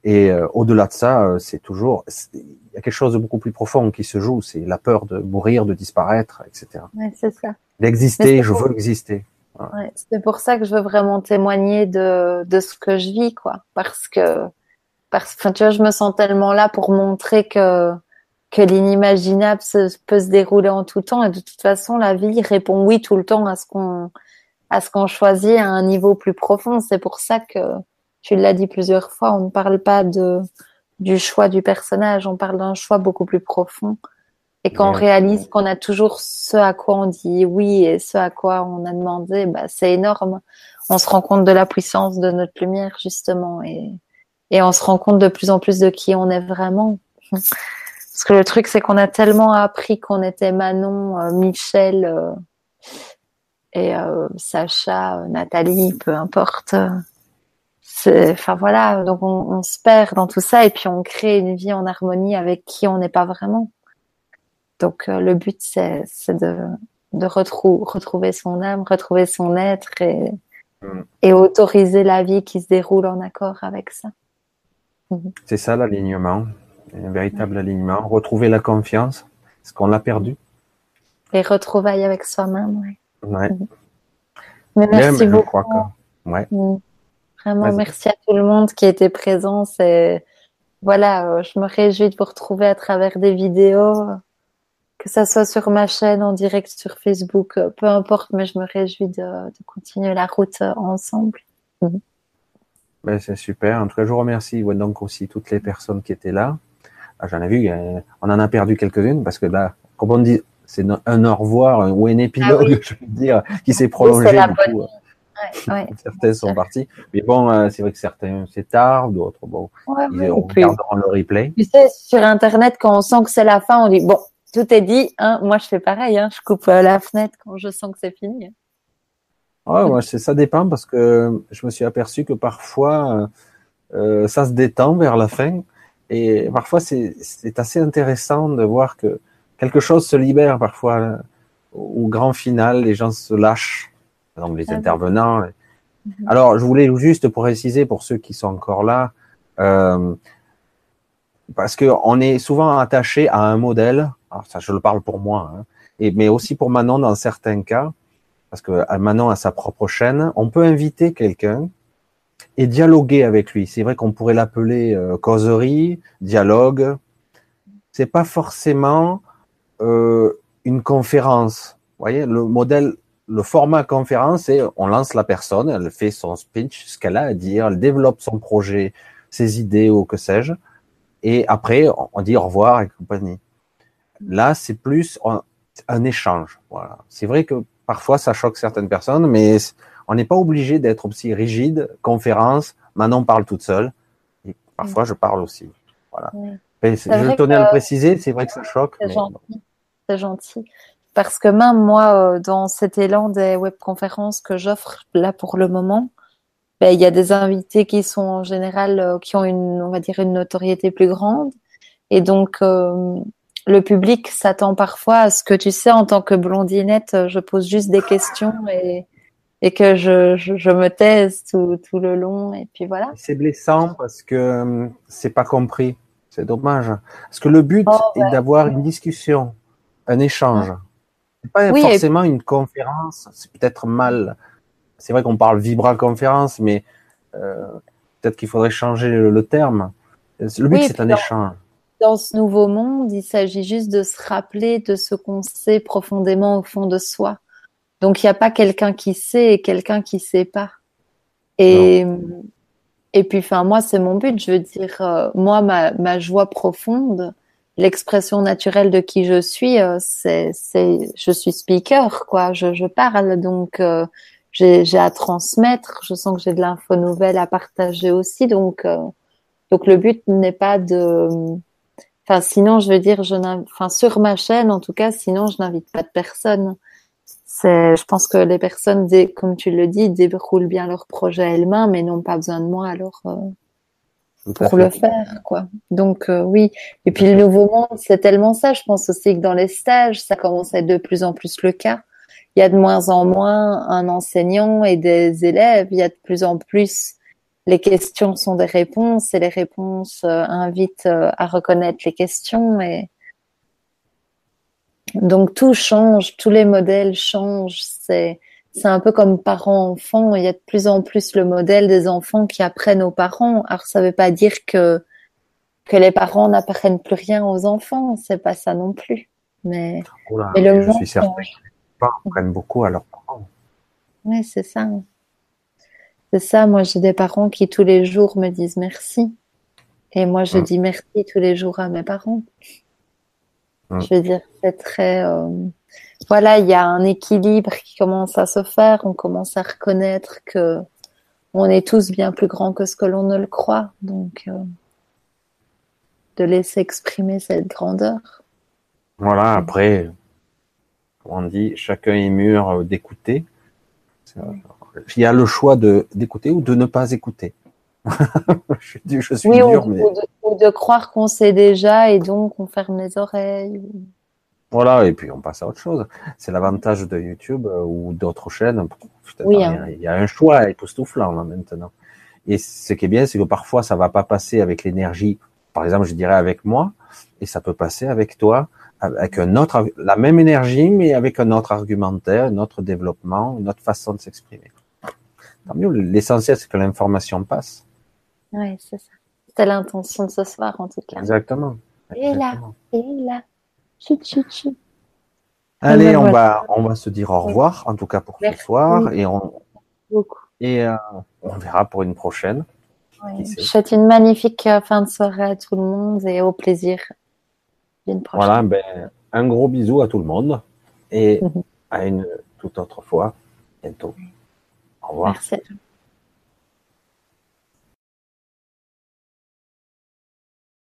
Et euh, au-delà de ça, euh, c'est toujours, il y a quelque chose de beaucoup plus profond qui se joue. C'est la peur de mourir, de disparaître, etc. Ouais, c'est ça. D'exister, je veux exister. Ouais, c'est pour ça que je veux vraiment témoigner de, de ce que je vis, quoi. Parce que, parce que, tu vois, je me sens tellement là pour montrer que, que l'inimaginable peut se dérouler en tout temps. Et de toute façon, la vie répond oui tout le temps à ce qu'on, à ce qu'on choisit à un niveau plus profond. C'est pour ça que, tu l'as dit plusieurs fois, on ne parle pas de, du choix du personnage, on parle d'un choix beaucoup plus profond. Et quand on réalise qu'on a toujours ce à quoi on dit oui et ce à quoi on a demandé, bah, c'est énorme. On se rend compte de la puissance de notre lumière, justement, et, et on se rend compte de plus en plus de qui on est vraiment. Parce que le truc, c'est qu'on a tellement appris qu'on était Manon, euh, Michel euh, et euh, Sacha, Nathalie, peu importe enfin voilà, donc on, on, se perd dans tout ça et puis on crée une vie en harmonie avec qui on n'est pas vraiment. Donc euh, le but c'est de, de retrouver son âme, retrouver son être et, mm. et autoriser la vie qui se déroule en accord avec ça. Mhm. C'est ça l'alignement, un véritable alignement, retrouver la confiance, ce qu'on a perdu. Et retrouvailles avec soi-même, oui. Ouais. Mhm. Mais merci beaucoup. ouais. Mhm. Vraiment, merci à tout le monde qui était présent. C'est voilà, euh, je me réjouis de vous retrouver à travers des vidéos, que ça soit sur ma chaîne, en direct sur Facebook, euh, peu importe, mais je me réjouis de, de continuer la route euh, ensemble. Ben, c'est super. En tout cas, je vous remercie donc aussi toutes les personnes qui étaient là. Ah, j'en ai vu, on en a perdu quelques-unes parce que là, comme on dit, c'est un au revoir ou un épilogue, ah je veux dire, qui s'est prolongé. Oui, Ouais, Certains sont partis. Mais bon, euh, c'est vrai que certains, c'est tard, d'autres, bon, ils regarderont le replay. Tu sais, sur Internet, quand on sent que c'est la fin, on dit, bon, tout est dit, hein. Moi, je fais pareil, hein. Je coupe euh, la fenêtre quand je sens que c'est fini. Ouais, ouais, ça dépend parce que je me suis aperçu que parfois, euh, ça se détend vers la fin. Et parfois, c'est assez intéressant de voir que quelque chose se libère parfois. Au grand final, les gens se lâchent donc les ah intervenants. Mhm. Alors, je voulais juste préciser pour ceux qui sont encore là, euh, parce que on est souvent attaché à un modèle. Alors ça, je le parle pour moi, hein, et mais aussi pour Manon dans certains cas, parce que euh, Manon a sa propre chaîne. On peut inviter quelqu'un et dialoguer avec lui. C'est vrai qu'on pourrait l'appeler euh, causerie, dialogue. C'est pas forcément euh, une conférence. Vous voyez, le modèle le format conférence, c'est on lance la personne, elle fait son speech, ce qu'elle a à dire, elle développe son projet, ses idées ou que sais-je, et après on dit au revoir et compagnie. Là, c'est plus un, échange. Voilà. C'est vrai que parfois ça choque certaines personnes, mais on n'est pas obligé d'être aussi rigide. Conférence, Manon parle toute seule, et parfois je parle aussi. Voilà. Je tenais à le préciser, c'est vrai que ça choque. C'est gentil. C'est gentil parce que même moi, euh, dans cet élan des webconférences que j'offre là pour le moment, ben, il y a des invités qui sont en général euh, qui ont une, on va dire, une notoriété plus grande, et donc euh, le public s'attend parfois à ce que tu sais, en tant que blondinette, je pose juste des questions et et que je, je, me taise tout, tout le long et puis voilà. C'est blessant parce que c'est pas compris. C'est dommage. Parce que le but oh, est d'avoir une discussion, un échange. C'est pas forcément une conférence, c'est peut-être mal. C'est vrai qu'on parle vibra conférence, mais euh, peut-être qu'il faudrait changer le, terme. Le but, c'est un échange. Dans ce nouveau monde, il s'agit juste de se rappeler de ce qu'on sait profondément au fond de soi. Donc, il n'y a pas quelqu'un qui sait et quelqu'un qui sait pas. Et, et puis, enfin, moi, c'est mon but. Je veux dire, euh, moi, ma, ma joie profonde, l'expression naturelle de qui je suis, euh, c'est, c'est, je suis speaker, quoi. Je, je parle, donc euh, j'ai, j'ai à transmettre. Je sens que j'ai de l'info nouvelle à partager aussi, donc euh, donc le but n'est pas de, enfin sinon je veux dire, je enfin sur ma chaîne en tout cas, sinon je n'invite pas de personne. C'est, je pense que les personnes, comme tu le dis, déroulent bien leur projet elles-mêmes, mais n'ont pas besoin de moi. Alors pour le faire, quoi. Donc euh, oui. Et puis le nouveau monde, c'est tellement ça. Je pense aussi que dans les stages, ça commence à être de plus en plus le cas. Il y a de moins en moins un enseignant et des élèves. Il y a de plus en plus les questions sont des réponses et les réponses euh, invitent euh, à reconnaître les questions et donc tout change, tous les modèles changent. C'est c'est un peu comme parents-enfants. Il y a de plus en plus le modèle des enfants qui apprennent aux parents. Alors ça veut pas dire que que les parents n'apprennent plus rien aux enfants. C'est pas ça non plus. Mais, mais le je suis certain que les parents apprennent beaucoup à leurs parents. Oui, c'est ça. C'est ça. Moi, j'ai des parents qui tous les jours me disent merci. Et moi, je dis merci tous les jours à mes parents. Je veux dire, c'est très. Euh, voilà, il y a un équilibre qui commence à se faire. On commence à reconnaître que on est tous bien plus grands que ce que l'on ne le croit. Donc, euh, de laisser exprimer cette grandeur. Voilà. Après, on dit, chacun est mûr d'écouter. Il y a le choix de d'écouter ou de ne pas écouter. je, je, suis dur, mais... ou de croire qu'on sait déjà et donc on ferme les oreilles. Voilà, et puis on passe à autre chose. C'est l'avantage de YouTube euh, ou d'autres chaînes. Hein. Il y a un choix époustouflant là maintenant. Et ce qui est bien, c'est que parfois ça va pas passer avec l'énergie. Par exemple, je dirais avec moi, et ça peut passer avec toi, avec un autre, la même énergie, mais avec un autre argumentaire, un autre développement, une autre façon de s'exprimer. Tant mieux. L'essentiel, c'est que l'information passe. Oui, c'est ça. C'était l'intention de ce soir, en tout cas. Exactement. Et là, et là. Allez, on va, on va se dire au revoir, en tout cas pour ce soir, et on, et euh, on verra pour une prochaine. Je souhaite une magnifique euh, fin de soirée à tout le monde et au plaisir d'une prochaine. Voilà, ben, un gros bisou à tout le monde et à une toute autre fois bientôt. Au revoir. Merci.